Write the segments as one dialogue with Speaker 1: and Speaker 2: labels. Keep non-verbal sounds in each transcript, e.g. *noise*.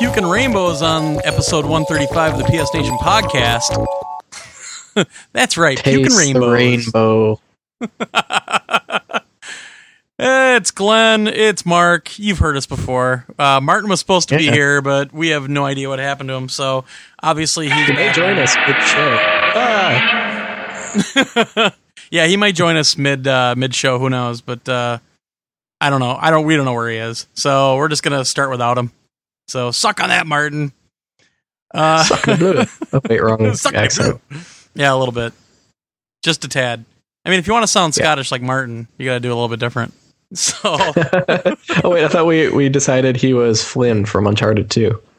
Speaker 1: puking rainbows on episode 135 of the PS Nation podcast. That's right, puking
Speaker 2: Taste the
Speaker 1: rainbows.
Speaker 2: rainbow.
Speaker 1: It's Glenn. It's Mark. You've heard us before. Uh, Martin was supposed to be
Speaker 2: Yeah.
Speaker 1: here, but we have no idea what happened to him. So obviously he's
Speaker 2: He may join us mid show. Ah, *laughs*
Speaker 1: yeah, he might join us mid uh, mid show. Who knows? But uh, I don't know. I don't. We don't know where he is. So we're just gonna start without him. So suck on that, Martin. Uh,
Speaker 2: suck the blue. *laughs* Oh, wait, wrong
Speaker 1: Suck my
Speaker 2: accent.
Speaker 1: yeah, a little bit, just a tad. I mean, if you want to sound
Speaker 2: Yeah.
Speaker 1: Scottish like Martin, you got to do a little bit different. *laughs* So *laughs*
Speaker 2: oh wait, I thought we we decided he was Flynn from Uncharted 2. *laughs*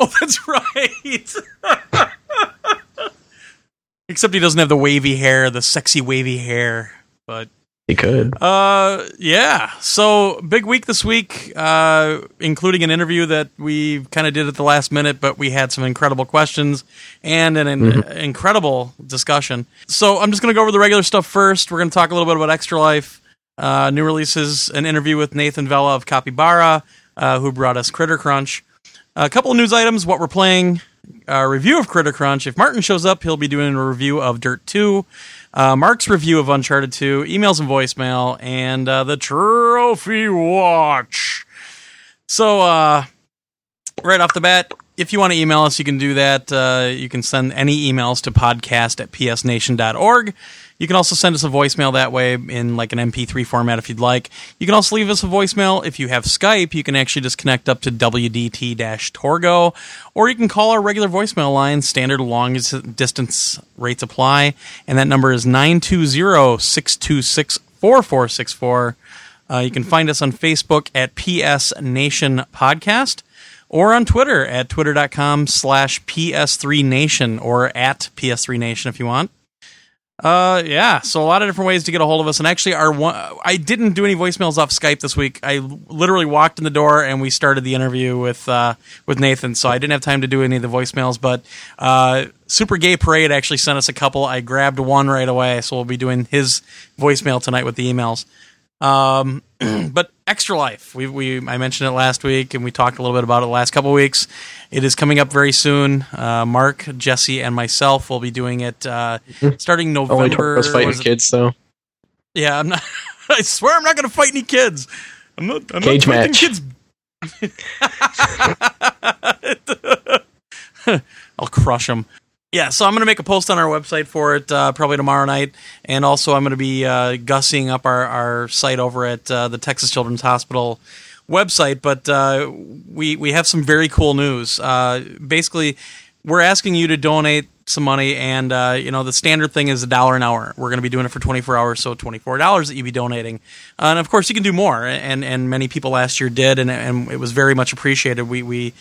Speaker 1: Oh, that's right. Except he doesn't have the wavy hair, the sexy wavy hair. But
Speaker 2: He could.
Speaker 1: uh yeah. So big week this week, uh including an interview that we kind of did at the last minute, but we had some incredible questions and an, an incredible discussion. So I'm just gonna go over the regular stuff first. We're gonna talk a little bit about Extra Life, uh new releases, an interview with Nathan Vella of Capybara, uh, who brought us Critter Crunch. A couple of news items, what we're playing, a review of Critter Crunch. If Martin shows up, he'll be doing a review of Dirt 2, uh, Mark's review of Uncharted 2, emails and voicemail, and uh, the Trophy Watch. So, uh, right off the bat, if you want to email us, you can do that. Uh, you can send any emails to podcast at psnation.org. You can also send us a voicemail that way in like an MP3 format if you'd like. You can also leave us a voicemail. If you have Skype, you can actually just connect up to WDT-Torgo, or you can call our regular voicemail line. Standard long distance rates apply, and that number is 920-626-4464. Uh, you can find us on Facebook at PS Nation Podcast or on Twitter at twitter.com slash PS3Nation or at PS3Nation if you want. Uh, yeah, so a lot of different ways to get a hold of us. And actually, our one, I didn't do any voicemails off Skype this week. I literally walked in the door and we started the interview with uh, with Nathan, so I didn't have time to do any of the voicemails. But uh, Super Gay Parade actually sent us a couple. I grabbed one right away, so we'll be doing his voicemail tonight with the emails. Um, *clears throat* but Extra Life, we, we I mentioned it last week, and we talked a little bit about it the last couple weeks. It is coming up very soon. Uh, Mark, Jesse, and myself will be doing it uh, starting
Speaker 2: Only
Speaker 1: November.
Speaker 2: Torgo's fighting
Speaker 1: was
Speaker 2: kids, though.
Speaker 1: Yeah, I'm not. *laughs* I swear, I'm not going to fight any kids. I'm not. I'm
Speaker 2: Cage
Speaker 1: not
Speaker 2: match.
Speaker 1: kids. *laughs* I'll crush them. Yeah, so I'm going to make a post on our website for it uh, probably tomorrow night, and also I'm going to be uh, gussying up our, our site over at uh, the Texas Children's Hospital website. But uh, we we have some very cool news. Uh, basically, we're asking you to donate some money, and uh, you know the standard thing is a dollar an hour. We're going to be doing it for 24 hours, so 24 dollars that you be donating, and of course you can do more. And and many people last year did, and and it was very much appreciated. We we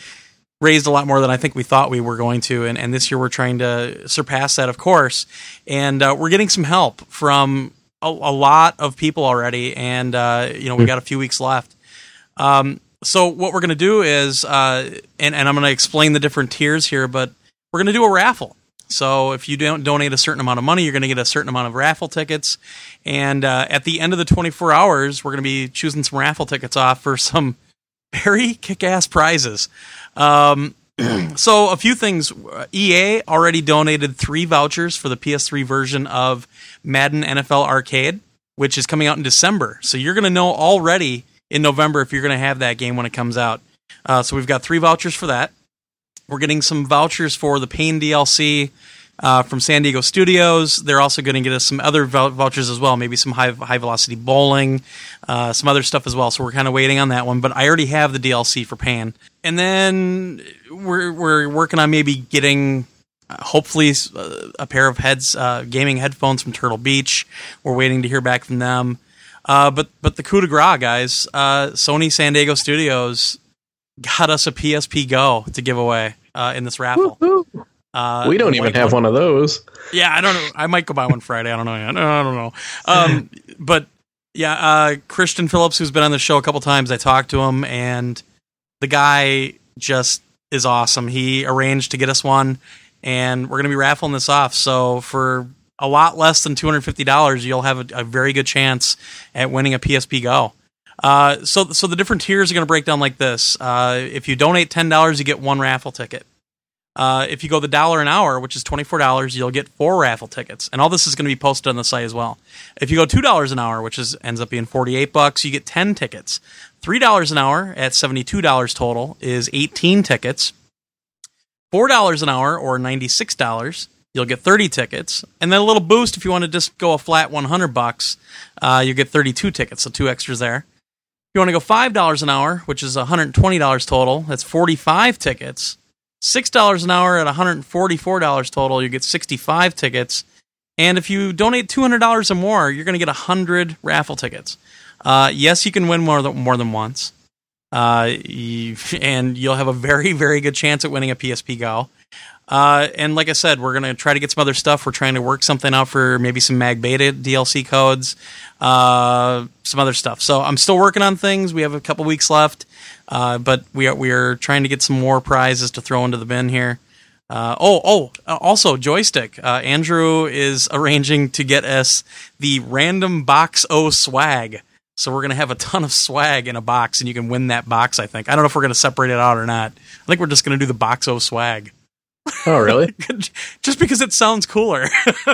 Speaker 1: raised a lot more than I think we thought we were going to, and, and this year we're trying to surpass that, of course. And uh, we're getting some help from a, a lot of people already, and uh, you know we got a few weeks left. Um, so what we're going to do is, uh, and, and I'm going to explain the different tiers here, but we're going to do a raffle. So if you don't donate a certain amount of money, you're going to get a certain amount of raffle tickets. And uh, at the end of the 24 hours, we're going to be choosing some raffle tickets off for some *laughs* very kick-ass prizes. Um, *clears throat* so a few things. EA already donated three vouchers for the PS3 version of Madden NFL Arcade, which is coming out in December. So you're going to know already in November if you're going to have that game when it comes out. Uh, so we've got three vouchers for that. We're getting some vouchers for the Pain DLC uh, from San Diego Studios. They're also going to get us some other vouchers as well, maybe some high high velocity bowling, uh, some other stuff as well. So we're kind of waiting on that one. But I already have the DLC for Pain, and then we're we're working on maybe getting. uh, Hopefully, uh, a pair of heads, uh, gaming headphones from Turtle Beach. We're waiting to hear back from them. Uh, but but the coup de grace, guys, uh, Sony San Diego Studios got us a PSP Go to give away uh, in this raffle. Uh,
Speaker 2: we don't even have one of those.
Speaker 1: yeah, I don't know. I might go buy one Friday. I don't know. yet. I don't know. Um, *laughs* but Yeah, uh, Christian Phillips, who's been on the show a couple times, I talked to him, and the guy just is awesome. He arranged to get us one, and we're going to be raffling this off. So for a lot less than two hundred fifty dollars, you'll have a, a, very good chance at winning a PSP Go. Uh, so, so the different tiers are going to break down like this. Uh, if you donate ten dollars, you get one raffle ticket. Uh, if you go the dollar an hour, which is twenty four dollars, you'll get four raffle tickets, and all this is going to be posted on the site as well. If you go two dollars an hour, which is ends up being forty eight bucks, you get ten tickets. Three dollars an hour at seventy two dollars total is eighteen tickets. Four dollars an hour or ninety six dollars, you'll get thirty tickets, and then a little boost if you want to just go a flat one hundred bucks, uh, you get thirty two tickets, so two extras there. If you want to go five dollars an hour, which is one hundred twenty dollars total, that's forty five tickets Six dollars an hour at one hundred and forty-four dollars total, you get sixty-five tickets. And if you donate two hundred dollars or more, you're going to get hundred raffle tickets. Uh, yes, you can win more than more than once, uh, you, *laughs* and you'll have a very very good chance at winning a PSP Go. Uh, and like I said, we're gonna try to get some other stuff. We're trying to work something out for maybe some Mag Beta DLC codes, uh, some other stuff. So I'm still working on things. We have a couple weeks left. Uh, but we are we are trying to get some more prizes to throw into the bin here. Uh, oh, oh, uh, also joystick. Uh, Andrew is *laughs* arranging to get us the random box O swag. So we're gonna have a ton of swag in a box, and you can win that box. I think. I don't know if we're gonna separate it out or not. I think we're just gonna do the box O swag.
Speaker 2: Oh, really? *laughs*
Speaker 1: just because it sounds cooler. *laughs*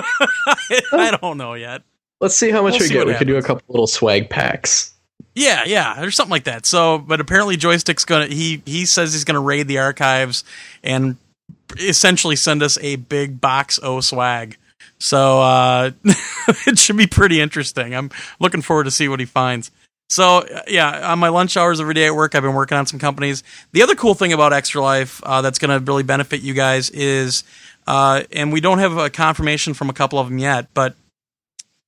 Speaker 1: I don't know yet.
Speaker 2: Let's see how much we'll we get. We could do a couple little swag packs.
Speaker 1: Yeah, yeah, or something like that. So, but apparently, Joystick's gonna he he says he's gonna raid the archives and essentially send us a big box O swag. So uh, *laughs* it should be pretty interesting. I'm looking forward to see what he finds. So yeah, on my lunch hours every day at work, I've been working on some companies. The other cool thing about Extra Life uh, that's going to really benefit you guys is, uh, and we don't have a confirmation from a couple of them yet, but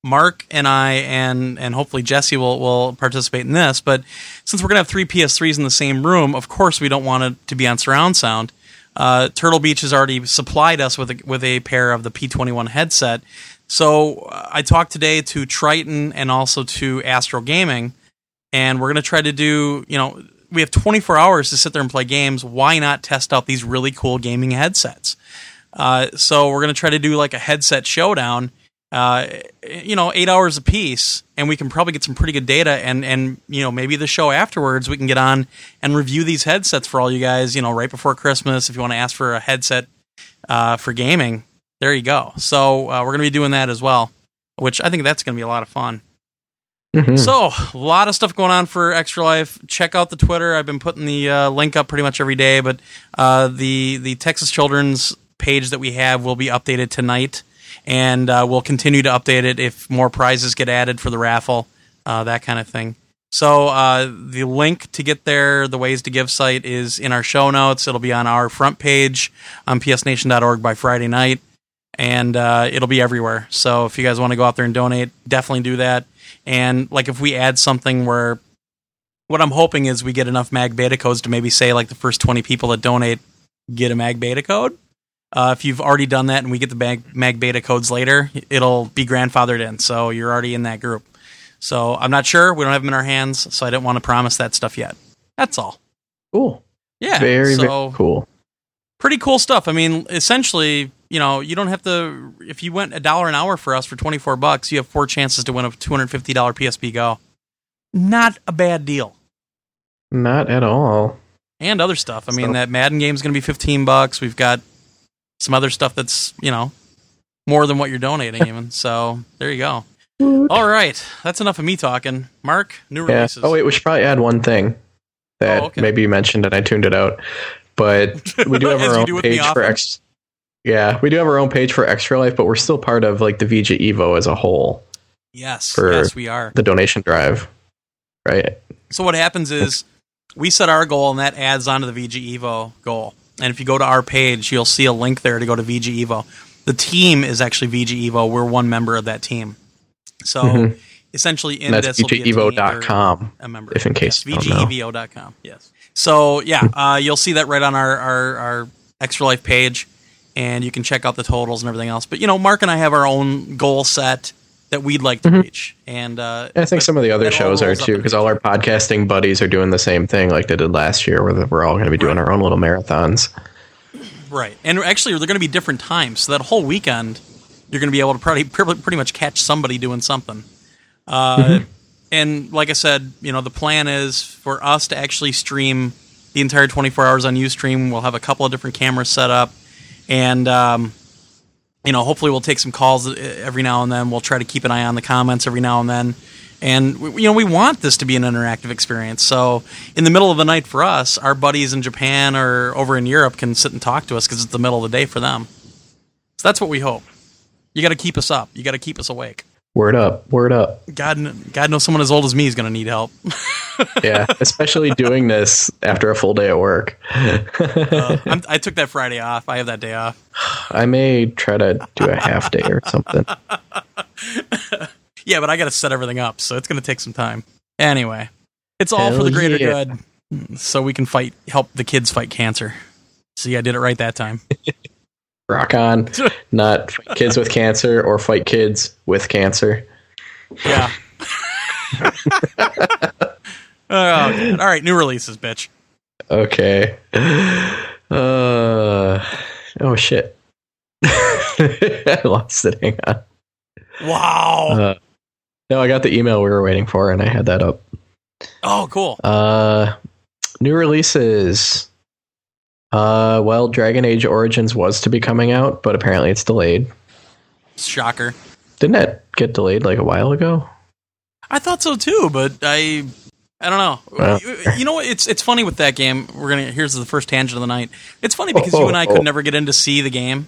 Speaker 1: Mark and I and and hopefully Jesse will will participate in this. But since we're gonna have three PS3s in the same room, of course we don't want it to be on surround sound. Uh, Turtle Beach has already supplied us with a, with a pair of the P21 headset. So uh, I talked today to Triton and also to Astro Gaming, and we're gonna try to do you know we have 24 hours to sit there and play games. Why not test out these really cool gaming headsets? Uh, so we're gonna try to do like a headset showdown uh, you know, eight hours a piece, and we can probably get some pretty good data. And and you know, maybe the show afterwards, we can get on and review these headsets for all you guys. You know, right before Christmas, if you want to ask for a headset uh, for gaming, there you go. So uh, we're going to be doing that as well, which I think that's going to be a lot of fun. Mm-hmm. So a lot of stuff going on for Extra Life. Check out the Twitter. I've been putting the uh, link up pretty much every day, but uh, the the Texas Children's page that we have will be updated tonight and uh, we'll continue to update it if more prizes get added for the raffle, uh, that kind of thing. So uh, the link to get there, the ways to give site is in our show notes. It'll be on our front page on psnation.org by Friday night, and uh, it'll be everywhere. So if you guys want to go out there and donate, definitely do that. And like if we add something where what I'm hoping is we get enough mag beta codes to maybe say like the first 20 people that donate get a mag beta code uh, if you've already done that and we get the mag, mag beta codes later, it'll be grandfathered in. So you're already in that group. So I'm not sure. We don't have them in our hands, so I didn't want to promise that stuff yet. That's all.
Speaker 2: Cool.
Speaker 1: Yeah.
Speaker 2: Very, so, very cool.
Speaker 1: Pretty cool stuff. I mean, essentially, you know, you don't have to. If you went a dollar an hour for us for 24 bucks, you have four chances to win a $250 PSP Go. Not a bad deal.
Speaker 2: Not at all.
Speaker 1: And other stuff. I mean, so. that Madden game is going to be 15 bucks. We've got some other stuff that's you know more than what you're donating even. *laughs* So there you go. Mm-hmm. All right, that's enough of me talking. Mark, new releases.
Speaker 2: Yeah. Oh wait, we should probably add one thing that oh, okay. maybe you mentioned and I tuned it out. But *laughs* we do have our own page for X. Yeah, we do have our own page for Extra Life, but we're still part of like the VG Evo as a whole.
Speaker 1: Yes, yes, we are
Speaker 2: the donation drive, right?
Speaker 1: So what happens is we set our goal, and that adds on to the VG Evo goal. And if you go to our page, you'll see a link there to go to VG Evo. The team is actually VG Evo. We're one member of that team. So mm-hmm. essentially, in
Speaker 2: and
Speaker 1: that's
Speaker 2: this VGEvo.com. A member. If in case
Speaker 1: yes, VGEvo.com. Yes. So yeah, uh, you'll see that right on our, our our Extra Life page, and you can check out the totals and everything else. But you know, Mark and I have our own goal set that we'd like to mm-hmm. reach. And uh,
Speaker 2: I think some of the other shows are too, because all our podcasting buddies are doing the same thing, like they did last year, where we're all going to be doing right. our own little marathons.
Speaker 1: Right, and actually, they're going to be different times. So that whole weekend, you're going to be able to pretty pretty much catch somebody doing something. Uh, mm-hmm. And like I said, you know, the plan is for us to actually stream the entire 24 hours on UStream. We'll have a couple of different cameras set up, and um, you know, hopefully we'll take some calls uh, every now and then. We'll try to keep an eye on the comments every now and then. And you know, we want this to be an interactive experience. So, in the middle of the night for us, our buddies in Japan or over in Europe can sit and talk to us because it's the middle of the day for them. So that's what we hope. You got to keep us up. You got to keep us awake.
Speaker 2: Word up, word up.
Speaker 1: God, God knows someone as old as me is going to need help. *laughs*
Speaker 2: yeah, especially doing this after a full day at work.
Speaker 1: uh, *laughs* i took that Friday off. I have that day off.
Speaker 2: I may try to do a half day or something. *laughs*
Speaker 1: yeah, but I got to set everything up, so it's going to take some time. Anyway, it's all Hell for the greater yeah. good, so we can fight, help the kids fight cancer. See, I did it right that time.
Speaker 2: Rock on. Not fight kids with cancer or fight kids with cancer.
Speaker 1: Yeah. *laughs* oh, All right, new releases, bitch.
Speaker 2: Okay. Uh, oh shit. *laughs* I lost it. Hang on.
Speaker 1: Wow. Uh,
Speaker 2: no, I got the email we were waiting for, and I had that up.
Speaker 1: Oh, cool.
Speaker 2: Uh, new releases. Uh, well, Dragon Age Origins was to be coming out, but apparently it's delayed.
Speaker 1: Shocker.
Speaker 2: Didn't that get delayed like a while ago?
Speaker 1: I thought so too, but I I don't know. Well, you know what? It's it's funny with that game. We're gonna here's the first tangent of the night. It's funny because oh, you and I oh, could never get in to see the game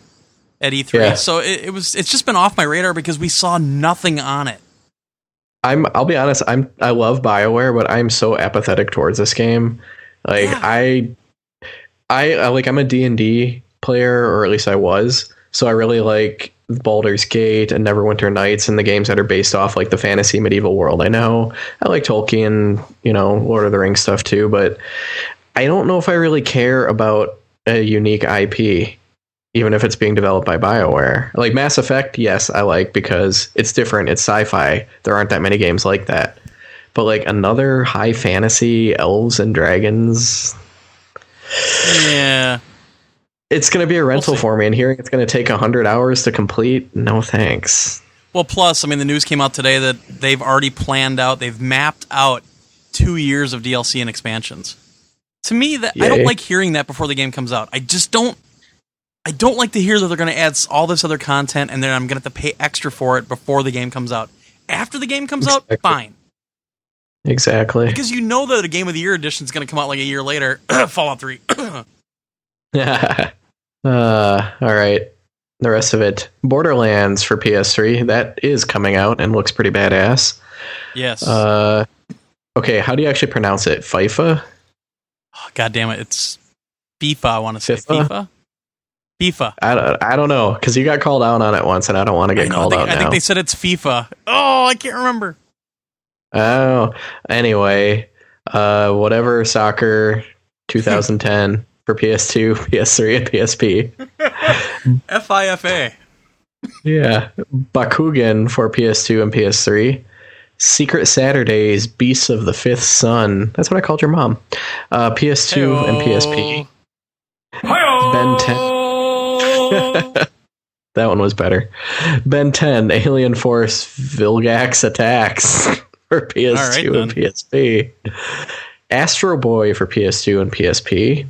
Speaker 1: at E3, yeah. so it, it, was it's just been off my radar because we saw nothing on it.
Speaker 2: I'm I'll be honest. I'm I love Bioware, but I'm so apathetic towards this game. Like yeah. I I, I like I'm a D&D player or at least I was. So I really like Baldur's Gate and Neverwinter Nights and the games that are based off like the fantasy medieval world. I know I like Tolkien, you know, Lord of the Rings stuff too, but I don't know if I really care about a unique IP even if it's being developed by BioWare. Like Mass Effect, yes, I like because it's different, it's sci-fi. There aren't that many games like that. But like another high fantasy elves and dragons,
Speaker 1: yeah.
Speaker 2: It's going to be a rental we'll for me, and hearing it's going to take 100 hours to complete, no thanks.
Speaker 1: Well, plus, I mean, the news came out today that they've already planned out, they've mapped out two years of DLC and expansions. To me, that Yay. I don't like hearing that before the game comes out. I just don't. I don't like to hear that they're going to add all this other content and then I'm going to have to pay extra for it before the game comes out. After the game comes exactly. out, fine.
Speaker 2: Exactly.
Speaker 1: Because you know that a Game of the Year edition is going to come out like a year later. *coughs* Fallout 3. *coughs* *laughs*
Speaker 2: uh, all right. The rest of it. Borderlands for PS3. That is coming out and looks pretty badass.
Speaker 1: Yes.
Speaker 2: Uh, okay, how do you actually pronounce it? FIFA?
Speaker 1: Oh, God damn it. It's FIFA, I want to say. FIFA? FIFA? FIFA.
Speaker 2: I don't, I don't know because you got called out on it once, and I don't want to get know, called out. I
Speaker 1: now. think they said it's FIFA. Oh, I can't remember.
Speaker 2: Oh, anyway, uh, whatever soccer 2010 *laughs* for PS2, PS3, and PSP. *laughs*
Speaker 1: FIFA.
Speaker 2: Yeah, Bakugan for PS2 and PS3. Secret Saturdays, Beasts of the Fifth Sun. That's what I called your mom. Uh, PS2 Hey-o. and PSP.
Speaker 1: Hey-o.
Speaker 2: Ben 10. *laughs* that one was better. Ben 10, Alien Force, Vilgax Attacks for *laughs* PS2 right, and PSP. Astro Boy for PS2 and PSP.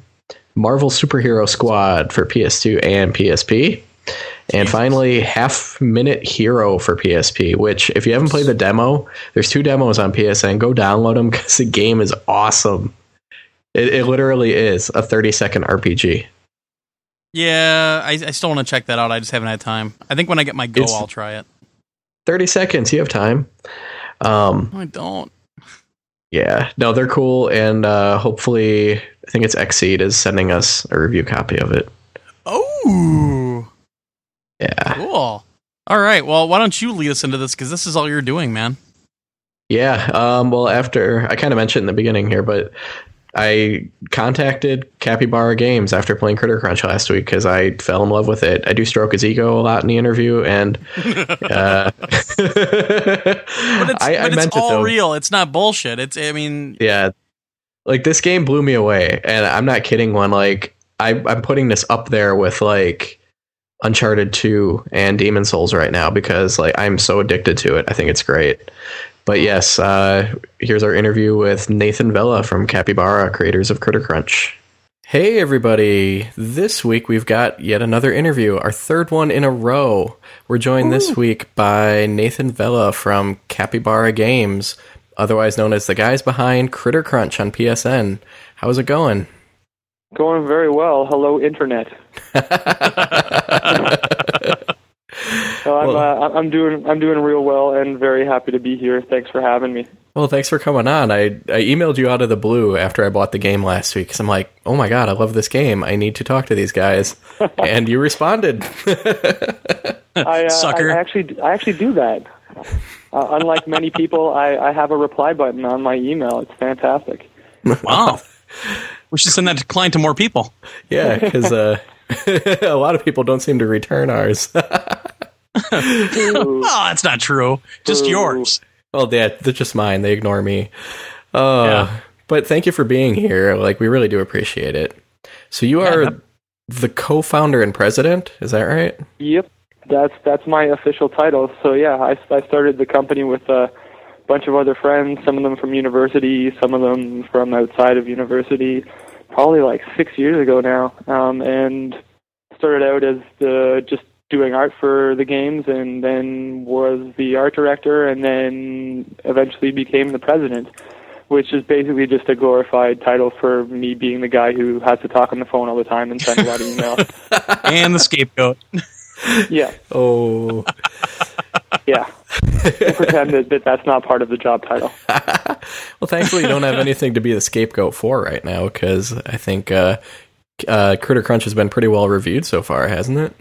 Speaker 2: Marvel Superhero Squad for PS2 and PSP. And finally, Half Minute Hero for PSP, which, if you haven't played the demo, there's two demos on PSN. Go download them because the game is awesome. It, it, literally is a 30 second RPG.
Speaker 1: Yeah, I, I still want to check that out. I just haven't had time. I think when I get my Go, it's I'll try it.
Speaker 2: 30 seconds. You have time. Um,
Speaker 1: I don't.
Speaker 2: Yeah, no, they're cool, and uh, hopefully, I think it's Xseed is sending us a review copy of it.
Speaker 1: Oh,
Speaker 2: yeah,
Speaker 1: cool. All right, well, why don't you lead us into this because this is all you're doing, man.
Speaker 2: Yeah. Um, well, after I kind of mentioned in the beginning here, but I contacted Capybara Games after playing Critter Crunch last week because I fell in love with it. I do stroke his ego a lot in the interview, and *laughs* uh, but
Speaker 1: it's, I, but I it's all it, real. It's not bullshit. It's I mean,
Speaker 2: yeah, like this game blew me away, and I'm not kidding. One like I, I'm putting this up there with like Uncharted 2 and Demon Souls right now because like I'm so addicted to it. I think it's great. But yes, uh, here's our interview with Nathan Vella from Capybara, creators of Critter Crunch. Hey, everybody. This week we've got yet another interview, our third one in a row. We're joined Ooh. this week by Nathan Vella from Capybara Games, otherwise known as the guys behind Critter Crunch on PSN. How's it going?
Speaker 3: Going very well. Hello, Internet. *laughs* So I'm, well, uh, I'm doing I'm doing real well and very happy to be here. Thanks for having me.
Speaker 2: Well, thanks for coming on. I I emailed you out of the blue after I bought the game last week because I'm like, oh my god, I love this game. I need to talk to these guys, *laughs* and you responded.
Speaker 3: I, uh, Sucker. I actually I actually do that. Uh, unlike many people, I, I have a reply button on my email. It's fantastic.
Speaker 1: Wow. we should send that client to more people.
Speaker 2: Yeah, because uh, *laughs* a lot of people don't seem to return ours *laughs* *laughs*
Speaker 1: oh, that's not true. Just Ooh. yours.
Speaker 2: Well, yeah, they're just mine. They ignore me. Uh, yeah. But thank you for being here. Like, we really do appreciate it. So you are yeah. the co-founder and president. Is that right?
Speaker 3: Yep. That's that's my official title. So yeah, I, I started the company with a bunch of other friends. Some of them from university, some of them from outside of university. Probably like six years ago now, um, and started out as the just doing art for the games and then was the art director and then eventually became the president which is basically just a glorified title for me being the guy who has to talk on the phone all the time and send a lot of emails. *laughs*
Speaker 1: And the scapegoat. *laughs*
Speaker 3: Yeah.
Speaker 2: Oh. *laughs*
Speaker 3: Yeah. Pretend that, that that's not part of the job title.
Speaker 2: Well thankfully you don't have anything to be the scapegoat for right now because i think uh, uh, critter crunch has been pretty well reviewed so far hasn't it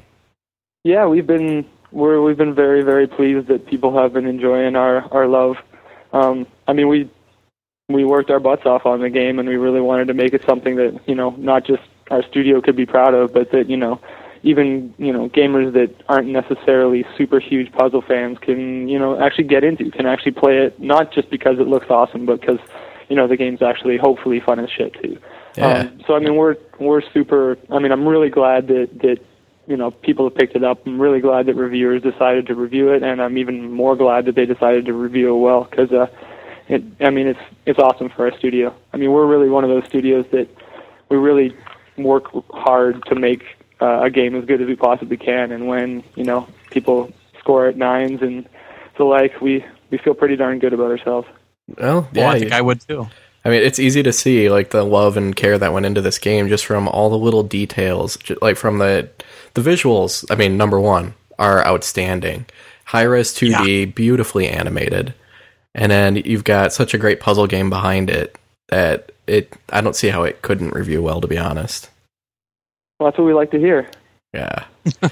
Speaker 3: yeah, we've been we're we've been very very pleased that people have been enjoying our our love. Um, I mean, we we worked our butts off on the game, and we really wanted to make it something that you know not just our studio could be proud of, but that you know even you know gamers that aren't necessarily super huge puzzle fans can you know actually get into, can actually play it not just because it looks awesome, but because you know the game's actually hopefully fun as shit too. Yeah. Um, so I mean we're we're super. I mean I'm really glad that that you know people have picked it up. I'm really glad that reviewers decided to review it, and I'm even more glad that they decided to review it well because uh, it. I mean, it's it's awesome for our studio. I mean, we're really one of those studios that we really work hard to make uh, a game as good as we possibly can, and when you know people score at nines and the like, we we feel pretty darn good about ourselves.
Speaker 2: Well, yeah,
Speaker 1: well, I think I would too.
Speaker 2: I mean, it's easy to see like the love and care that went into this game just from all the little details, just, like from the the visuals. I mean, number one are outstanding, high res 2D, yeah. beautifully animated, and then you've got such a great puzzle game behind it that it. I don't see how it couldn't review well, to be honest.
Speaker 3: Well, that's what we like to hear.
Speaker 2: Yeah.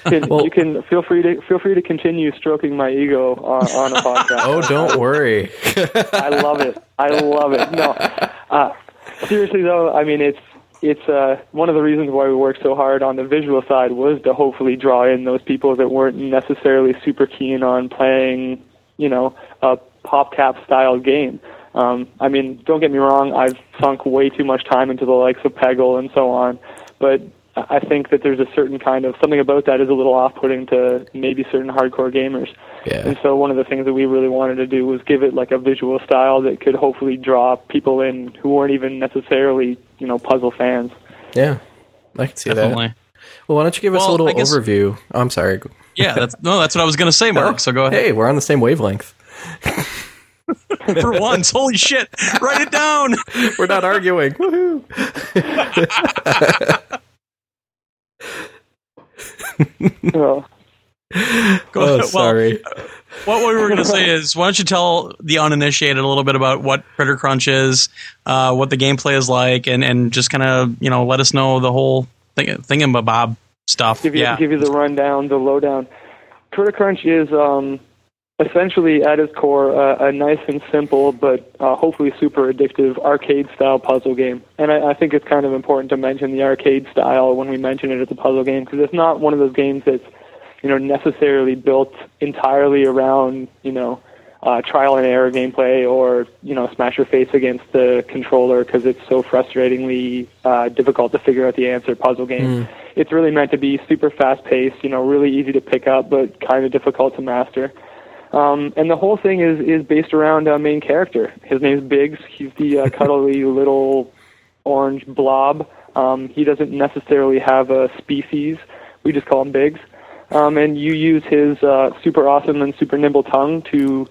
Speaker 3: Can, well, *laughs* you can feel free to feel free to continue stroking my ego on, on a podcast.
Speaker 2: Oh, don't worry.
Speaker 3: I love it. I love it. No, *laughs* uh, seriously though, I mean it's it's uh, one of the reasons why we worked so hard on the visual side was to hopefully draw in those people that weren't necessarily super keen on playing, you know, a PopCap style game. Um, I mean, don't get me wrong, I've sunk way too much time into the likes of Peggle and so on, but I think that there's a certain kind of something about that is a little off-putting to maybe certain hardcore gamers.
Speaker 2: Yeah.
Speaker 3: And so one of the things that we really wanted to do was give it like a visual style that could hopefully draw people in who weren't even necessarily, you know, puzzle fans.
Speaker 2: Yeah. I can see Definitely. that. Well, why don't you give us well, a little guess, overview? Oh, I'm sorry.
Speaker 1: Yeah, that's no, that's what I was going to say, Mark. Oh, so go ahead.
Speaker 2: Hey, we're on the same wavelength. *laughs*
Speaker 1: For once, holy shit! Write it down. *laughs*
Speaker 2: We're not arguing. Woohoo! *laughs*
Speaker 3: oh.
Speaker 2: oh, sorry.
Speaker 1: Well, what we were going to say *laughs* is, why don't you tell the uninitiated a little bit about what Critter Crunch is, uh, what the gameplay is like, and, and just kind of you know let us know the whole thing, thingamabob stuff.
Speaker 3: Give you
Speaker 1: yeah.
Speaker 3: give you the rundown, the lowdown. Critter Crunch is um, essentially at its core uh, a nice and simple but uh, hopefully super addictive arcade style puzzle game and I, I think it's kind of important to mention the arcade style when we mention it as a puzzle game because it's not one of those games that's you know necessarily built entirely around you know uh, trial and error gameplay or you know smash your face against the controller because it's so frustratingly uh, difficult to figure out the answer puzzle game. Mm. It's really meant to be super fast paced, you know, really easy to pick up but kind of difficult to master. Um, and the whole thing is is based around a main character. His name's Biggs. He's the uh, *laughs* cuddly little orange blob. Um, he doesn't necessarily have a species. We just call him Biggs. Um, and you use his uh, super awesome and super nimble tongue to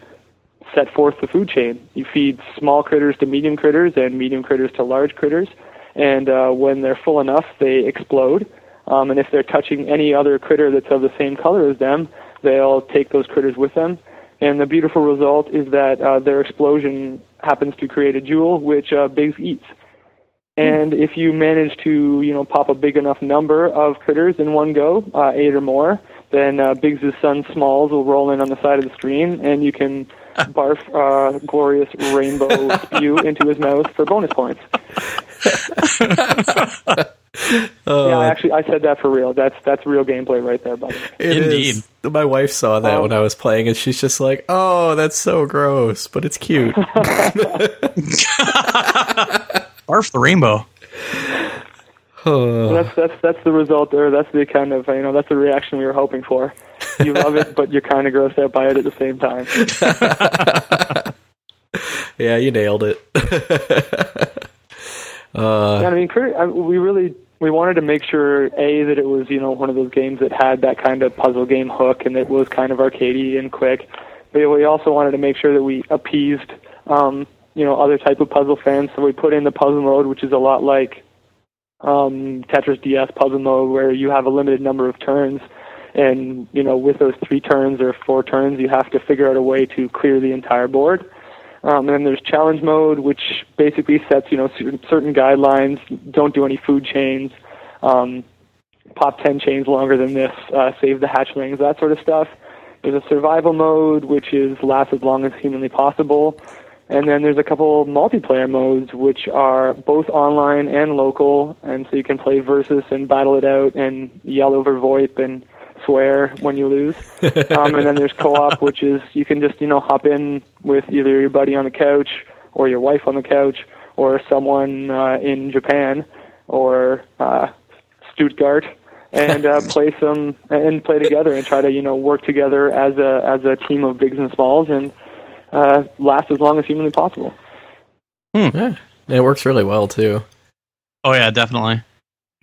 Speaker 3: set forth the food chain. You feed small critters to medium critters and medium critters to large critters. And uh, when they're full enough, they explode. Um, and if they're touching any other critter that's of the same color as them, they'll take those critters with them. And the beautiful result is that uh, their explosion happens to create a jewel, which uh, Biggs eats. And if you manage to, you know, pop a big enough number of critters in one go, uh, eight or more, then uh, Biggs' son Smalls will roll in on the side of the screen, and you can *laughs* barf uh, glorious rainbow spew *laughs* into his mouth for bonus points. Uh, *laughs* yeah, actually, I said that for real. That's that's real gameplay right there, buddy.
Speaker 1: Indeed.
Speaker 2: Is. My wife saw that um, when I was playing, and she's just like, "Oh, that's so gross, but it's cute."
Speaker 1: Barf the rainbow.
Speaker 3: that's that's that's the result there. That's the kind of you know that's the reaction we were hoping for. You love it, but you're kind of grossed out by it at the same time. *laughs*
Speaker 2: yeah, you nailed it. *laughs*
Speaker 3: uh, yeah, I mean, we really we wanted to make sure a that it was you know one of those games that had that kind of puzzle game hook and it was kind of arcadey and quick. But we also wanted to make sure that we appeased um, you know other type of puzzle fans. So we put in the puzzle mode, which is a lot like um, Tetris DS puzzle mode, where you have a limited number of turns, and you know with those three turns or four turns, you have to figure out a way to clear the entire board. Um, and then there's challenge mode, which basically sets you know certain guidelines. Don't do any food chains. Um, pop 10 chains longer than this. Uh, save the hatchlings. That sort of stuff. There's a survival mode, which is last as long as humanly possible. And then there's a couple multiplayer modes which are both online and local, and so you can play versus and battle it out and yell over VoIP and swear when you lose. *laughs* um, and then there's co-op, which is you can just you know hop in with either your buddy on the couch or your wife on the couch or someone uh, in Japan or uh, Stuttgart and uh, *laughs* play some and play together and try to you know work together as a as a team of bigs and smalls and uh, last as long as humanly possible.
Speaker 2: Hmm. Yeah. It works really well too.
Speaker 1: Oh yeah, definitely.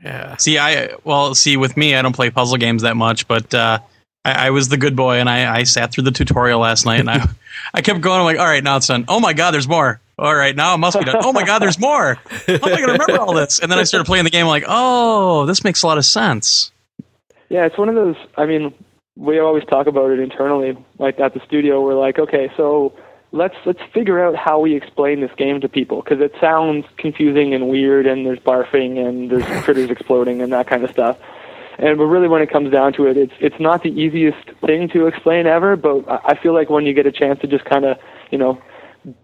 Speaker 2: Yeah.
Speaker 1: See, I well, see, with me, I don't play puzzle games that much, but uh, I, I, was the good boy, and I, I sat through the tutorial last night, and I *laughs* I kept going. I'm like, all right, now it's done. Oh my god, there's more. All right, now it must be done. Oh my god, there's more. How am I going to remember all this? And then I started playing the game. I'm like, oh, this makes a lot of sense.
Speaker 3: Yeah, it's one of those. I mean, we always talk about it internally, like at the studio. We're like, okay, so let's let's figure out how we explain this game to people because it sounds confusing and weird, and there's barfing and there's *laughs* critters exploding and that kind of stuff. And but really, when it comes down to it, it's it's not the easiest thing to explain ever. But I feel like when you get a chance to just kind of you know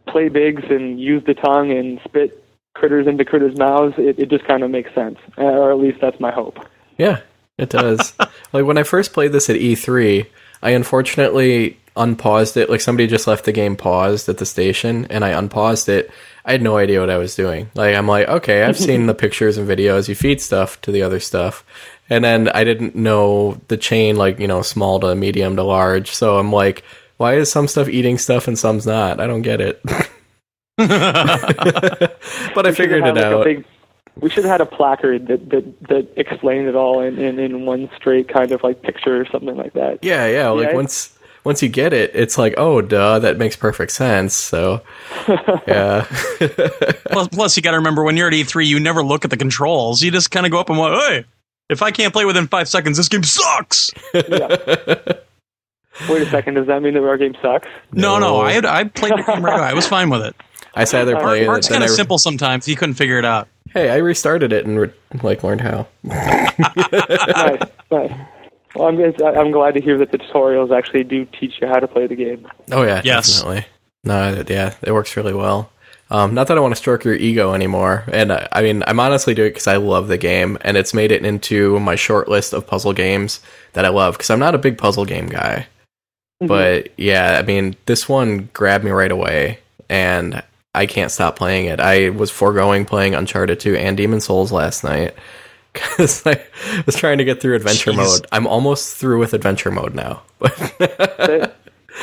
Speaker 3: play Biggs and use the tongue and spit critters into critters' mouths, it, it just kind of makes sense, or at least that's my hope.
Speaker 2: Yeah, it does. *laughs* like when I first played this at E3, I unfortunately unpaused it. Like somebody just left the game paused at the station, and I unpaused it. I had no idea what I was doing. Like I'm like, okay, I've seen the *laughs* pictures and videos. You feed stuff to the other stuff, and then I didn't know the chain, like you know, small to medium to large. So I'm like, why is some stuff eating stuff and some's not? I don't get it. *laughs* but I figured it like out. Big,
Speaker 3: we should have had a placard that that, that explained it all in, in, in one straight kind of like picture or something like that.
Speaker 2: Yeah, yeah. Like yeah, once once you get it, it's like, oh, duh, that makes perfect sense. So, *laughs* yeah. *laughs*
Speaker 1: plus, plus, you got to remember when you're at E3, you never look at the controls. You just kind of go up and go, hey, if I can't play within five seconds, this game sucks. yeah.
Speaker 3: Wait a second. Does that mean that our game sucks?
Speaker 1: No, no. no I had, I played the game right away. I was fine with it.
Speaker 2: I sat there playing
Speaker 1: Mark's it. Mark's kind of simple sometimes. He couldn't figure it out.
Speaker 2: Hey, I restarted it and re- like learned how.
Speaker 3: nice, nice. Well, I'm I'm glad to hear that the tutorials actually do teach you how to play the game.
Speaker 2: Oh yeah,
Speaker 1: yes.
Speaker 2: definitely. No, yeah, it works really well. Um, not that I want to stroke your ego anymore, and I, I mean, I'm honestly doing it because I love the game, and it's made it into my short list of puzzle games that I love. Because I'm not a big puzzle game guy, mm-hmm. but yeah, I mean, this one grabbed me right away, and I can't stop playing it. I was foregoing playing Uncharted 2 and Demon Souls last night *laughs* because I was trying to get through adventure Jeez. mode. I'm almost through with adventure mode now. *laughs*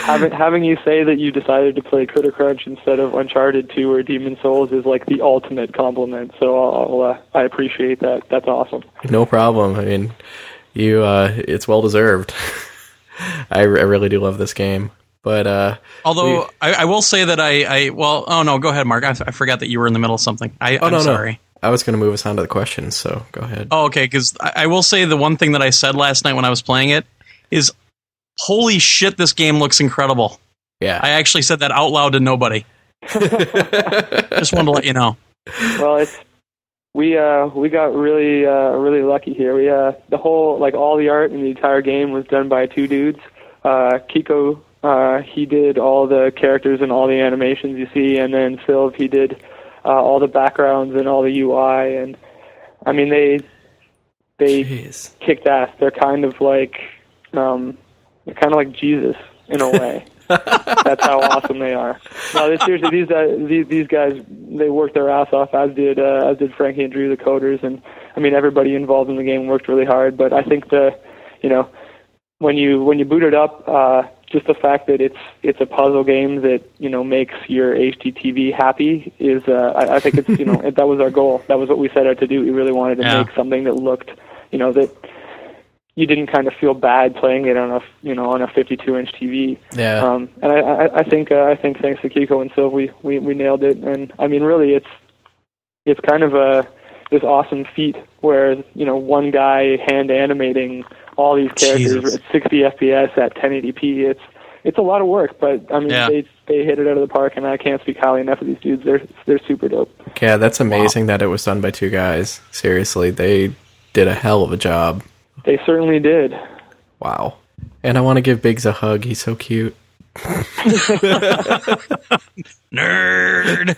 Speaker 3: having having you say that you decided to play Critter Crunch instead of Uncharted 2 or Demon Souls is like the ultimate compliment. So I'll, uh, I appreciate that. That's awesome.
Speaker 2: No problem. I mean, you uh, it's well deserved. *laughs* I, I really do love this game. But uh,
Speaker 1: although we, I, I, will say that I, I well oh no go ahead Mark I, I forgot that you were in the middle of something I, oh, I'm no, sorry no.
Speaker 2: I was going to move us on to the questions so go ahead
Speaker 1: oh okay because I, I will say the one thing that I said last night when I was playing it is holy shit, this game looks incredible.
Speaker 2: Yeah.
Speaker 1: I actually said that out loud to nobody. *laughs* Just wanted to let you know.
Speaker 3: Well, it's we uh we got really uh really lucky here. We uh the whole like all the art in the entire game was done by two dudes. Uh Kiko uh he did all the characters and all the animations you see and then Phil he did uh all the backgrounds and all the UI and I mean they they Jeez. kicked ass. They're kind of like um they're kind of like Jesus in a way. *laughs* That's how awesome they are. No, seriously, these uh, these these guys they worked their ass off, as did uh, as did Frankie and Drew, the coders, and I mean everybody involved in the game worked really hard. But I think the, you know, when you when you boot it up, uh, just the fact that it's it's a puzzle game that you know makes your HDTV happy is uh, I, I think it's you know *laughs* that was our goal. That was what we set out to do. We really wanted to yeah. make something that looked, you know, that you didn't kind of feel bad playing it on a you know on a 52 inch TV.
Speaker 2: Yeah.
Speaker 3: Um, and I, I, I think uh, I think thanks to Kiko and Sylv, we, we we nailed it. And I mean, really, it's it's kind of a this awesome feat where you know one guy hand animating all these characters Jesus. at 60 FPS at 1080p. It's it's a lot of work, but I mean yeah. they they hit it out of the park, and I can't speak highly enough of these dudes. They're they're super dope.
Speaker 2: Yeah, that's amazing wow. that it was done by two guys. Seriously, they did a hell of a job.
Speaker 3: They certainly did.
Speaker 2: Wow. And I want to give Biggs a hug. He's so cute. *laughs* *laughs*
Speaker 1: Nerd.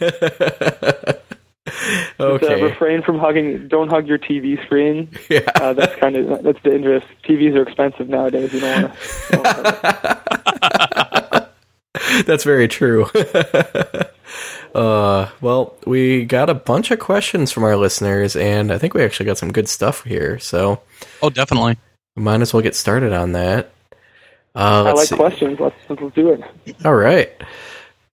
Speaker 1: *laughs* *laughs*
Speaker 2: okay.
Speaker 3: Uh, refrain from hugging. Don't hug your TV screen. *laughs*
Speaker 2: Yeah.
Speaker 3: Uh, that's kind of that's dangerous. TVs are expensive nowadays. You don't want
Speaker 2: to. *laughs* that's very true. Uh, well, we got a bunch of questions from our listeners, and I think we actually got some good stuff here. So,
Speaker 1: oh, definitely,
Speaker 2: we might as well get started on that.
Speaker 3: Uh, I like see. questions. Let's, let's do it.
Speaker 2: All right.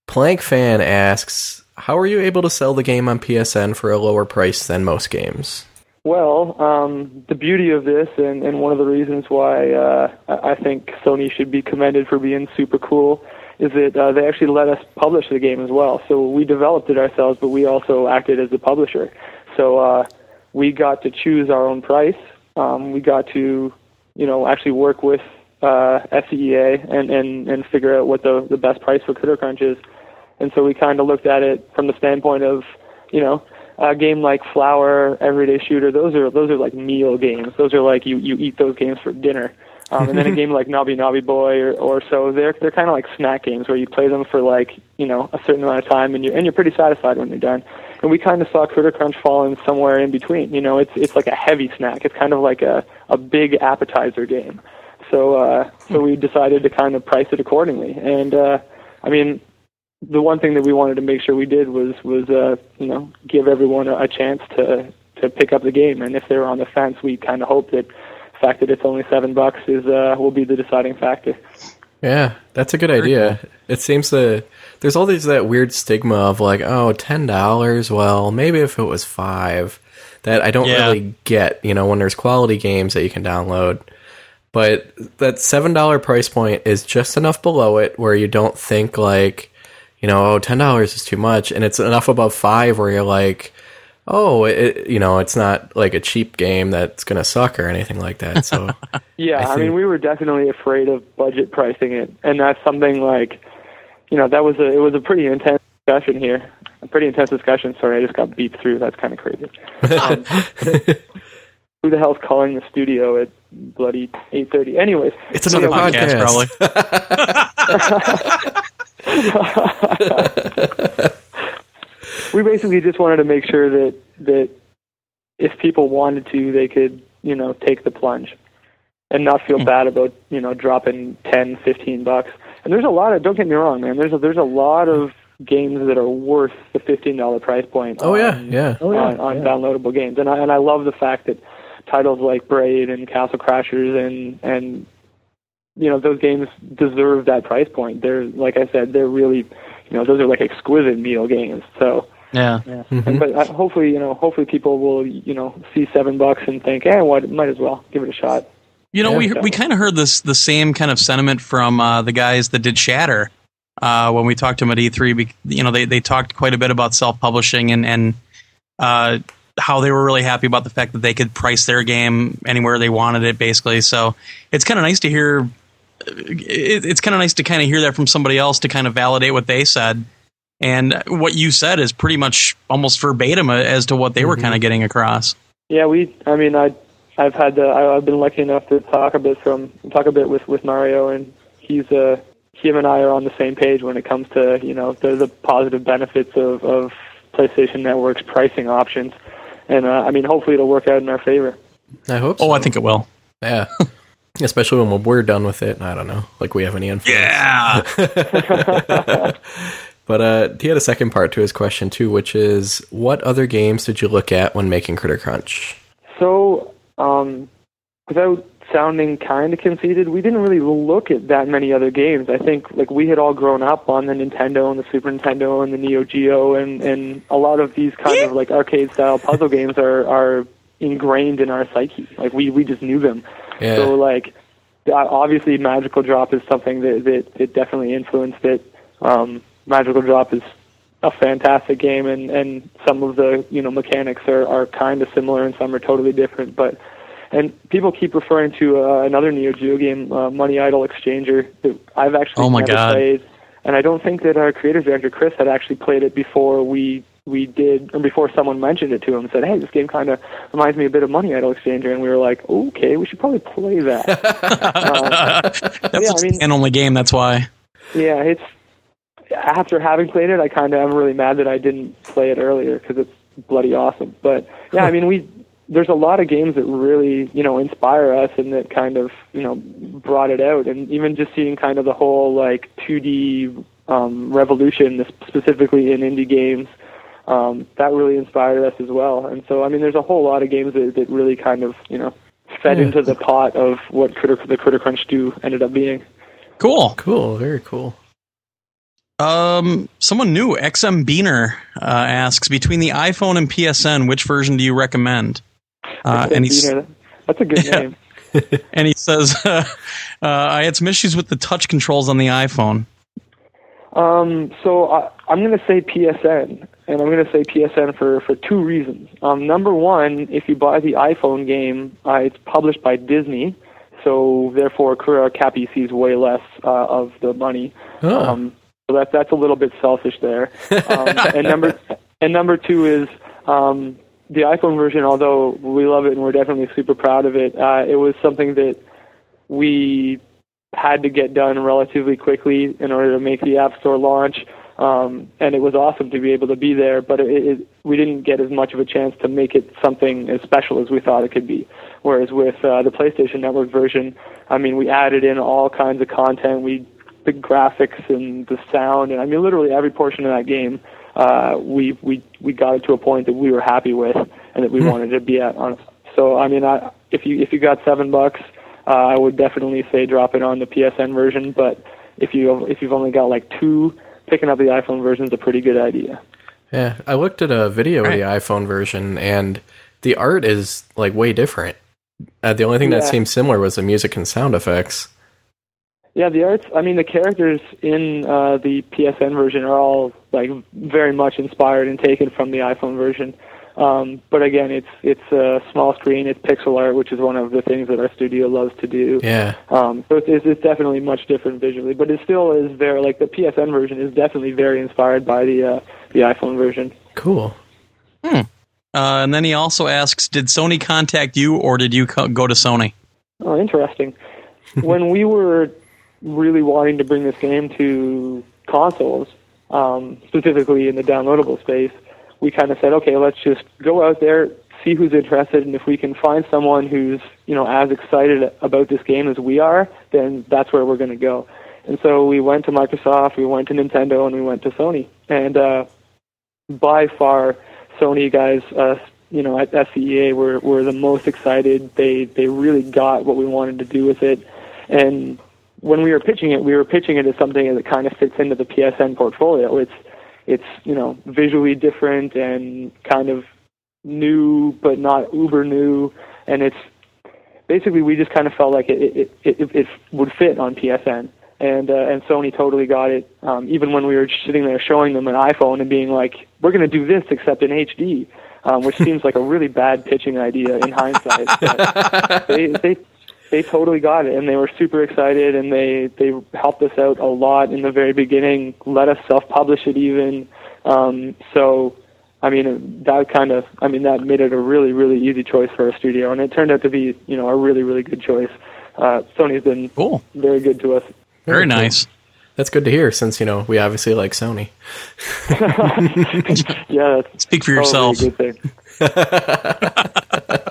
Speaker 2: Plank fan asks, "How are you able to sell the game on PSN for a lower price than most games?"
Speaker 3: Well, um, the beauty of this, and, and one of the reasons why uh, I think Sony should be commended for being super cool, is that uh, they actually let us publish the game as well. So we developed it ourselves, but we also acted as the publisher. So uh, we got to choose our own price. Um, we got to, you know, actually work with uh, SCEA and, and, and figure out what the, the best price for Critter Crunch is. And so we kind of looked at it from the standpoint of, you know, a game like Flower, Everyday Shooter, those are those are like meal games. Those are like you you eat those games for dinner. Um, and then a *laughs* game like Noby Noby Boy or, or so, they're they're kind of like snack games where you play them for like you know a certain amount of time and you're and you're pretty satisfied when you're done. And we kind of saw Critter Crunch falling somewhere in between. You know, it's it's like a heavy snack. It's kind of like a a big appetizer game. So uh, so we decided to kind of price it accordingly. And uh, I mean, the one thing that we wanted to make sure we did was was uh, you know give everyone a, a chance to to pick up the game. And if they were on the fence, we kind of hope that the fact that it's only seven bucks is uh, will be the deciding factor.
Speaker 2: Yeah, that's a good idea. It seems that there's all these that weird stigma of like, oh, ten dollars. Well, maybe if it was five, that I don't yeah. really get. You know, when there's quality games that you can download, but that seven dollar price point is just enough below it where you don't think like, you know, oh, ten dollars is too much, and it's enough above five where you're like, oh, it, you know, it's not like a cheap game that's going to suck or anything like that. So, *laughs*
Speaker 3: yeah, I, think... I, mean, we were definitely afraid of budget pricing it, and that's something like, you know, that was a it was a pretty intense discussion here, a pretty intense discussion. Sorry, I just got beeped through. That's kind of crazy. Um, *laughs* who the hell's calling the studio at bloody eight thirty? Anyways,
Speaker 2: it's another podcast,
Speaker 3: probably. *laughs* we basically just wanted to make sure that that if people wanted to, they could you know take the plunge and not feel hmm. bad about you know dropping ten, fifteen bucks. And there's a lot of don't get me wrong, man. There's a, there's a lot of games that are worth the fifteen dollar price point.
Speaker 2: Oh on, yeah, yeah,
Speaker 3: oh, yeah. on, on yeah. downloadable games. And I and I love the fact that titles like Braid and Castle Crashers and and you know those games deserve that price point. They're like I said, they're really you know those are like exquisite meal games. So
Speaker 1: yeah. yeah. Mm-hmm.
Speaker 3: But uh, hopefully, you know, hopefully people will, you know, see seven bucks and think, eh, what, might as well give it a shot.
Speaker 1: You know, yeah, we we kind of heard this the same kind of sentiment from uh, the guys that did Shatter uh, when we talked to them at E3. You know, they they talked quite a bit about self publishing and and uh, how they were really happy about the fact that they could price their game anywhere they wanted it, basically. So it's kind of nice to hear. It, it's kind of nice to kind of hear that from somebody else to kind of validate what they said and what you said is pretty much almost verbatim as to what they were mm-hmm. kind of getting across.
Speaker 3: Yeah, we. I mean, I, I've had the. I, I've been lucky enough to talk a bit from talk a bit with with Mario, and he's uh him and I are on the same page when it comes to you know the the positive benefits of of PlayStation Network's pricing options, and uh, I mean, hopefully it'll work out in our favor.
Speaker 2: I hope.
Speaker 1: Oh, I think it will.
Speaker 2: Yeah. *laughs* Especially when we're done with it. I don't know. Like we have any influence.
Speaker 1: Yeah. *laughs*
Speaker 2: But uh, he had a second part to his question too, which is, what other games did you look at when making Critter Crunch?
Speaker 3: So, um, without sounding kind of conceited, we didn't really look at that many other games. I think like we had all grown up on the Nintendo and the Super Nintendo and the Neo Geo, and and a lot of these kind of like arcade style puzzle games are are ingrained in our psyche. Like we we just knew them. Yeah. So like obviously Magical Drop is something that that, that definitely influenced it. Um, Magical Drop is a fantastic game, and and some of the you know mechanics are are kind of similar, and some are totally different. But and people keep referring to uh, another Neo Geo game, uh, Money Idol Exchanger, that I've actually
Speaker 1: oh my
Speaker 3: never
Speaker 1: God.
Speaker 3: played, and I don't think that our creative director Chris had actually played it before we we did, or before someone mentioned it to him, said, "Hey, this game kind of reminds me a bit of Money Idol Exchanger," and we were like, "Okay, we should probably play that." *laughs*
Speaker 1: uh, that's yeah, I mean, an only game. That's why.
Speaker 3: Yeah, it's after having played it, I kind of am really mad that I didn't play it earlier because it's bloody awesome. But yeah, I mean, we there's a lot of games that really you know inspire us and that kind of you know brought it out, and even just seeing kind of the whole like 2D um, revolution, specifically in indie games. Um, that really inspired us as well, and so I mean, there's a whole lot of games that, that really kind of you know fed yeah. into the pot of what Critter, the Critter Crunch 2 ended up being.
Speaker 1: Cool,
Speaker 2: cool, very cool.
Speaker 1: Um, someone new, XM Beaner, uh, asks between the iPhone and PSN, which version do you recommend?
Speaker 3: Uh, and he's, that's a good *laughs* yeah. name.
Speaker 1: and he says, *laughs* uh, I had some issues with the touch controls on the iPhone.
Speaker 3: Um, so I, I'm going to say PSN, and I'm going to say PSN for, for two reasons. Um, number one, if you buy the iPhone game, uh, it's published by Disney, so therefore Cappy sees way less uh, of the money. Oh. Um, so that's that's a little bit selfish there. Um, *laughs* and number and number two is um, the iPhone version. Although we love it and we're definitely super proud of it, uh, it was something that we had to get done relatively quickly in order to make the App Store launch. Um, and it was awesome to be able to be there, but it, it, we didn't get as much of a chance to make it something as special as we thought it could be. Whereas with uh, the PlayStation Network version, I mean, we added in all kinds of content. We the graphics and the sound, and I mean literally every portion of that game, uh, we we we got it to a point that we were happy with and that we mm wanted to be at. On. So I mean, I, if you if you got seven bucks, uh, I would definitely say drop it on the PSN version. But if you if you've only got like two, picking up the iPhone version is a pretty good idea.
Speaker 2: Yeah, I looked at a video right. of the iPhone version, and the art is like way different. Uh, the only thing yeah. that seemed similar was the music and sound effects.
Speaker 3: Yeah, the arts. I mean, the characters in uh, the PSN version are all like very much inspired and taken from the iPhone version. Um, but again, it's it's a small screen. It's pixel art, which is one of the things that our studio loves to do.
Speaker 2: Yeah.
Speaker 3: Um, so it's, it's definitely much different visually, but it still is very like the PSN version is definitely very inspired by the uh, the iPhone version.
Speaker 2: Cool.
Speaker 1: Hmm. Uh, and then he also asks, did Sony contact you or did you co- go to Sony?
Speaker 3: Oh, interesting. *laughs* when we were really wanting to bring this game to consoles, um, specifically in the downloadable space, we kind of said, okay, let's just go out there, see who's interested, and if we can find someone who's you know as excited about this game as we are, then that's where we're going to go. And so we went to Microsoft, we went to Nintendo, and we went to Sony. And uh, by far, Sony guys, uh, you know, at SCEA were were the most excited. They they really got what we wanted to do with it, and when we were pitching it, we were pitching it as something that kind of fits into the PSN portfolio. It's it's you know visually different and kind of new, but not uber new, and it's basically we just kind of felt like it it it, it would fit on PSN and uh, and Sony totally got it. Um, even when we were sitting there showing them an iPhone and being like, "We're going to do this except in HD," um, which seems like a really bad pitching idea in hindsight. But *laughs* they they they totally got it, and they were super excited, and they they helped us out a lot in the very beginning. Let us self-publish it even. Um, so. I mean, that kind of, I mean, that made it a really, really easy choice for our studio, and it turned out to be, you know, a really, really good choice. Uh, Sony's been
Speaker 1: cool.
Speaker 3: very good to us
Speaker 1: very nice.
Speaker 2: That's good to hear, since you know we obviously like Sony. *laughs* *laughs*
Speaker 3: yeah,
Speaker 1: speak for yourself. *laughs*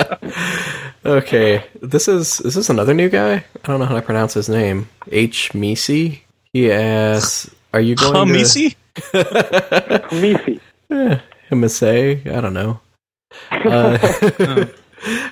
Speaker 2: okay, this is is this another new guy? I don't know how to pronounce his name. H Misi. He asks, "Are you going to
Speaker 1: Misi?
Speaker 3: Misi.
Speaker 2: Eh, I don't know. Uh, *laughs*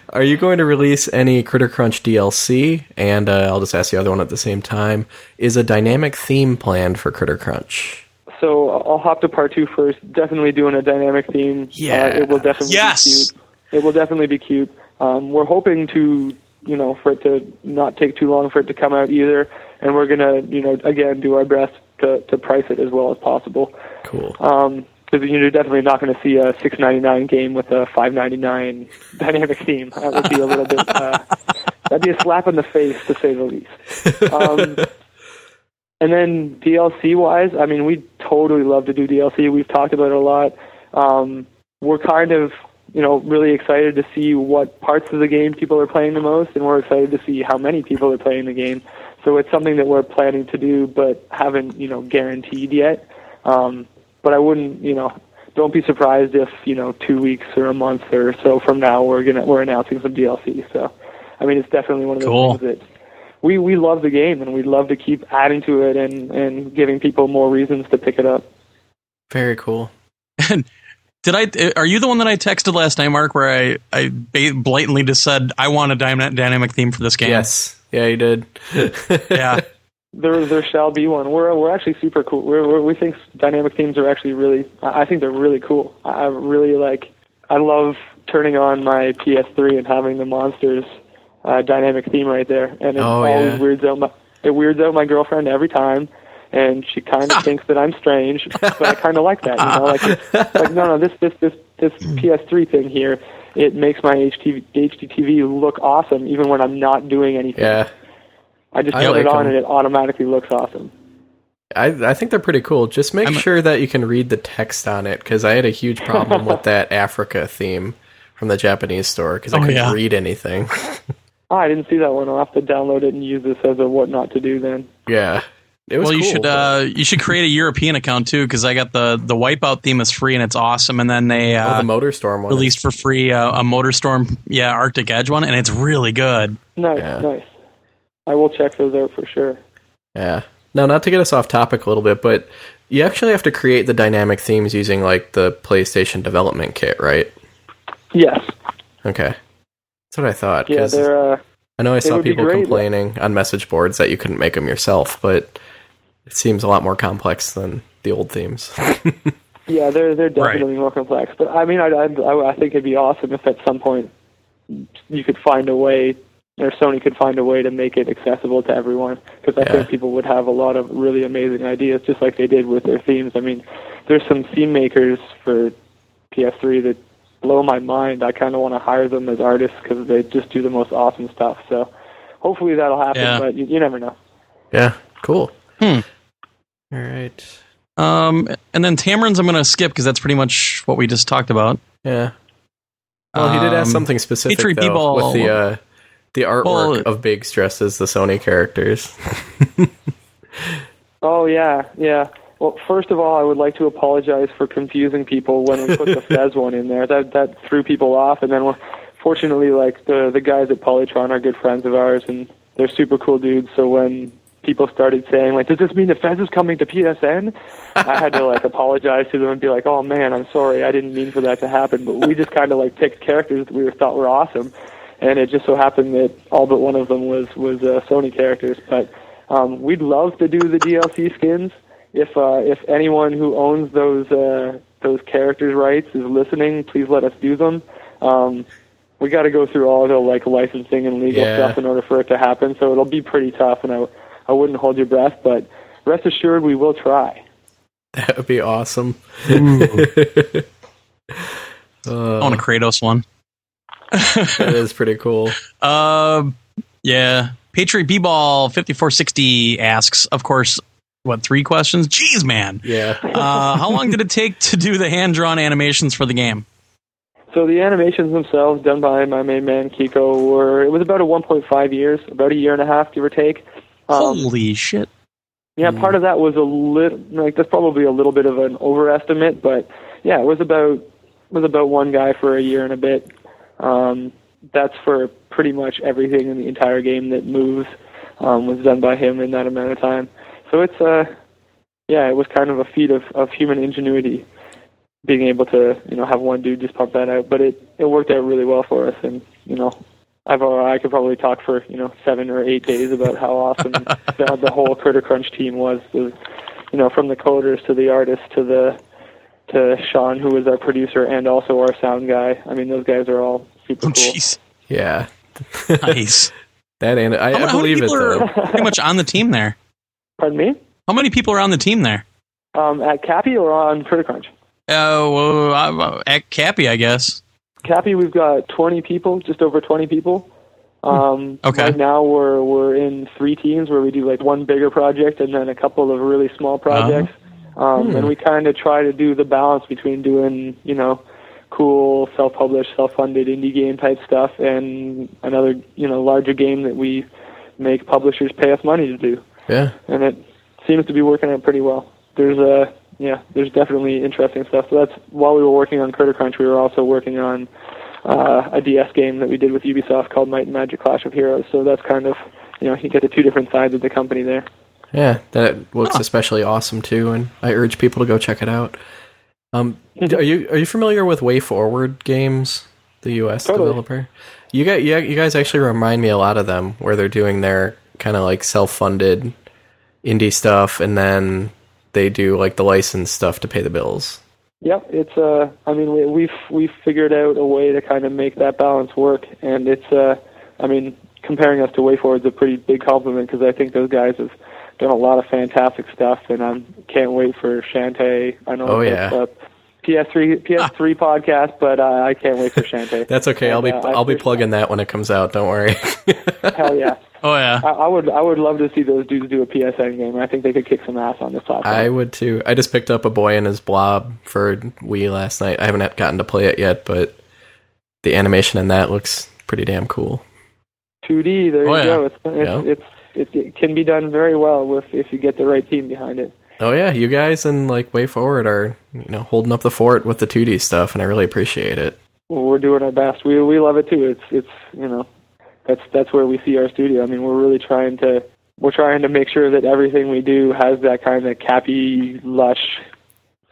Speaker 2: Are you going to release any Critter Crunch DLC? And uh, I'll just ask the other one at the same time. Is a dynamic theme planned for Critter Crunch?
Speaker 3: So I'll hop to part two first. Definitely doing a dynamic theme.
Speaker 2: Yeah,
Speaker 3: uh, it will definitely
Speaker 1: yes.
Speaker 3: be cute. It will definitely be cute. Um, we're hoping to, you know, for it to not take too long for it to come out either, and we're gonna, you know, again do our best to to price it as well as possible.
Speaker 2: Cool.
Speaker 3: Um, because you're definitely not going to see a 6.99 game with a 5.99 *laughs* dynamic theme. That would be a little bit. Uh, *laughs* that'd be a slap in the face, to say the least. Um, *laughs* and then DLC wise, I mean, we totally love to do DLC. We've talked about it a lot. Um, we're kind of, you know, really excited to see what parts of the game people are playing the most, and we're excited to see how many people are playing the game. So it's something that we're planning to do, but haven't, you know, guaranteed yet. Um, but I wouldn't, you know, don't be surprised if you know two weeks or a month or so from now we're gonna we're announcing some DLC. So, I mean, it's definitely one of those
Speaker 1: cool.
Speaker 3: things that we we love the game and we'd love to keep adding to it and and giving people more reasons to pick it up.
Speaker 2: Very cool. *laughs*
Speaker 1: Did I? Are you the one that I texted last night, Mark? Where I I blatantly just said I want a dynamic theme for this game.
Speaker 2: Yes. Yeah, you did. *laughs*
Speaker 1: yeah
Speaker 3: there there shall be one. We're we're actually super cool. We're, we're, we think dynamic themes are actually really. I think they're really cool. I really like. I love turning on my PS3 and having the monsters uh, dynamic theme right there, and it
Speaker 2: oh,
Speaker 3: always
Speaker 2: yeah.
Speaker 3: weirds out my it weirds out my girlfriend every time. And she kind of *laughs* thinks that I'm strange, but I kind of like that. You know, like, it's, like no, no, this this this this hmm. PS3 thing here, it makes my HD HDTV look awesome, even when I'm not doing anything.
Speaker 2: Yeah.
Speaker 3: I just I turn like it on them. and it automatically looks awesome.
Speaker 2: I, I think they're pretty cool. Just make I'm sure a- that you can read the text on it because I had a huge problem with *laughs* that Africa theme from the Japanese store because I oh, couldn't yeah. read anything. *laughs*
Speaker 3: oh, I didn't see that one. I'll have to download it and use this as a what not to do then.
Speaker 2: Yeah.
Speaker 1: Well,
Speaker 2: cool,
Speaker 1: you should uh, you should create a European account too because I got the the Wipeout theme is free and it's awesome, and then they uh,
Speaker 2: oh, the Motorstorm one
Speaker 1: released for free uh, a Motorstorm yeah Arctic Edge one, and it's really good.
Speaker 3: Nice,
Speaker 2: yeah.
Speaker 3: nice. I will check those out for sure.
Speaker 2: Yeah. Now, not to get us off topic a little bit, but you actually have to create the dynamic themes using like the PlayStation development kit, right?
Speaker 3: Yes.
Speaker 2: Okay. That's what I thought.
Speaker 3: Yeah, they're. Uh,
Speaker 2: I know I saw people complaining on message boards that you couldn't make them yourself, but it seems a lot more complex than the old themes. *laughs*
Speaker 3: yeah, they're they're definitely right. more complex. But I mean, I, I I think it'd be awesome if at some point you could find a way or Sony could find a way to make it accessible to everyone because I yeah. think people would have a lot of really amazing ideas just like they did with their themes. I mean, there's some theme makers for PS3 that blow my mind. I kind of want to hire them as artists because they just do the most awesome stuff. So hopefully that'll happen, yeah. but you, you never know.
Speaker 2: Yeah, cool.
Speaker 1: Hmm.
Speaker 2: All right.
Speaker 1: Um, and then Tamarins I'm going to skip because that's pretty much what we just talked about.
Speaker 2: Yeah. Well, he did ask um, something specific though, people, with the uh, the artwork well, of Big dressed as the Sony characters. *laughs*
Speaker 3: oh yeah, yeah. Well, first of all, I would like to apologize for confusing people when we put the *laughs* Fez one in there. That that threw people off, and then fortunately, like the the guys at Polytron are good friends of ours, and they're super cool dudes. So when people started saying like, "Does this mean the Fez is coming to PSN?" I had to like apologize to them and be like, "Oh man, I'm sorry. I didn't mean for that to happen." But we just kind of like picked characters that we thought were awesome, and it just so happened that all but one of them was was uh, Sony characters. But um, we'd love to do the DLC skins if uh, if anyone who owns those uh, those characters' rights is listening, please let us do them. Um, we got to go through all the like licensing and legal yeah. stuff in order for it to happen, so it'll be pretty tough, and I I wouldn't hold your breath, but rest assured we will try. *laughs*
Speaker 2: That would be awesome. *laughs*
Speaker 1: uh, I want a Kratos one.
Speaker 2: that is pretty cool. *laughs*
Speaker 1: Um, uh, yeah. Patriot B-Ball 5460 asks, of course, what three questions? Jeez, man.
Speaker 2: Yeah.
Speaker 1: uh, how long did it take to do the hand drawn animations for the game?
Speaker 3: So the animations themselves, done by my main man Kiko, were it was about a 1.5 years, about a year and a half, give or take.
Speaker 1: Um, Holy shit!
Speaker 3: Yeah, part of that was a little like that's probably a little bit of an overestimate, but yeah, it was about was about one guy for a year and a bit. Um, that's for pretty much everything in the entire game that moves um, was done by him in that amount of time. So it's uh yeah, it was kind of a feat of, of human ingenuity being able to, you know, have one dude just pump that out. But it, it worked out really well for us and, you know, I've uh, I could probably talk for, you know, seven or eight days about how awesome *laughs* the, the whole Critter Crunch team was. was. You know, from the coders to the artists to the to Sean who was our producer and also our sound guy. I mean those guys are all super oh, cool. Geez.
Speaker 2: Yeah. *laughs*
Speaker 1: nice.
Speaker 2: that and I, how, I believe it though.
Speaker 1: pretty much on the team there.
Speaker 3: Pardon me?
Speaker 1: How many people are on the team there?
Speaker 3: Um, at Cappy or on Critter Crunch?
Speaker 1: Oh, uh, at Cappy, I guess.
Speaker 3: Cappy, we've got 20 people, just over 20 people. Um,
Speaker 1: okay.
Speaker 3: Right now, we're we're in three teams where we do like one bigger project and then a couple of really small projects. Uh-huh. Um, hmm. And we kind of try to do the balance between doing, you know, cool self-published, self-funded indie game type stuff and another, you know, larger game that we make publishers pay us money to do.
Speaker 2: Yeah.
Speaker 3: And it seems to be working out pretty well. There's a yeah, there's definitely interesting stuff. So that's while we were working on Critter Crunch, we were also working on uh, a DS game that we did with Ubisoft called Might and Magic Clash of Heroes. So that's kind of you know you get the two different sides of the company there.
Speaker 2: Yeah, that looks especially awesome too, and I urge people to go check it out. Um, mm-hmm. are you are you familiar with WayForward Games, the U.S. Totally. developer? You got yeah, you guys actually remind me a lot of them, where they're doing their kind of like self-funded indie stuff, and then they do like the license stuff to pay the bills.
Speaker 3: Yep, it's uh, I mean we, we've we've figured out a way to kind of make that balance work, and it's uh, I mean comparing us to WayForward is a pretty big compliment because I think those guys have done a lot of fantastic stuff, and I can't wait for Shantae. I know
Speaker 2: oh, yeah.
Speaker 3: a PS3 PS3 podcast, but uh, I can't wait for *laughs* Shantae.
Speaker 2: That's okay. And, I'll be uh, I'll be plugging that when it comes out. Don't worry. *laughs*
Speaker 3: Hell yeah.
Speaker 1: Oh yeah,
Speaker 3: I, I, would. I would love to see those dudes do a PSN game. I think they could kick some ass on this platform.
Speaker 2: I would too. I just picked up a boy and his blob for Wii last night. I haven't gotten to play it yet, but the animation in that looks pretty damn cool.
Speaker 3: 2D. There oh, you yeah. go. It's it's, it's, it can be done very well with if you get the right team behind it.
Speaker 2: Oh yeah, you guys and like WayForward are you know holding up the fort with the 2D stuff, and I really appreciate it.
Speaker 3: Well, we're doing our best. We we love it too. It's it's you know that's that's where we see our studio. I mean, we're really trying to we're trying to make sure that everything we do has that kind of cappy, lush,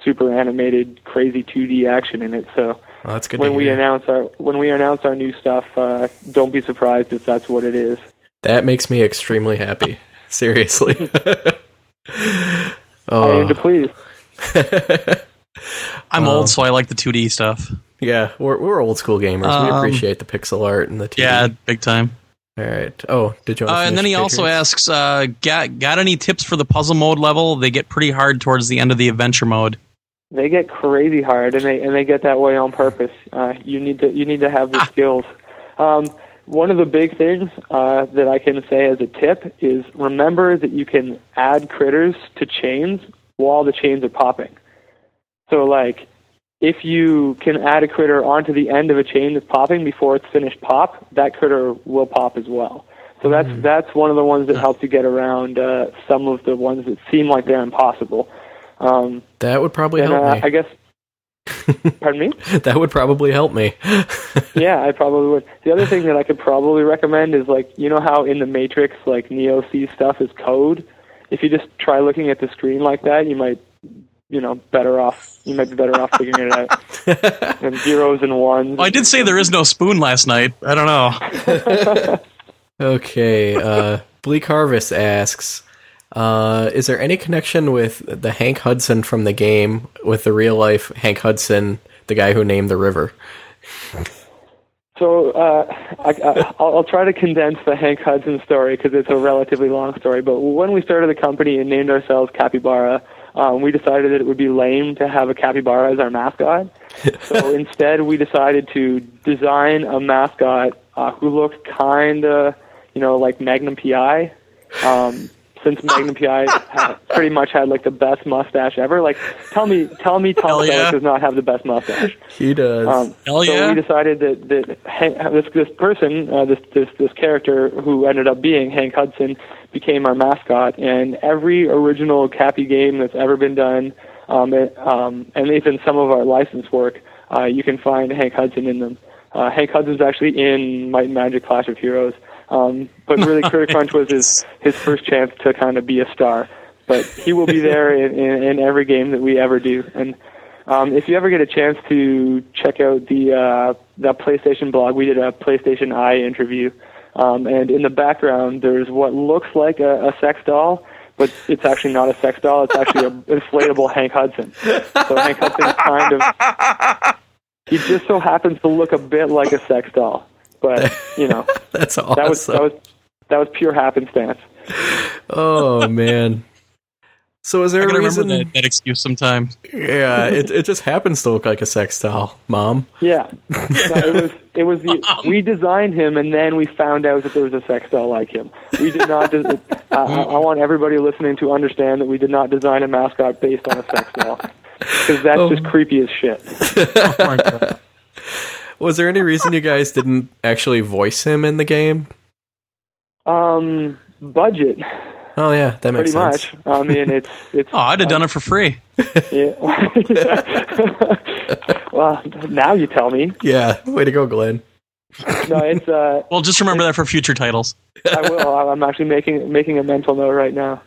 Speaker 3: super animated, crazy 2D action in it. So
Speaker 2: well, that's good.
Speaker 3: When we announce our when we announce our new stuff, uh, don't be surprised if that's what it is.
Speaker 2: That makes me extremely happy. *laughs* Seriously. *laughs*
Speaker 3: oh. I aim to please.
Speaker 1: I'm um, old, so I like the 2D stuff.
Speaker 2: Yeah, we're we're old school gamers. Um, we appreciate the pixel art and the 2D.
Speaker 1: Yeah, big time.
Speaker 2: All right. Oh, did you?
Speaker 1: Uh, and then he also asks, uh, "Got got any tips for the puzzle mode level? They get pretty hard towards the end of the adventure mode."
Speaker 3: They get crazy hard, and they and they get that way on purpose. Uh, you need to you need to have the ah. skills. Um, one of the big things uh, that I can say as a tip is remember that you can add critters to chains while the chains are popping. So like if you can add a critter onto the end of a chain that's popping before it's finished pop, that critter will pop as well. So that's mm. that's one of the ones that helps you get around uh, some of the ones that seem like they're impossible. Um,
Speaker 2: that would probably and, help uh, me.
Speaker 3: I guess. *laughs* Pardon me.
Speaker 2: that would probably help me. *laughs*
Speaker 3: yeah, I probably would. The other thing that I could probably recommend is like you know how in the Matrix like Neo sees stuff as code. If you just try looking at the screen like that, you might you know better off. You might be better off figuring it out. and *laughs* zeros and ones.
Speaker 1: Well, I did say there is no spoon last night. I don't know. *laughs*
Speaker 2: okay, uh, Bleak Harvest asks. Uh, is there any connection with the Hank Hudson from the game with the real life Hank Hudson, the guy who named the river?
Speaker 3: So uh, I, will try to condense the Hank Hudson story because it's a relatively long story. But when we started the company and named ourselves Capybara, um, we decided that it would be lame to have a capybara as our mascot. so *laughs* instead, we decided to design a mascot uh, who looked kind of, you know, like Magnum PI. Um, since Magnum PI *laughs* had, pretty much had like the best mustache ever. Like, tell me, tell me, Tom yeah. does not have the best mustache.
Speaker 2: He does. Um,
Speaker 1: Hell
Speaker 3: so
Speaker 1: yeah.
Speaker 3: we decided that that Hank, this this person, uh, this this this character who ended up being Hank Hudson, became our mascot. And every original Cappy game that's ever been done, um, it, um, and even some of our license work, uh, you can find Hank Hudson in them. Uh, Hank Hudson's actually in Might and Magic Clash of Heroes. Um, but really, Critter *laughs* Crunch was his his first chance to kind of be a star. But he will be *laughs* there in, in, in every game that we ever do. And um, if you ever get a chance to check out the uh, the PlayStation blog, we did a PlayStation Eye interview. Um, and in the background, there's what looks like a, a sex doll, but it's actually not a sex doll. It's actually an *laughs* inflatable Hank Hudson. So Hank Hudson kind of he just so happens to look a bit like a sex doll. But you know, *laughs*
Speaker 2: that's awesome.
Speaker 3: That was that was that was pure happenstance.
Speaker 2: Oh man. So is there
Speaker 1: I
Speaker 2: a reason
Speaker 1: that, that, excuse sometimes?
Speaker 2: Yeah, it it just happens to look like a sex doll, mom.
Speaker 3: Yeah, *laughs* no, it was it was the, we designed him and then we found out that there was a sex doll like him. We did not. uh, *laughs* I, I want everybody listening to understand that we did not design a mascot based on a sex doll because that's oh. just creepy as shit. oh *laughs*
Speaker 2: was there any reason you guys didn't actually voice him in the game?
Speaker 3: Um, budget.
Speaker 2: Oh yeah, that makes
Speaker 3: Pretty sense. much. I mean, *laughs* it's it's.
Speaker 1: oh, I'd have um, done it for free.
Speaker 3: Yeah. *laughs* well, now you tell me.
Speaker 2: Yeah, way to go, Glenn.
Speaker 3: No, it's. uh
Speaker 1: Well, just remember that for future titles. *laughs*
Speaker 3: I will. I'm actually making making a mental note right now.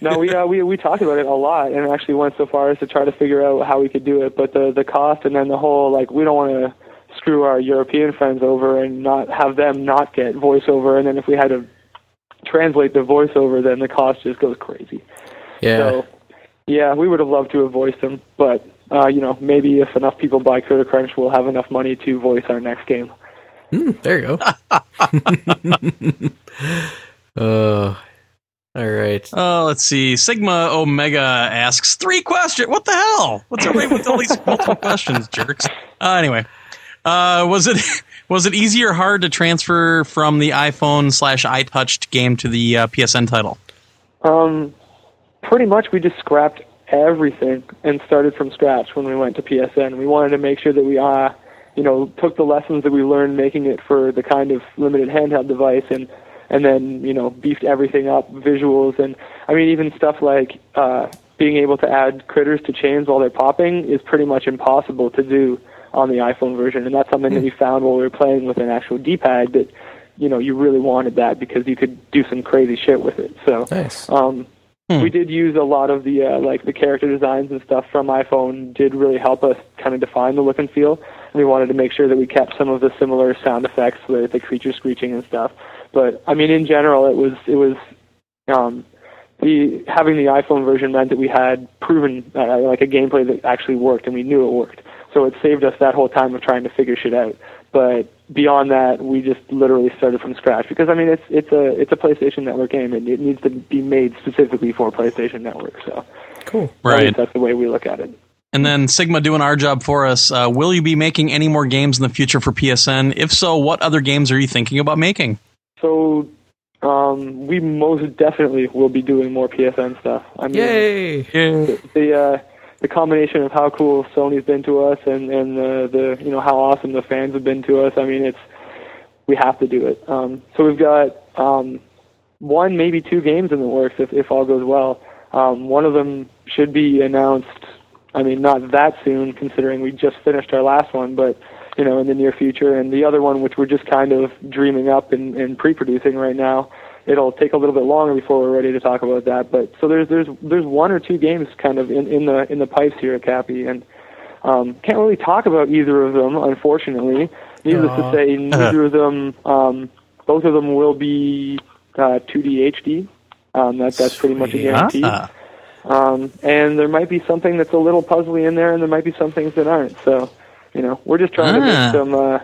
Speaker 3: No, we uh, we we talked about it a lot, and actually went so far as to try to figure out how we could do it. But the the cost, and then the whole like, we don't want to screw our European friends over and not have them not get voiceover. And then if we had to translate the voiceover, then the cost just goes crazy.
Speaker 2: Yeah.
Speaker 3: So, yeah, we would have loved to have voiced them, but uh, you know, maybe if enough people buy Critter Crunch, we'll have enough money to voice our next game.
Speaker 2: Mm, there you go. *laughs* *laughs* uh, all right.
Speaker 1: Oh, let's see. Sigma Omega asks three questions. What the hell? What's everybody with all these multiple *laughs* questions, jerks? Uh, anyway, uh, was it was it easy or hard to transfer from the iPhone slash iTouched game to the uh, PSN title?
Speaker 3: Um, pretty much we just scrapped everything and started from scratch when we went to PSN. We wanted to make sure that we, uh, you know, took the lessons that we learned making it for the kind of limited handheld device and and then you know beefed everything up, visuals and I mean even stuff like uh, being able to add critters to chains while they're popping is pretty much impossible to do on the iPhone version, and that's something that hmm. we found while we were playing with an actual D-pad that you know you really wanted that because you could do some crazy shit with it. So
Speaker 2: nice.
Speaker 3: um, hmm. we did use a lot of the uh, like the character designs and stuff from iPhone did really help us kind of define the look and feel. And we wanted to make sure that we kept some of the similar sound effects with the creature screeching and stuff. But I mean, in general, it was it was um, the having the iPhone version meant that we had proven uh, like a gameplay that actually worked, and we knew it worked. So it saved us that whole time of trying to figure shit out. But beyond that, we just literally started from scratch because I mean it's it's a it's a PlayStation Network game and it needs to be made specifically for PlayStation Network. So
Speaker 2: cool,
Speaker 1: right?
Speaker 3: That's the way we look at it.
Speaker 1: And then Sigma doing our job for us. Uh, will you be making any more games in the future for PSN? If so, what other games are you thinking about making?
Speaker 3: So um, we most definitely will be doing more PSN stuff.
Speaker 2: I mean, Yay!
Speaker 3: The, the uh, the combination of how cool Sony's been to us and and the the you know how awesome the fans have been to us. I mean, it's we have to do it. Um, so we've got um, one, maybe two games in the works if if all goes well. Um, one of them should be announced. I mean, not that soon, considering we just finished our last one, but you know, in the near future. And the other one, which we're just kind of dreaming up and, and pre-producing right now, it'll take a little bit longer before we're ready to talk about that. But so there's there's there's one or two games kind of in, in the in the pipes here at Cappy, and um, can't really talk about either of them, unfortunately. Needless to say, *laughs* neither of them, um, both of them will be uh, 2D HD. Um, that that's pretty much a guarantee. Um, and there might be something that's a little puzzly in there, and there might be some things that aren't. So, you know, we're just trying ah. to make ah. some uh,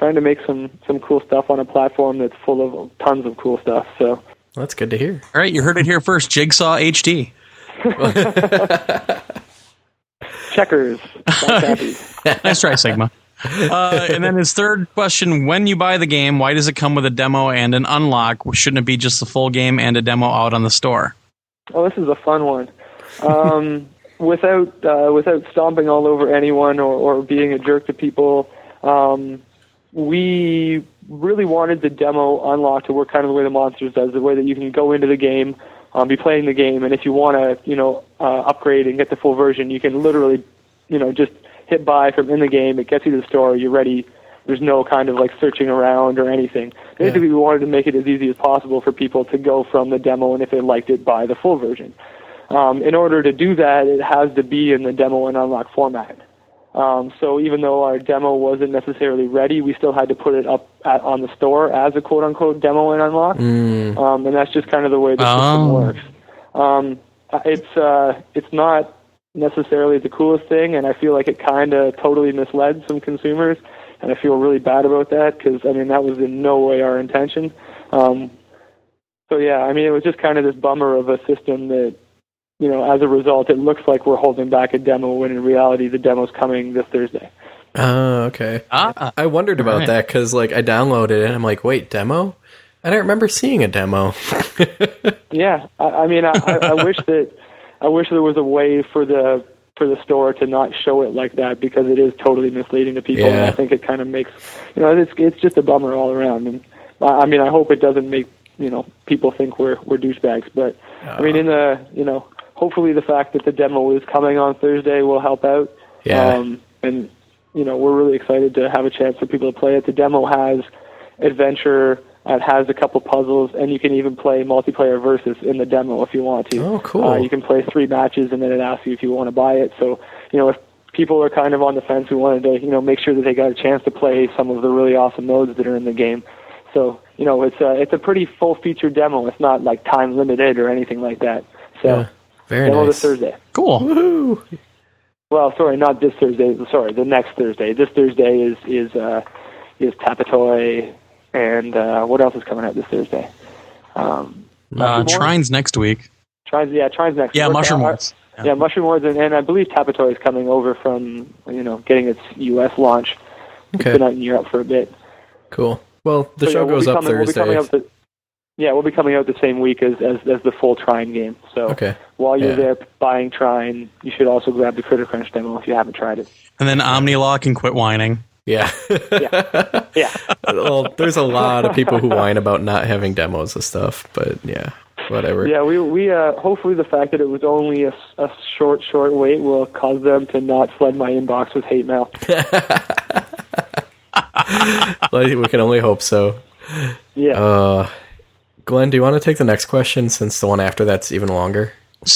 Speaker 3: trying to make some some cool stuff on a platform that's full of tons of cool stuff. So well,
Speaker 2: that's good to hear.
Speaker 1: All right, you heard it here first. Jigsaw HD. *laughs*
Speaker 3: Checkers. *laughs*
Speaker 1: nice try, Sigma. Uh, and then his third question: When you buy the game, why does it come with a demo and an unlock? Shouldn't it be just the full game and a demo out on the store?
Speaker 3: Oh, this is a fun one. Um, *laughs* without uh, without stomping all over anyone or, or being a jerk to people, um, we really wanted the demo unlock to work kind of the way the monsters does, the way that you can go into the game, um, be playing the game, and if you want to, you know, uh, upgrade and get the full version, you can literally, you know, just hit buy from in the game. It gets you to the store. You're ready. There's no kind of like searching around or anything. Basically, yeah. we wanted to make it as easy as possible for people to go from the demo and if they liked it, buy the full version. Um, in order to do that, it has to be in the demo and unlock format. Um, so even though our demo wasn't necessarily ready, we still had to put it up at, on the store as a quote unquote demo and unlock. Mm. Um, and that's just kind of the way the oh. system works. Um, it's uh, it's not necessarily the coolest thing, and I feel like it kind of totally misled some consumers, and I feel really bad about that because I mean that was in no way our intention. Um, so yeah, I mean it was just kind of this bummer of a system that you know, as a result, it looks like we're holding back a demo when in reality the demo's coming this Thursday.
Speaker 2: Oh, okay. Ah, I wondered about right. that because, like, I downloaded it and I'm like, wait, demo? I don't remember seeing a demo. *laughs*
Speaker 3: yeah, I, I mean, I, I, wish that I wish there was a way for the for the store to not show it like that because it is totally misleading to people, yeah. and I think it kind of makes you know it's it's just a bummer all around. And I mean, I hope it doesn't make you know people think we're we're douchebags, but uh, I mean, in the you know hopefully the fact that the demo is coming on Thursday will help out.
Speaker 2: Yeah. Um,
Speaker 3: and you know we're really excited to have a chance for people to play it. The demo has adventure. It has a couple puzzles, and you can even play multiplayer versus in the demo if you want to.
Speaker 2: Oh, cool!
Speaker 3: Uh, you can play three matches, and then it asks you if you want to buy it. So, you know, if people are kind of on the fence, we wanted to, you know, make sure that they got a chance to play some of the really awesome modes that are in the game. So, you know, it's a it's a pretty full featured demo. It's not like time limited or anything like that. So. Yeah.
Speaker 2: Very demo
Speaker 3: nice. this Thursday.
Speaker 1: Cool.
Speaker 2: Woo-hoo.
Speaker 3: Well, sorry, not this Thursday. Sorry, the next Thursday. This Thursday is is uh, is Tapatoy, and uh, what else is coming out this Thursday?
Speaker 1: Um, uh, Trines next week.
Speaker 3: Trines, yeah, Trines next. Week.
Speaker 1: Yeah,
Speaker 3: week.
Speaker 1: Mushroom Wars.
Speaker 3: Yeah. yeah, Mushroom Wars, and, and I believe Tapatoy is coming over from you know getting its U.S. launch. Okay. It's been out in Europe for a bit.
Speaker 2: Cool. Well, the so, show yeah, goes we'll up coming, Thursday. We'll
Speaker 3: yeah, we'll be coming out the same week as as, as the full Trine game. So
Speaker 2: okay.
Speaker 3: while you're yeah. there buying Trine, you should also grab the Critter Crunch demo if you haven't tried it.
Speaker 1: And then Omnilaw can quit whining.
Speaker 2: Yeah.
Speaker 3: yeah. *laughs* Yeah.
Speaker 2: well, there's a lot of people who whine about not having demos of stuff, but yeah, whatever.
Speaker 3: Yeah, we we uh, hopefully the fact that it was only a, a short short wait will cause them to not flood my inbox with hate mail. *laughs*
Speaker 2: we can only hope so.
Speaker 3: Yeah.
Speaker 2: Uh, Glenn, do you want to take the next question since the one after that's even longer? *laughs*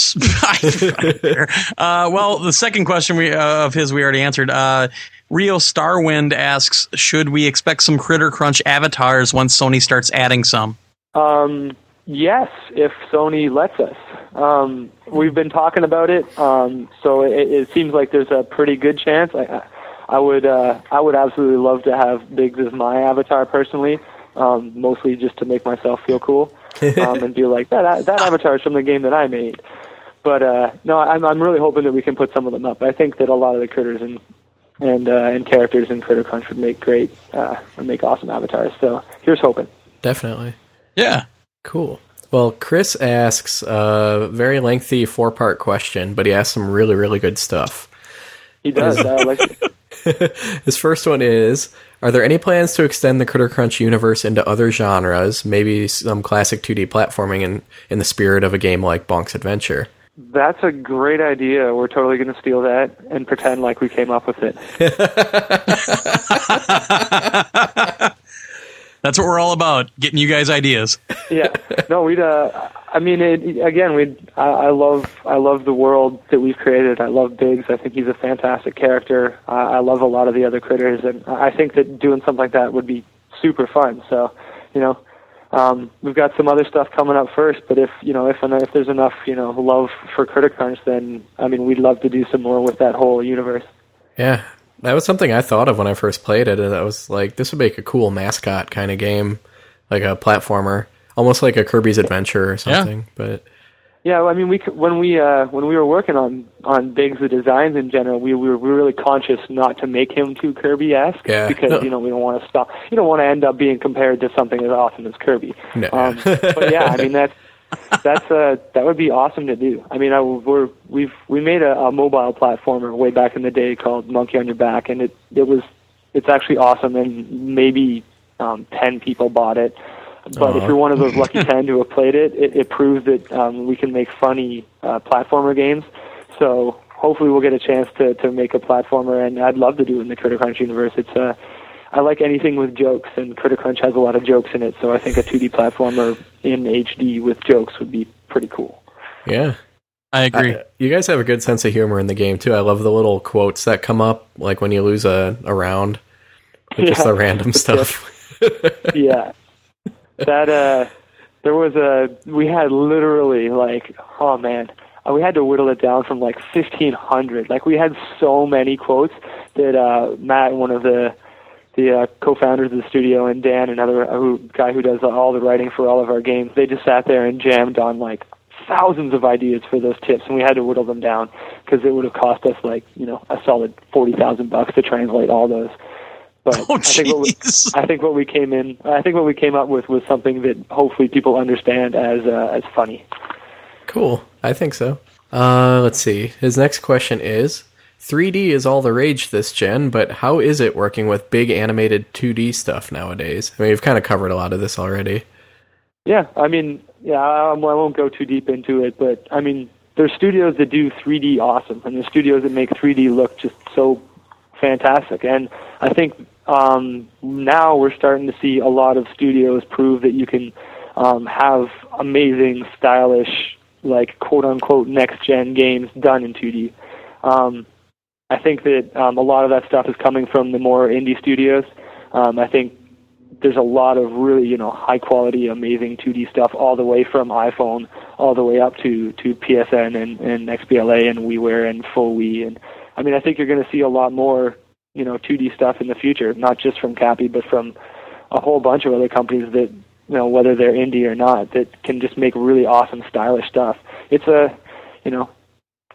Speaker 1: uh, well, the second question we, uh, of his we already answered. Uh, Rio Starwind asks, should we expect some Critter Crunch avatars once Sony starts adding some?
Speaker 3: Um, yes, if Sony lets us. Um, we've been talking about it, um, so it, it, seems like there's a pretty good chance. I, I would, uh, I would absolutely love to have Biggs as my avatar personally um, mostly just to make myself feel cool um, and be like that. That avatar is from the game that I made. But uh, no, I'm I'm really hoping that we can put some of them up. I think that a lot of the critters and and uh, and characters in Critter Crunch would make great uh, would make awesome avatars. So here's hoping.
Speaker 2: Definitely.
Speaker 1: Yeah.
Speaker 2: Cool. Well, Chris asks a very lengthy four part question, but he asks some really, really good stuff.
Speaker 3: He does. like *laughs*
Speaker 2: His first one is Are there any plans to extend the Critter Crunch universe into other genres, maybe some classic 2D platforming in, in the spirit of a game like Bonk's Adventure?
Speaker 3: That's a great idea. We're totally going to steal that and pretend like we came up with it. *laughs*
Speaker 1: That's what we're all about, getting you guys ideas.
Speaker 3: yeah. No, we'd. Uh, I mean, it, again, we. I, I love. I love the world that we've created. I love Biggs. I think he's a fantastic character. I, I love a lot of the other critters, and I think that doing something like that would be super fun. So, you know, um, we've got some other stuff coming up first, but if you know if if there's enough you know love for Critter Crunch, then I mean we'd love to do some more with that whole universe.
Speaker 2: Yeah, that was something I thought of when I first played it, and I was like, this would make a cool mascot kind of game, like a platformer, almost like a Kirby's Adventure or something. Yeah. But
Speaker 3: yeah, I mean, we when we uh, when we were working on on Biggs the designs in general, we, we were really conscious not to make him too Kirby-esque
Speaker 2: yeah.
Speaker 3: because
Speaker 2: no.
Speaker 3: you know we don't want to stop. You don't want to end up being compared to something as awesome as Kirby.
Speaker 2: No.
Speaker 3: Um, but yeah, I mean that's that's uh that would be awesome to do. I mean, I, we're we've we made a, a mobile platformer way back in the day called Monkey on Your Back, and it it was it's actually awesome, and maybe um, ten people bought it but uh-huh. if you're one of those lucky *laughs* 10 who have played it, it, it proves that um, we can make funny uh, platformer games. So hopefully we'll get a chance to, to make a platformer, and I'd love to do it in the Critter Crunch universe. It's uh, I like anything with jokes, and Critter Crunch has a lot of jokes in it, so I think a 2D platformer in HD with jokes would be pretty cool.
Speaker 2: Yeah.
Speaker 1: I agree. I,
Speaker 2: you guys have a good sense of humor in the game too. I love the little quotes that come up, like when you lose a, a round, *laughs* yeah. just the random *laughs* stuff.
Speaker 3: yeah, that uh there was a we had literally like oh man. Uh, we had to whittle it down from like 1500 like we had so many quotes that uh matt one of the the uh, co-founders of the studio and dan another uh, who, guy who does all the writing for all of our games they just sat there and jammed on like thousands of ideas for those tips and we had to whittle them down because it would have cost us like you know a solid forty thousand bucks to translate all those but
Speaker 1: oh,
Speaker 3: I think what we, I think what we came in, I think what we came up with was something that hopefully people understand as uh, as funny.
Speaker 2: Cool, I think so. Uh, let's see. His next question is: 3D is all the rage this gen, but how is it working with big animated 2D stuff nowadays? I mean, you've kind of covered a lot of this already.
Speaker 3: Yeah, I mean, yeah, I, I won't go too deep into it, but I mean, there's studios that do 3D awesome, and there's studios that make 3D look just so fantastic. And I think um, now we're starting to see a lot of studios prove that you can um, have amazing, stylish, like quote unquote next gen games done in 2D. Um, I think that um, a lot of that stuff is coming from the more indie studios. Um, I think there's a lot of really you know high quality, amazing 2D stuff all the way from iPhone all the way up to to PSN and, and XBLA and WiiWare and Full Wii and I mean I think you're going to see a lot more you know 2D stuff in the future, not just from Cappy, but from a whole bunch of other companies that you know whether they're indie or not that can just make really awesome stylish stuff. It's a you know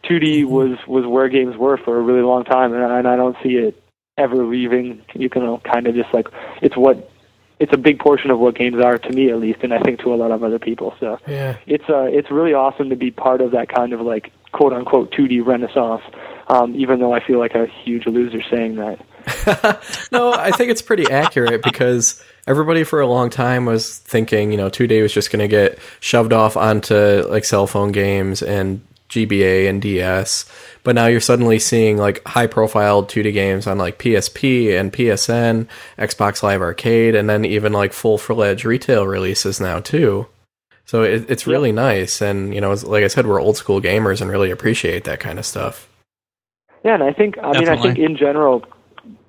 Speaker 3: 2D mm-hmm. was was where games were for a really long time, and, and I don't see it ever leaving. You can kind of just like it's what it's a big portion of what games are to me at least, and I think to a lot of other people. So
Speaker 2: yeah,
Speaker 3: it's uh it's really awesome to be part of that kind of like quote unquote 2D renaissance um, even though I feel like a huge loser saying
Speaker 2: that. *laughs* no, I think it's pretty accurate because everybody for a long time was thinking, you know, 2D was just going to get shoved off onto like cell phone games and GBA and DS. But now you're suddenly seeing like high profile 2D games on like PSP and PSN, Xbox Live Arcade, and then even like full fledged retail releases now too. So it, it's really yep. nice. And, you know, like I said, we're old school gamers and really appreciate that kind of stuff.
Speaker 3: Yeah, and I think I Definitely. mean I think in general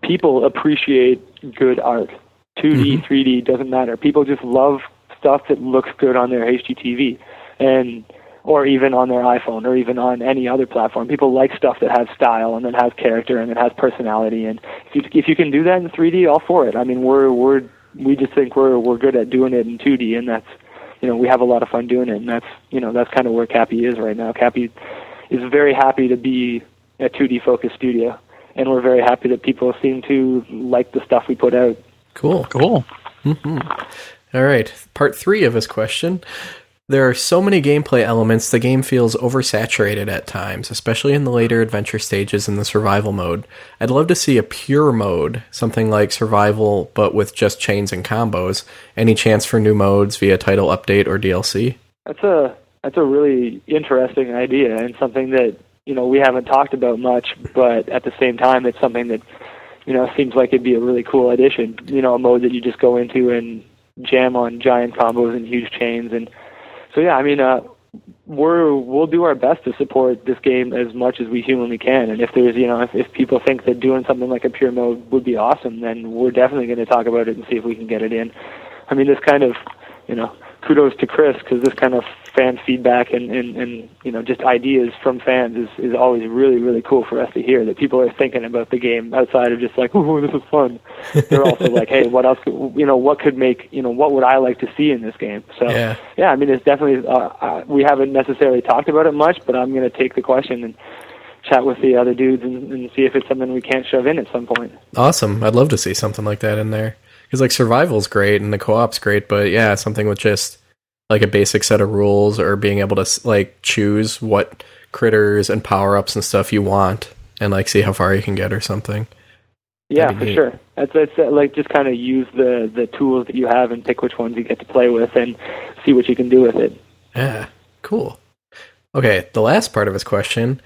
Speaker 3: people appreciate good art. 2D, mm-hmm. 3D doesn't matter. People just love stuff that looks good on their HDTV and or even on their iPhone or even on any other platform. People like stuff that has style and that has character and that has personality and if you if you can do that in 3D, all for it. I mean, we're we're we just think we're we're good at doing it in 2D and that's you know, we have a lot of fun doing it and that's, you know, that's kind of where Cappy is right now. Cappy is very happy to be a 2D focused studio, and we're very happy that people seem to like the stuff we put out.
Speaker 2: Cool,
Speaker 1: cool.
Speaker 2: Mm-hmm. All right, part three of his question: There are so many gameplay elements, the game feels oversaturated at times, especially in the later adventure stages in the survival mode. I'd love to see a pure mode, something like survival but with just chains and combos. Any chance for new modes via title update or DLC?
Speaker 3: That's a that's a really interesting idea and something that, you know, we haven't talked about much, but at the same time it's something that you know, seems like it'd be a really cool addition. You know, a mode that you just go into and jam on giant combos and huge chains and so yeah, I mean, uh, we're we'll do our best to support this game as much as we humanly can. And if there's you know if, if people think that doing something like a pure mode would be awesome, then we're definitely going to talk about it and see if we can get it in. I mean, this kind of you know kudos to Chris because this kind of fan feedback and, and, and you know just ideas from fans is, is always really really cool for us to hear that people are thinking about the game outside of just like oh this is fun. They're also *laughs* like hey what else could, you know what could make you know what would I like to see in this game. So
Speaker 2: yeah,
Speaker 3: yeah I mean it's definitely uh, uh, we haven't necessarily talked about it much, but I'm going to take the question and chat with the other dudes and, and see if it's something we can't shove in at some point.
Speaker 2: Awesome, I'd love to see something like that in there because like survival's great and the co-op's great, but yeah, something with just like a basic set of rules or being able to like choose what critters and power ups and stuff you want and like see how far you can get or something.
Speaker 3: Yeah, for neat. sure. That's that's uh, like just kind of use the the tools that you have and pick which ones you get to play with and see what you can do with it.
Speaker 2: Yeah, cool. Okay, the last part of his question.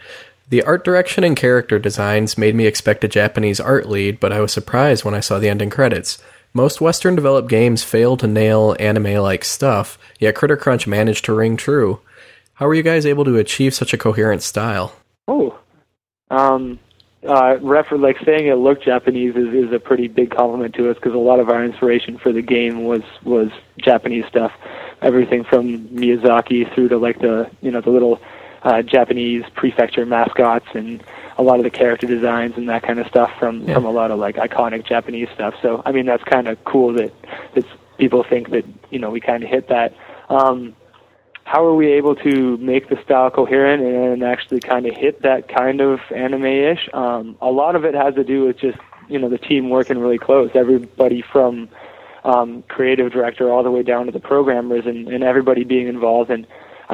Speaker 2: The art direction and character designs made me expect a Japanese art lead, but I was surprised when I saw the ending credits. Most Western developed games fail to nail anime like stuff, yet Critter Crunch managed to ring true. How were you guys able to achieve such a coherent style?
Speaker 3: Oh, um, uh, refer like saying it looked Japanese is, is a pretty big compliment to us because a lot of our inspiration for the game was was Japanese stuff, everything from Miyazaki through to like the you know the little uh, Japanese prefecture mascots and a lot of the character designs and that kind of stuff from yeah. from a lot of like iconic Japanese stuff. So I mean that's kind of cool that that people think that you know we kind of hit that. Um, how are we able to make the style coherent and actually kind of hit that kind of anime-ish? Um, a lot of it has to do with just you know the team working really close. Everybody from um, creative director all the way down to the programmers and, and everybody being involved and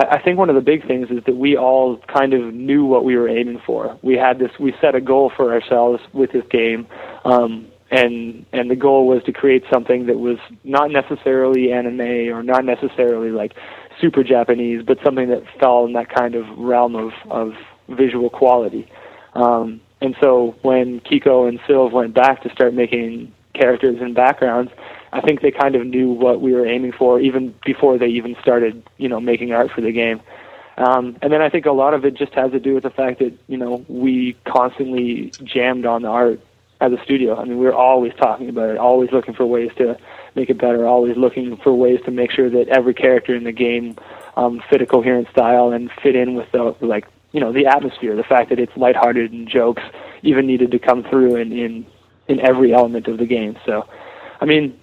Speaker 3: I, think one of the big things is that we all kind of knew what we were aiming for. We had this, we set a goal for ourselves with this game, um, and and the goal was to create something that was not necessarily anime or not necessarily like super Japanese, but something that fell in that kind of realm of of visual quality. Um, and so when Kiko and Sylv went back to start making characters and backgrounds, I think they kind of knew what we were aiming for even before they even started, you know, making art for the game. Um, and then I think a lot of it just has to do with the fact that you know we constantly jammed on the art as a studio. I mean, we were always talking about it, always looking for ways to make it better, always looking for ways to make sure that every character in the game um, fit a coherent style and fit in with the like you know the atmosphere. The fact that it's lighthearted and jokes even needed to come through in in in every element of the game. So, I mean,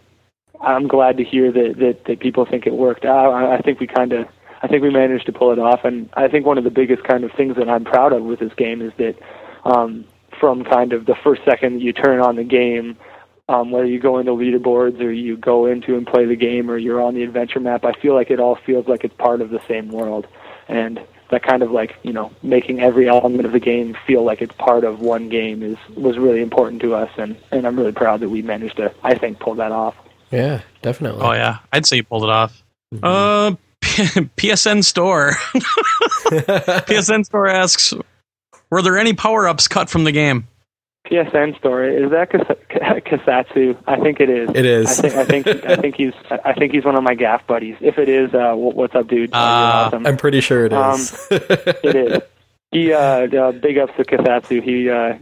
Speaker 3: I'm glad to hear that that, that people think it worked out. I, I think we kind of I think we managed to pull it off, and I think one of the biggest kind of things that I'm proud of with this game is that um, from kind of the first second you turn on the game, um, whether you go into leaderboards or you go into and play the game or you're on the adventure map, I feel like it all feels like it's part of the same world, and that kind of like you know making every element of the game feel like it's part of one game is was really important to us, and and I'm really proud that we managed to I think pull that off.
Speaker 2: Yeah, definitely.
Speaker 1: Oh yeah, I'd say you pulled it off. Mm-hmm. Uh, *laughs* PSN Store. *laughs* PSN Store asks, were there any power ups cut from the game?
Speaker 3: PSN Store is that Kasatsu? I think it is.
Speaker 2: It is.
Speaker 3: I think I think I think he's I think he's one of my GAF buddies. If it is, uh, what's up, dude?
Speaker 2: Uh, awesome. I'm pretty sure it is.
Speaker 3: Um, *laughs* it is. He uh, uh, big ups to Kasatsu. He uh,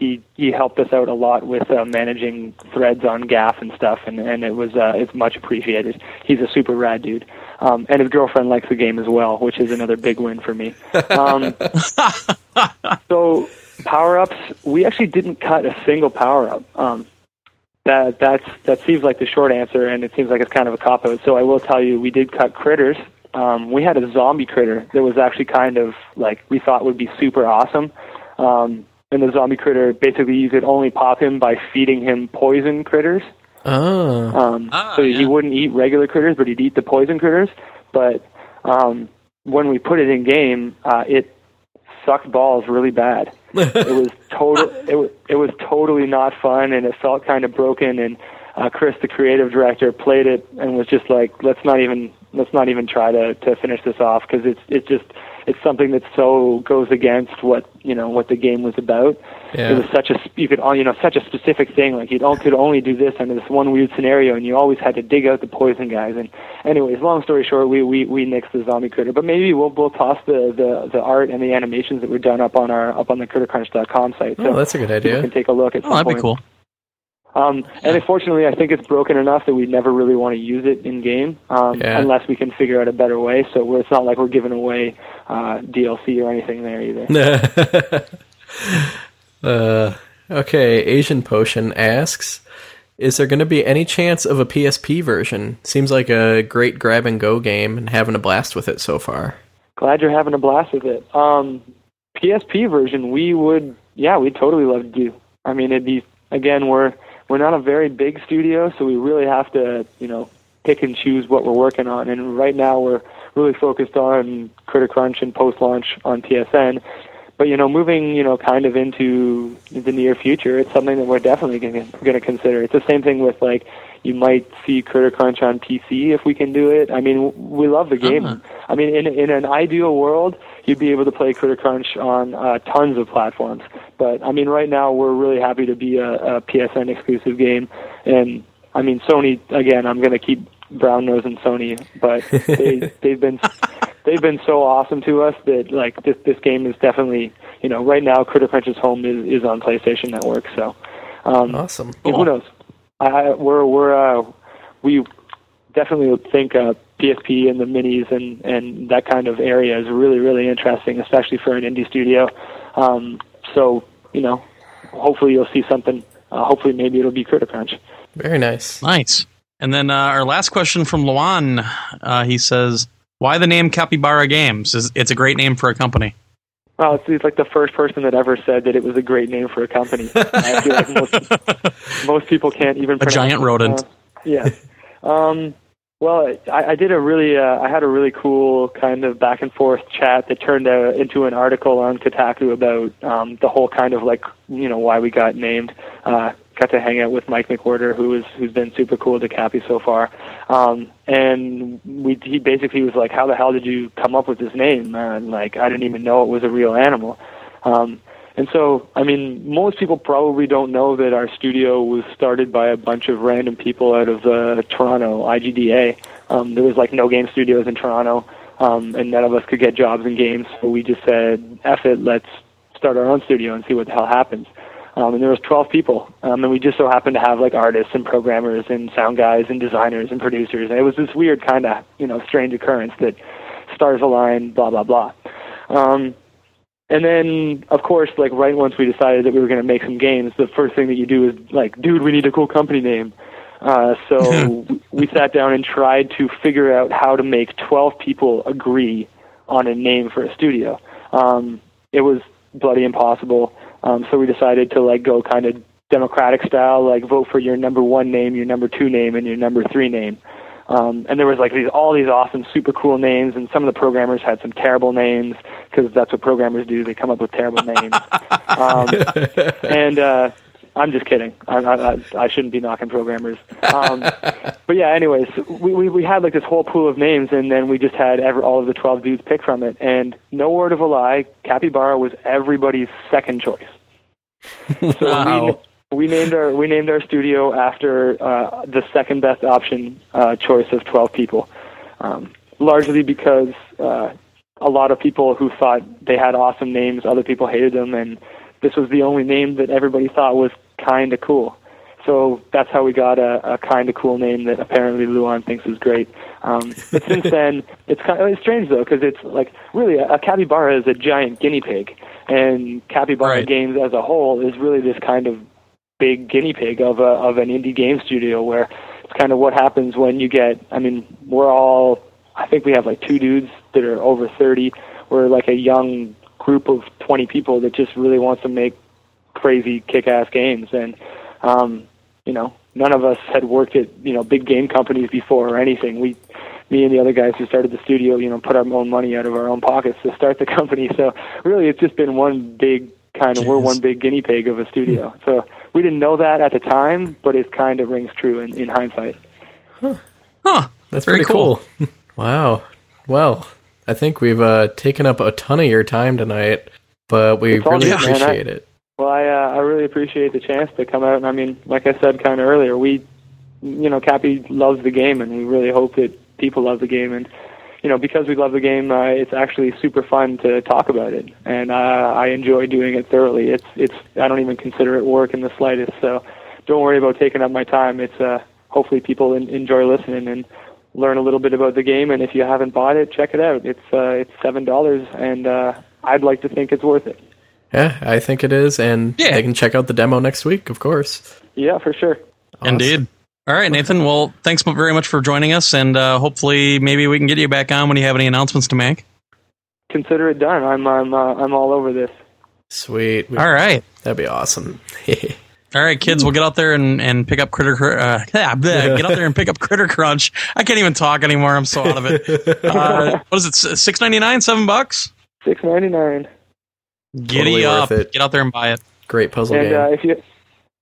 Speaker 3: he he helped us out a lot with uh, managing threads on GAF and stuff, and and it was uh, it's much appreciated. He's a super rad dude, um, and his girlfriend likes the game as well, which is another big win for me. Um, *laughs* so power ups, we actually didn't cut a single power up. Um, that that's that seems like the short answer, and it seems like it's kind of a cop out. So I will tell you, we did cut critters. Um, we had a zombie critter that was actually kind of like we thought would be super awesome. Um, and the zombie critter basically you could only pop him by feeding him poison critters.
Speaker 2: Oh.
Speaker 3: Um, ah, so yeah. he wouldn't eat regular critters, but he'd eat the poison critters. But um, when we put it in game, uh, it sucked balls really bad. it was *laughs* total. It was it was totally not fun, and it felt kind of broken. And uh, Chris, the creative director, played it and was just like, "Let's not even let's not even try to to finish this off because it's it's just it's something that so goes against what you know what the game was about. Yeah. It was such a you could all you know such a specific thing like you could only do this under this one weird scenario, and you always had to dig out the poison guys. And anyways, long story short, we we we nixed the zombie critter, but maybe we'll we'll toss the the the art and the animations that were done up on our up on the crittercrunch.com site.
Speaker 2: So oh, that's a good idea.
Speaker 3: You can take a look at.
Speaker 1: Oh, that'd
Speaker 3: point.
Speaker 1: be cool.
Speaker 3: Um, and unfortunately, I think it's broken enough that we never really want to use it in game um, yeah. unless we can figure out a better way. So it's not like we're giving away uh, DLC or anything there either. *laughs*
Speaker 2: uh, okay, Asian Potion asks, "Is there going to be any chance of a PSP version? Seems like a great grab and go game, and having a blast with it so far."
Speaker 3: Glad you're having a blast with it. Um, PSP version, we would, yeah, we'd totally love to do. I mean, it'd be again, we're we're not a very big studio, so we really have to, you know, pick and choose what we're working on. And right now, we're really focused on Critter Crunch and post launch on PSN. But you know, moving you know kind of into the near future, it's something that we're definitely going to consider. It's the same thing with like you might see Critter Crunch on PC if we can do it. I mean, we love the game. Uh-huh. I mean, in in an ideal world, you'd be able to play Critter Crunch on uh, tons of platforms. But I mean, right now we're really happy to be a, a PSN exclusive game, and I mean Sony again. I'm going to keep brown nosing Sony, but they *laughs* they've been they've been so awesome to us that like this this game is definitely you know right now Critter Crunch's home is is on PlayStation Network. So
Speaker 2: um, awesome.
Speaker 3: Cool. Who knows? I, we're we're uh, we definitely think uh, PSP and the minis and and that kind of area is really really interesting, especially for an indie studio. Um, so you know, hopefully you'll see something. Uh, hopefully maybe it'll be Critter Crunch.
Speaker 2: Very nice.
Speaker 1: Nice. And then uh, our last question from Luan. Uh, he says, "Why the name Capybara Games? Is It's a great name for a company."
Speaker 3: Well, it's, it's like the first person that ever said that it was a great name for a company. *laughs* I feel like most, most people can't even.
Speaker 1: A giant rodent.
Speaker 3: Uh, yeah. Um, well, I, I did a really, uh, I had a really cool kind of back and forth chat that turned out into an article on Kotaku about um, the whole kind of like, you know, why we got named. Uh, got to hang out with Mike McWhertor, who is who's been super cool to Cappy so far. Um, and we, he basically was like, "How the hell did you come up with this name?" And like, I didn't even know it was a real animal. Um, and so, I mean, most people probably don't know that our studio was started by a bunch of random people out of uh, Toronto, IGDA. Um, there was like no game studios in Toronto, um, and none of us could get jobs in games. So we just said, "F it, let's start our own studio and see what the hell happens." Um, and there was 12 people, um, and we just so happened to have like artists and programmers and sound guys and designers and producers. And it was this weird kind of you know strange occurrence that stars align, blah blah blah. Um, and then, of course, like right once we decided that we were going to make some games, the first thing that you do is like, dude, we need a cool company name. Uh, so *laughs* we sat down and tried to figure out how to make 12 people agree on a name for a studio. Um, it was bloody impossible. Um, so we decided to like go kind of democratic style, like vote for your number one name, your number two name, and your number three name. Um, and there was like these all these awesome, super cool names, and some of the programmers had some terrible names because that's what programmers do. They come up with terrible names. *laughs* um, and uh, I'm just kidding. I, I, I shouldn't be knocking programmers. Um, *laughs* but yeah, anyways, we, we we had like this whole pool of names, and then we just had ever, all of the 12 dudes pick from it. And no word of a lie, Capybara was everybody's second choice. *laughs* So wow. we, we named our we named our studio after uh, the second best option uh, choice of 12 people, um, largely because uh, a lot of people who thought they had awesome names, other people hated them, and this was the only name that everybody thought was kind of cool. So that's how we got a, a kind of cool name that apparently Luan thinks is great. Um, but since *laughs* then, it's kind of it's strange though because it's like really a, a capybara is a giant guinea pig, and capybara right. games as a whole is really this kind of big guinea pig of a of an indie game studio where it's kind of what happens when you get I mean we're all I think we have like two dudes that are over 30 we're like a young group of 20 people that just really wants to make crazy kick-ass games and um you know none of us had worked at you know big game companies before or anything we me and the other guys who started the studio, you know, put our own money out of our own pockets to start the *laughs* company. So really, it's just been one big kind of Jeez. we're one big guinea pig of a studio. So we didn't know that at the time, but it kind of rings true in, in hindsight.
Speaker 1: Huh. huh.
Speaker 2: That's Very pretty cool. cool. *laughs* wow. Well, I think we've uh, taken up a ton of your time tonight, but we really good, appreciate I, it.
Speaker 3: Well, I uh, I really appreciate the chance to come out, and I mean, like I said kind of earlier, we, you know, Cappy loves the game, and we really hope that people love the game, and you know, because we love the game, uh, it's actually super fun to talk about it, and uh, I enjoy doing it thoroughly. It's it's I don't even consider it work in the slightest. So don't worry about taking up my time. It's uh, hopefully people in, enjoy listening and learn a little bit about the game. And if you haven't bought it, check it out. It's uh, it's seven dollars, and uh, I'd like to think it's worth it.
Speaker 2: Yeah, I think it is, and yeah. they can check out the demo next week, of course.
Speaker 3: Yeah, for sure.
Speaker 1: Awesome. Indeed. All right, Nathan. Well, thanks very much for joining us, and uh, hopefully, maybe we can get you back on when you have any announcements to make.
Speaker 3: Consider it done. I'm I'm uh, I'm all over this.
Speaker 2: Sweet.
Speaker 1: All right,
Speaker 2: that'd be awesome. *laughs*
Speaker 1: all right, kids, we'll get out there and, and pick up Critter. Uh, *laughs* yeah, get out there and pick up Critter Crunch. I can't even talk anymore. I'm so out of it. *laughs* Uh, what is it? Six ninety nine, seven bucks.
Speaker 3: Six ninety nine.
Speaker 1: Giddy totally up! Get out there and buy it.
Speaker 2: Great puzzle
Speaker 3: and,
Speaker 2: game.
Speaker 3: Uh, if you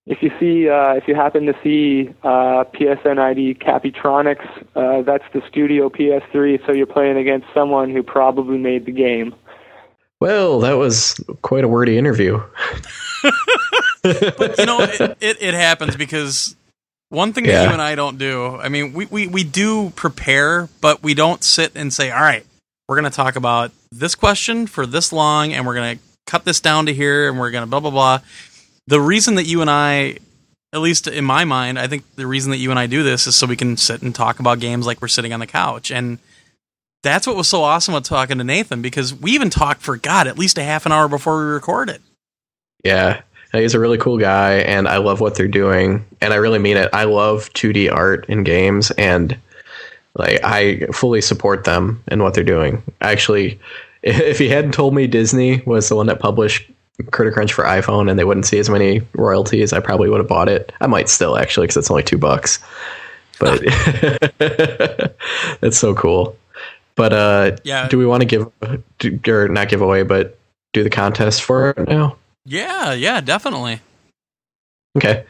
Speaker 3: if you see uh, if you happen to see uh, PSN ID Capitronics, uh, that's the Studio PS3. So you're playing against someone who probably made the game.
Speaker 2: Well, that was quite a wordy interview. *laughs*
Speaker 1: but you know, it, it, it, happens because one thing yeah. that you and I don't do. I mean, we, we we do prepare, but we don't sit and say, "All right, we're going to talk about this question for this long, and we're going to cut this down to here, and we're going to blah blah blah." the reason that you and I, at least in my mind, I think the reason that you and I do this is so we can sit and talk about games like we're sitting on the couch. And that's what was so awesome about talking to Nathan because we even talked for God at least a half an hour before we recorded.
Speaker 2: Yeah. He's a really cool guy and I love what they're doing. And I really mean it. I love 2D art in games and like I fully support them and what they're doing. Actually, *laughs* if he hadn't told me Disney was the one that published Critter Crunch for iPhone and they wouldn't see as many royalties, I probably would have bought it. I might still actually because it's only two bucks. But *laughs* it's so cool. But uh, yeah, do we want to give or not give away, but do the contest for it now?
Speaker 1: Yeah, yeah, definitely.
Speaker 2: Okay.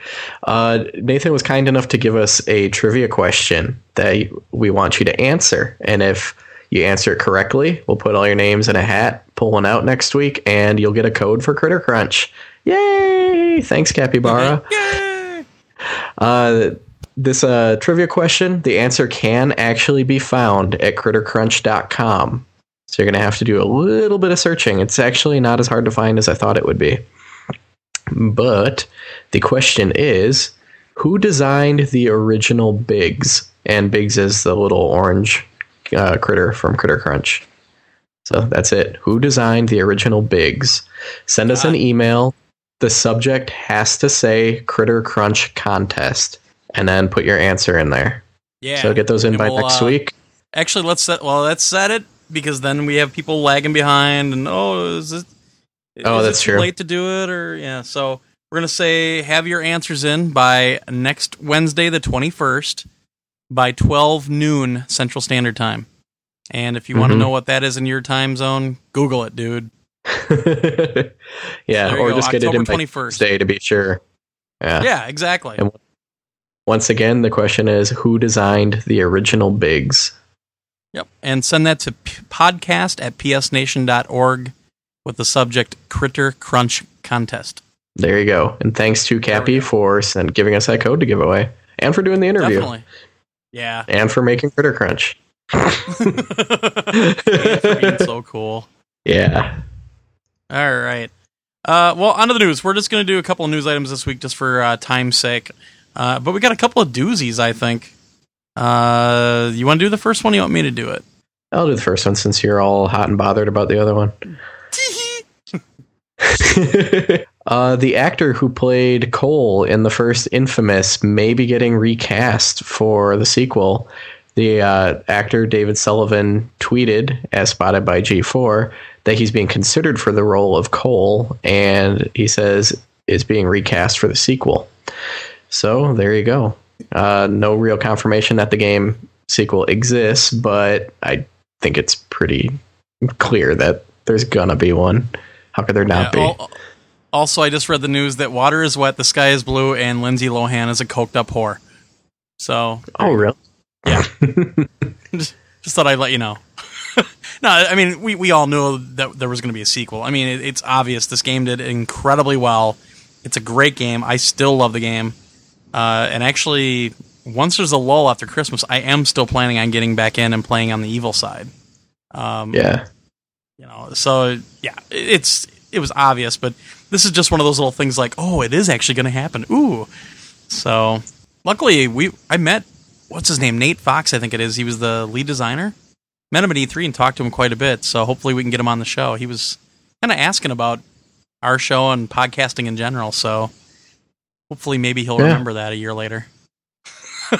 Speaker 2: Uh, Nathan was kind enough to give us a trivia question that we want you to answer, and if you answer it correctly, we'll put all your names in a hat, pull one out next week, and you'll get a code for Critter Crunch. Yay! Thanks, Capybara. *laughs* Yay! Uh, this uh, trivia question, the answer can actually be found at crittercrunch.com. So you're going to have to do a little bit of searching. It's actually not as hard to find as I thought it would be. But the question is who designed the original Biggs? And Biggs is the little orange uh, critter from Critter Crunch. So that's it. Who designed the original Biggs? Send us an email. The subject has to say Critter Crunch contest, and then put your answer in there. Yeah. So get those in by we'll, next uh, week.
Speaker 1: Actually, let's set. Well, let's set it because then we have people lagging behind, and oh, is it?
Speaker 2: Oh, that's
Speaker 1: true.
Speaker 2: Late
Speaker 1: to do it, or yeah. So we're gonna say have your answers in by next Wednesday, the twenty first by 12 noon Central Standard Time. And if you mm-hmm. want to know what that is in your time zone, Google it, dude. *laughs*
Speaker 2: yeah, so or just get it in 21st. day to be sure. Yeah,
Speaker 1: yeah, exactly. And
Speaker 2: once again, the question is who designed the original Biggs?
Speaker 1: Yep. And send that to p- podcast at psnation.org with the subject Critter Crunch Contest.
Speaker 2: There you go. And thanks to Cappy for send, giving us that code to give away and for doing the interview.
Speaker 1: Definitely. Yeah.
Speaker 2: And for making Critter Crunch.
Speaker 1: so *laughs* cool.
Speaker 2: Yeah.
Speaker 1: All right. Uh, well, on to the news. We're just going to do a couple of news items this week just for uh, time's sake. Uh, but we got a couple of doozies, I think. Uh, you want to do the first one? you want me to do it?
Speaker 2: I'll do the first one since you're all hot and bothered about the other one. *laughs* Uh, the actor who played Cole in the first Infamous may be getting recast for the sequel. The uh, actor David Sullivan tweeted, as spotted by G4, that he's being considered for the role of Cole, and he says is being recast for the sequel. So there you go. Uh, no real confirmation that the game sequel exists, but I think it's pretty clear that there's gonna be one. How could there not yeah, be?
Speaker 1: Also, I just read the news that water is wet, the sky is blue, and Lindsay Lohan is a coked up whore. So.
Speaker 2: Oh, really? *laughs*
Speaker 1: Yeah. just, just thought I'd let you know. *laughs* no, I mean we, we all knew that there was going to be a sequel. I mean it, it's obvious this game did incredibly well. It's a great game. I still love the game. Uh, and actually, once there's a lull after Christmas, I am still planning on getting back in and playing on the evil side.
Speaker 2: Um, yeah.
Speaker 1: You know, so yeah, it's it was obvious, but this is just one of those little things like, oh, it is actually going to happen. Ooh. So luckily, we I met what's his name, Nate Fox, I think it is. He was the lead designer. Met him at E3 and talked to him quite a bit. So hopefully we can get him on the show. He was kind of asking about our show and podcasting in general. So hopefully maybe he'll yeah. remember that a year later. *laughs*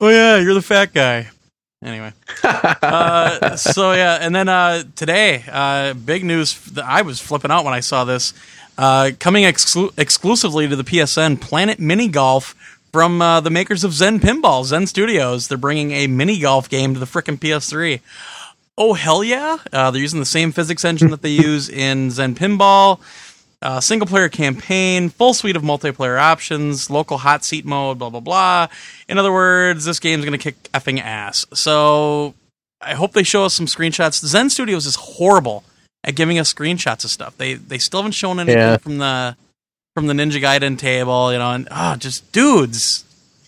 Speaker 1: oh yeah, you're the fat guy. Anyway, *laughs* uh, so yeah, and then uh, today, uh, big news. I was flipping out when I saw this. Uh, coming exclu- exclusively to the PSN, Planet Mini Golf from uh, the makers of Zen Pinball, Zen Studios. They're bringing a mini golf game to the frickin' PS3. Oh hell yeah! Uh, they're using the same physics engine that they *laughs* use in Zen Pinball. Uh, single player campaign, full suite of multiplayer options, local hot seat mode, blah blah blah. In other words, this game's gonna kick effing ass. So I hope they show us some screenshots. Zen Studios is horrible at giving us screenshots of stuff. They they still haven't shown anything yeah. from the from the Ninja Gaiden table, you know, and ah, oh, just dudes,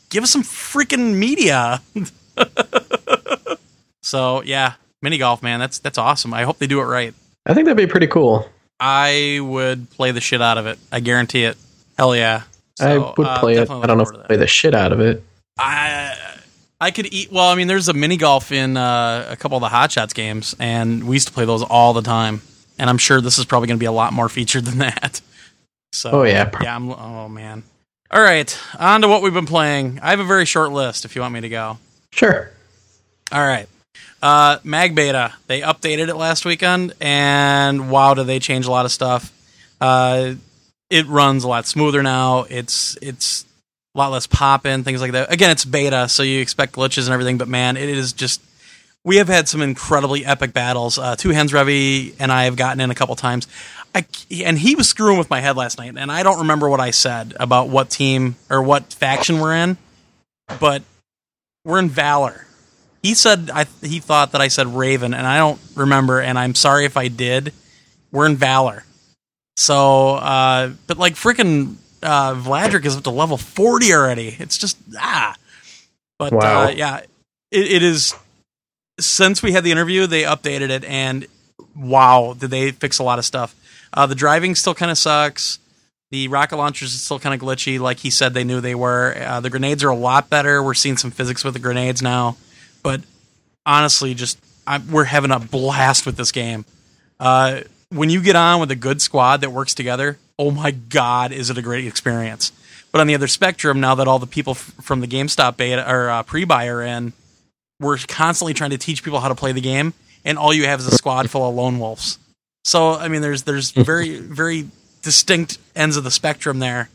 Speaker 1: give us some freaking media. *laughs* so yeah, mini golf, man, that's that's awesome. I hope they do it right.
Speaker 2: I think that'd be pretty cool.
Speaker 1: I would play the shit out of it. I guarantee it. Hell yeah.
Speaker 2: So, I would uh, play uh, it. I don't know if I'd play the shit out of it.
Speaker 1: I I could eat. Well, I mean, there's a mini golf in uh, a couple of the Hot Shots games, and we used to play those all the time. And I'm sure this is probably going to be a lot more *laughs* featured than that. So,
Speaker 2: oh yeah,
Speaker 1: yeah. I'm, oh man. All right, on to what we've been playing. I have a very short list. If you want me to go,
Speaker 2: sure.
Speaker 1: All right. Uh, Mag Beta. They updated it last weekend, and wow, did they change a lot of stuff. Uh, it runs a lot smoother now. It's it's a lot less pop in things like that. Again, it's beta, so you expect glitches and everything. But man, it is just we have had some incredibly epic battles. Uh, Two Hands Revy and I have gotten in a couple times. I, and he was screwing with my head last night, and I don't remember what I said about what team or what faction we're in, but we're in Valor. He said I, he thought that I said Raven, and I don't remember, and I'm sorry if I did. We're in Valor, so uh, but like freaking uh, Vladric is up to level forty already. It's just ah, but wow. uh, yeah, it, it is. Since we had the interview, they updated it, and wow, did they fix a lot of stuff uh, the driving still kind of sucks. The rocket launchers are still kind of glitchy, like he said they knew they were. Uh, the grenades are a lot better. We're seeing some physics with the grenades now, but honestly, just I'm, we're having a blast with this game. Uh, when you get on with a good squad that works together, oh my god, is it a great experience! But on the other spectrum, now that all the people f- from the GameStop beta or uh, pre-buy are in, we're constantly trying to teach people how to play the game, and all you have is a squad full of lone wolves. So I mean, there's there's *laughs* very very distinct ends of the spectrum there,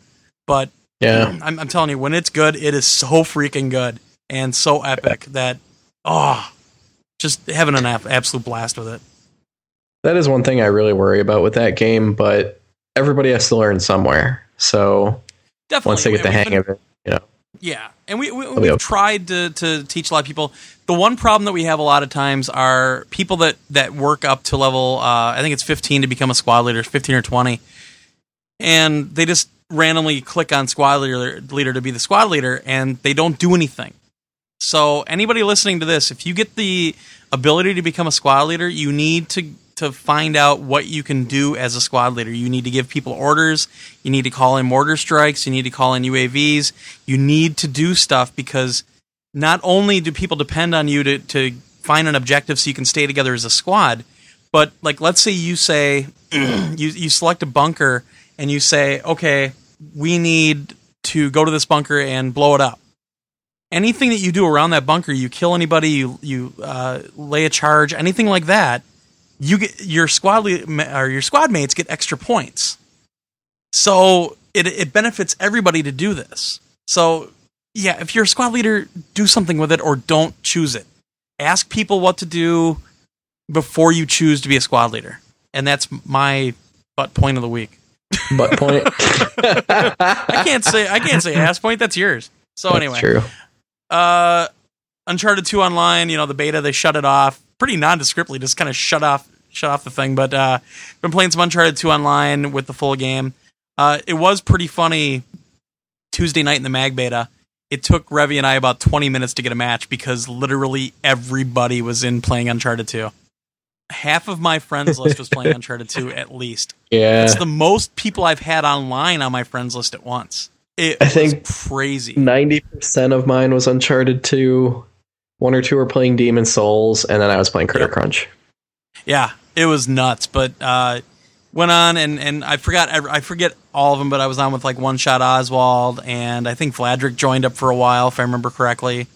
Speaker 1: but
Speaker 2: yeah,
Speaker 1: I'm, I'm telling you, when it's good, it is so freaking good and so epic that oh, just having an absolute blast with it.
Speaker 2: That is one thing I really worry about with that game, but everybody has to learn somewhere. So Definitely. once they get the hang been, of it, you know.
Speaker 1: Yeah, and we, we we've tried to to teach a lot of people. The one problem that we have a lot of times are people that that work up to level. Uh, I think it's 15 to become a squad leader, 15 or 20, and they just randomly click on squad leader, leader to be the squad leader, and they don't do anything. So anybody listening to this, if you get the ability to become a squad leader, you need to to find out what you can do as a squad leader. You need to give people orders. You need to call in mortar strikes. You need to call in UAVs. You need to do stuff because not only do people depend on you to, to find an objective so you can stay together as a squad, but like let's say you say *clears throat* you, you select a bunker and you say, okay, we need to go to this bunker and blow it up. Anything that you do around that bunker, you kill anybody, you you uh, lay a charge, anything like that – you get your squad or your squad mates get extra points. So it it benefits everybody to do this. So yeah, if you're a squad leader, do something with it or don't choose it. Ask people what to do before you choose to be a squad leader. And that's my butt point of the week.
Speaker 2: Butt point. *laughs*
Speaker 1: I can't say I can't say ass point. That's yours. So
Speaker 2: That's
Speaker 1: anyway,
Speaker 2: true.
Speaker 1: Uh, Uncharted Two online. You know the beta they shut it off pretty nondescriptly. Just kind of shut off shut off the thing. But uh, been playing some Uncharted Two online with the full game. Uh, it was pretty funny. Tuesday night in the mag beta, it took Revy and I about 20 minutes to get a match because literally everybody was in playing Uncharted 2. Half of my friends list was playing *laughs* Uncharted 2 at least.
Speaker 2: Yeah.
Speaker 1: It's the most people I've had online on my friends list at once. It
Speaker 2: I
Speaker 1: was
Speaker 2: think
Speaker 1: crazy.
Speaker 2: Ninety percent of mine was Uncharted two. One or two were playing Demon Souls, and then I was playing Critter
Speaker 1: Yep.
Speaker 2: Crunch.
Speaker 1: Yeah, it was nuts. But uh, went on and and I forgot I forget all of them, but I was on with like One Shot Oswald and I think Vladrick joined up for a while if I remember correctly.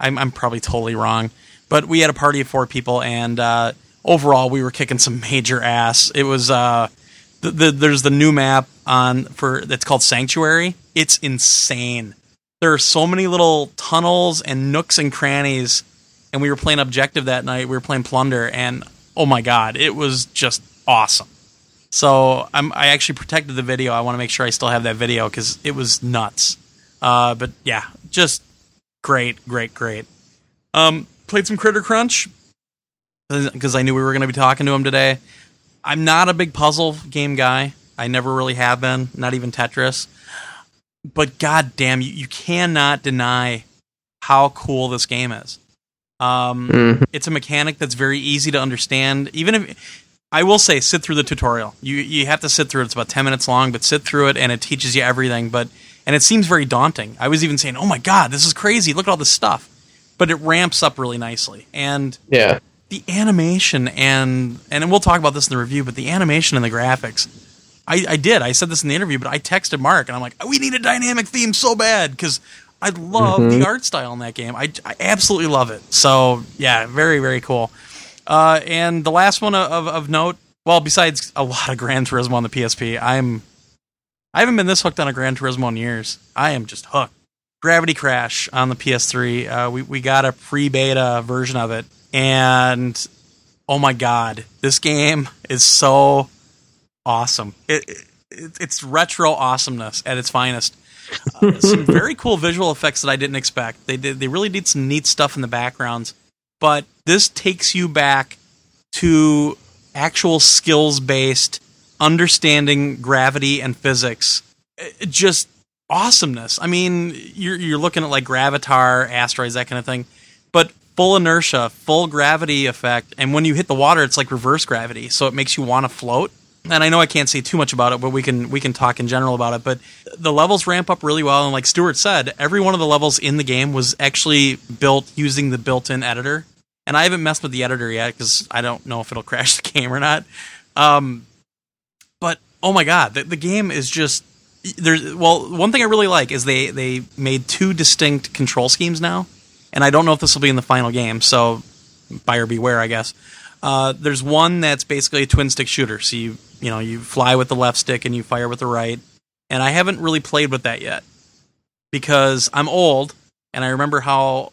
Speaker 1: I'm I'm probably totally wrong, but we had a party of four people and uh, overall we were kicking some major ass. It was uh, the, the there's the new map on for that's called Sanctuary. It's insane. There are so many little tunnels and nooks and crannies and we were playing objective that night. We were playing plunder, and oh my god, it was just awesome. So I'm, I actually protected the video. I want to make sure I still have that video because it was nuts. Uh, but yeah, just great, great, great. Um, played some Critter Crunch because I knew we were going to be talking to him today. I'm not a big puzzle game guy. I never really have been, not even Tetris. But god damn, you, you cannot deny how cool this game is. Um,
Speaker 2: Mhm.
Speaker 1: it's a mechanic that's very easy to understand. Even if I will say, sit through the tutorial. You you have to sit through it. It's about ten minutes long, but sit through it, and it teaches you everything. But and it seems very daunting. I was even saying, "Oh my god, this is crazy! Look at all this stuff." But it ramps up really nicely, and
Speaker 2: Yeah.
Speaker 1: the animation and and we'll talk about this in the review. But the animation and the graphics, I, I did. I said this in the interview, but I texted Mark and I'm like, we need a dynamic theme so bad because I love
Speaker 2: Mhm.
Speaker 1: the art style in that game. I, I absolutely love it. So yeah, very very cool. Uh, and the last one of, of note, well, besides a lot of Gran Turismo on the PSP, I'm I haven't been this hooked on a Gran Turismo in years. I am just hooked. Gravity Crash on the PS3. Uh, we we got a pre beta version of it, and oh my god, this game is so awesome. It, it it's retro awesomeness at its finest. Uh, some *laughs* very cool visual effects that I didn't expect. They did they really did some neat stuff in the backgrounds, but this takes you back to actual skills based understanding gravity and physics. It- just awesomeness. I mean, you're you're looking at like gravitar, asteroids, that kind of thing, but full inertia, full gravity effect, and when you hit the water, it's like reverse gravity, so it makes you want to float. And I know I can't say too much about it, but we can we can talk in general about it. But the levels ramp up really well, and like Stuart said, every one of the levels in the game was actually built using the built-in editor. And I haven't messed with the editor yet because I don't know if it'll *laughs* crash the game or not. Um, but oh my god, the, the game is just there's well one thing I really like is they they made two distinct control schemes now, and I don't know if this will be in the final game, so buyer beware, I guess. Uh, there's one that's basically a twin stick shooter, so you you know you fly with the left stick and you fire with the right, and I haven't really played with that yet because I'm old and I remember how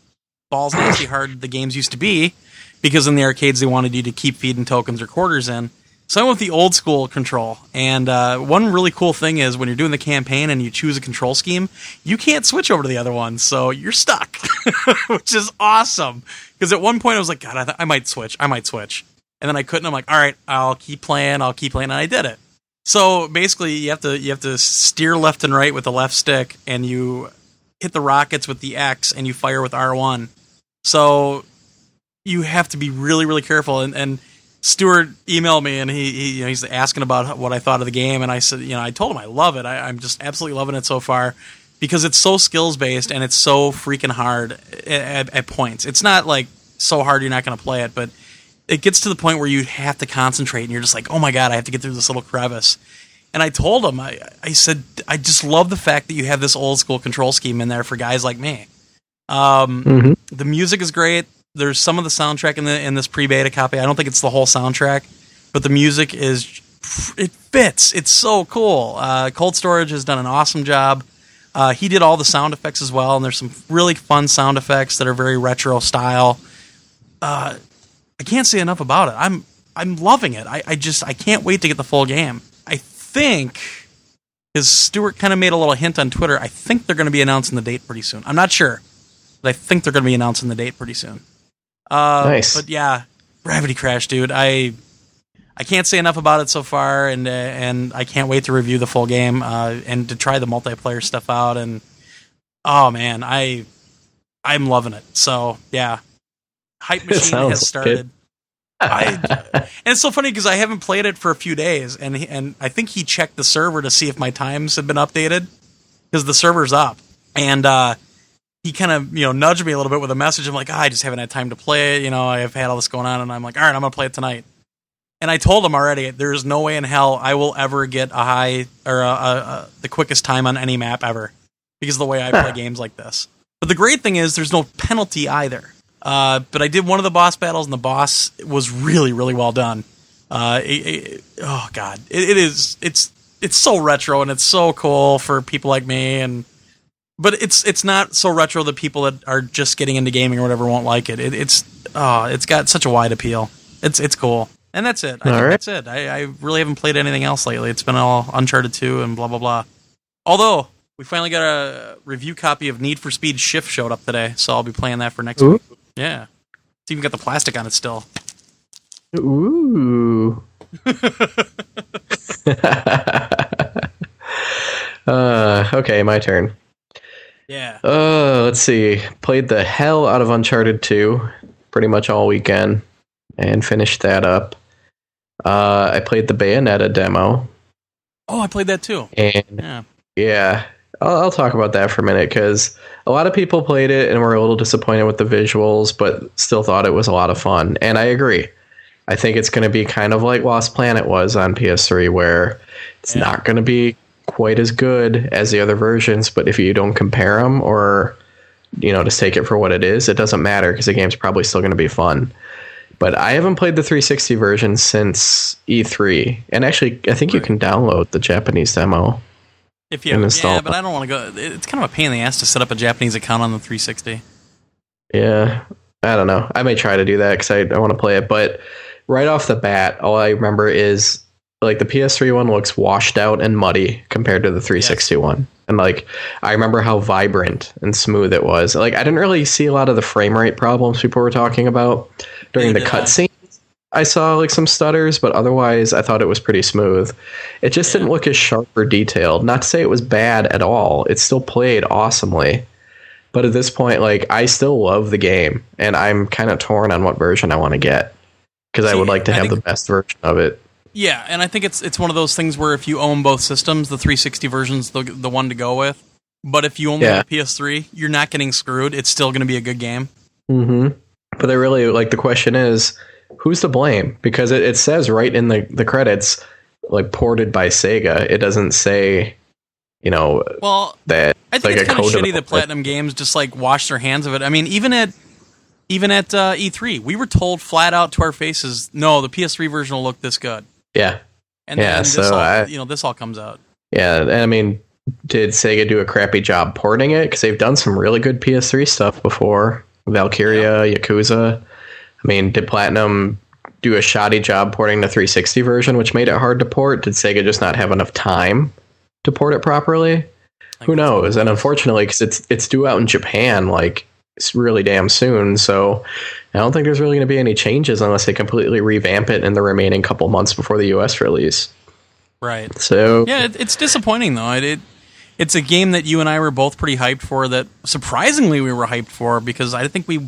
Speaker 1: balls nasty hard the games used to be because in the arcades they wanted you to keep feeding tokens or quarters in. So I went with the old school control. And uh, one really cool thing is when you're doing the campaign and you choose a control scheme, you can't switch over to the other one. So you're stuck, *laughs* which is awesome. Because at one point I was like, God, I, th- I might switch. I might switch. And then I couldn't. I'm like, all right, I'll keep playing. I'll keep playing. And I did it. So basically, you have to you have to steer left and right with the left stick, and you hit the rockets with the X, and you fire with R1. So you have to be really really careful. And, and Stuart emailed me, and he, he you know, he's asking about what I thought of the game, and I said, you know, I told him I love it. I, I'm just absolutely loving it so far because it's so skills based and it's so freaking hard at, at points. It's not like so hard you're not going to play it, but it gets to the point where you have to concentrate and you're just like, oh my god, I have to get through this little crevice. And I told him, I, I said, I just love the fact that you have this old school control scheme in there for guys like me. Um,
Speaker 2: hmm
Speaker 1: the music is great. There's some of the soundtrack in the in this pre-beta copy. I don't think it's the whole soundtrack, but the music is it fits. It's so cool. Uh, Cold Storage has done an awesome job. Uh, he did all the sound effects as well, and there's some really fun sound effects that are very retro style. Uh, I can't say enough about it. I'm I'm loving it. I, I just I can't wait to get the full game. I think because Stuart kind of made a little hint on Twitter. I think they're going to be announcing the date pretty soon. I'm not sure, but I think they're going to be announcing the date pretty soon. Uh,
Speaker 2: nice.
Speaker 1: But yeah, Gravity Crash, dude. I I can't say enough about it so far, and uh, and I can't wait to review the full game uh, and to try the multiplayer stuff out. And oh man, I I'm loving it. So yeah, hype *laughs* machine has started. I, and it's so funny because I haven't played it for a few days, and he, and I think he checked the server to see if my times had been updated because the server's up, and uh, he kind of you know nudged me a little bit with a message. I'm like, oh, I just haven't had time to play it. You know, I've had all this going on, and I'm like, all right, I'm gonna play it tonight. And I told him already, there is no way in hell I will ever get a high or a, a, a, the quickest time on any map ever because of the way I play *laughs* games like this. But the great thing is, there's no penalty either. Uh, but I did one of the boss battles, and the boss was really, really well done. Uh, it, it, oh god, it, it is. It's it's so retro, and it's so cool for people like me. And but it's it's not so retro that people that are just getting into gaming or whatever won't like it. it's oh, it's got such a wide appeal. It's it's cool, and that's it. I all think right. that's it. I, I really haven't played anything else lately. It's been all Uncharted two and blah blah blah. Although we finally got a review copy of Need for Speed Shift showed up today, so I'll be playing that for next Ooh. week. Yeah. It's even got the plastic on it still.
Speaker 2: Ooh. *laughs* uh, okay, my turn.
Speaker 1: Yeah.
Speaker 2: Uh, let's see. Played the hell out of Uncharted 2 pretty much all weekend and finished that up. Uh, I played the Bayonetta demo.
Speaker 1: Oh, I played that too.
Speaker 2: And yeah, yeah I'll, I'll talk about that for a minute because a lot of people played it and were a little disappointed with the visuals, but still thought it was a lot of fun. And I agree. I think it's going to be kind of like Lost Planet was on PS3, where it's yeah. not going to be quite as good as the other versions, but if you don't compare them or you know just take it for what it is, it doesn't matter because the game's probably still going to be fun. But I haven't played the 360 version since E3, and actually, I think right. you can download the Japanese demo.
Speaker 1: If you yeah, but I don't want to go. It's kind of a pain in the ass to set up a Japanese account on the 360.
Speaker 2: Yeah, I don't know. I may try to do that because I, I want to play it. But right off the bat, all I remember is like the PS3 one looks washed out and muddy compared to the 360 yes. one. And like I remember how vibrant and smooth it was. Like I didn't really see a lot of the frame rate problems people were talking about during the cutscene. I saw like some stutters, but otherwise I thought it was pretty smooth. It just yeah. didn't look as sharp or detailed. Not to say it was bad at all. It still played awesomely. But at this point, like I still love the game, and I'm kind of torn on what version I want to get because I would like to have think, the best version of it.
Speaker 1: Yeah, and I think it's it's one of those things where if you own both systems, the 360 version's the the one to go with. But if you only yeah. have PS3, you're not getting screwed. It's still going to be a good game.
Speaker 2: Mm-hmm. But they really like the question is who's to blame? Because it, it says right in the, the credits, like ported by Sega. It doesn't say, you know,
Speaker 1: well, that I think like it's kind of shitty that Platinum Games just like washed their hands of it. I mean, even at even at uh, E3, we were told flat out to our faces, no, the PS3 version will look this good.
Speaker 2: Yeah,
Speaker 1: and yeah, then so all, I, you know this all comes out.
Speaker 2: Yeah, and I mean, did Sega do a crappy job porting it? Because they've done some really good PS3 stuff before. Valkyria, yeah. Yakuza. I mean, did Platinum do a shoddy job porting the 360 version, which made it hard to port? Did Sega just not have enough time to port it properly? Who knows? And unfortunately, because it's it's due out in Japan like it's really damn soon, so I don't think there's really going to be any changes unless they completely revamp it in the remaining couple months before the U.S. release.
Speaker 1: Right.
Speaker 2: So
Speaker 1: yeah, it, it's disappointing though. It, it it's a game that you and I were both pretty hyped for. That surprisingly we were hyped for because I think we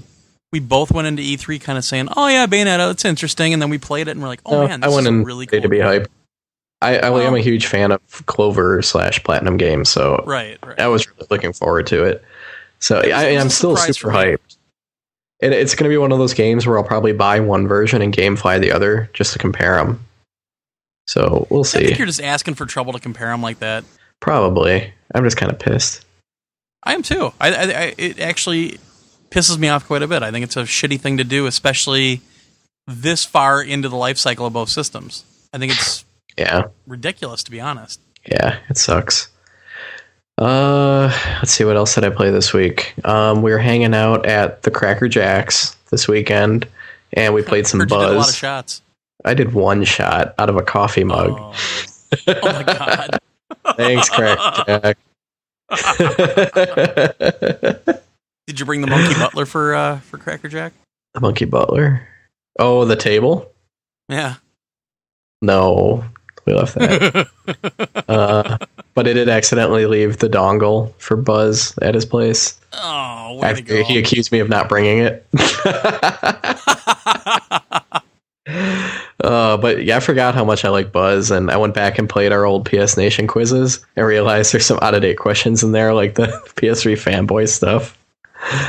Speaker 1: we both went into E3 kind of saying, "Oh yeah, Bayonetta, it's interesting," and then we played it and we're like, "Oh, oh man, this I went in really cool."
Speaker 2: To be hyped. I, I am a huge fan of Clover slash Platinum games, so
Speaker 1: right, right.
Speaker 2: I was really looking forward to it. So I, am still super hyped. It, it's going to be one of those games where I'll probably buy one version and GameFly the other just to compare them. So we'll see. I
Speaker 1: think you're just asking for trouble to compare them like that.
Speaker 2: Probably. I'm just kind of pissed.
Speaker 1: I am too. I, I, I, it actually pisses me off quite a bit. I think it's a shitty thing to do, especially this far into the life cycle of both systems. I think it's
Speaker 2: yeah
Speaker 1: ridiculous to be honest.
Speaker 2: Yeah, it sucks. Uh, let's see what else did I play this week. Um, we were hanging out at the Cracker Jacks this weekend, and we *laughs* played some buzz.
Speaker 1: A lot of shots.
Speaker 2: I did one shot out of a coffee mug.
Speaker 1: Oh, oh my god! *laughs*
Speaker 2: Thanks, Cracker *laughs* Jack.
Speaker 1: Did you bring the monkey butler for uh, for Cracker Jack?
Speaker 2: The monkey butler. Oh, the table.
Speaker 1: Yeah.
Speaker 2: No, we left that. *laughs* uh, but it did accidentally leave the dongle for Buzz at his place.
Speaker 1: Oh,
Speaker 2: After he accused me of not bringing it. *laughs* uh, but yeah, I forgot how much I like Buzz, and I went back and played our old PS Nation quizzes and realized there's some out of date questions in there, like the *laughs* PS3 fanboy stuff.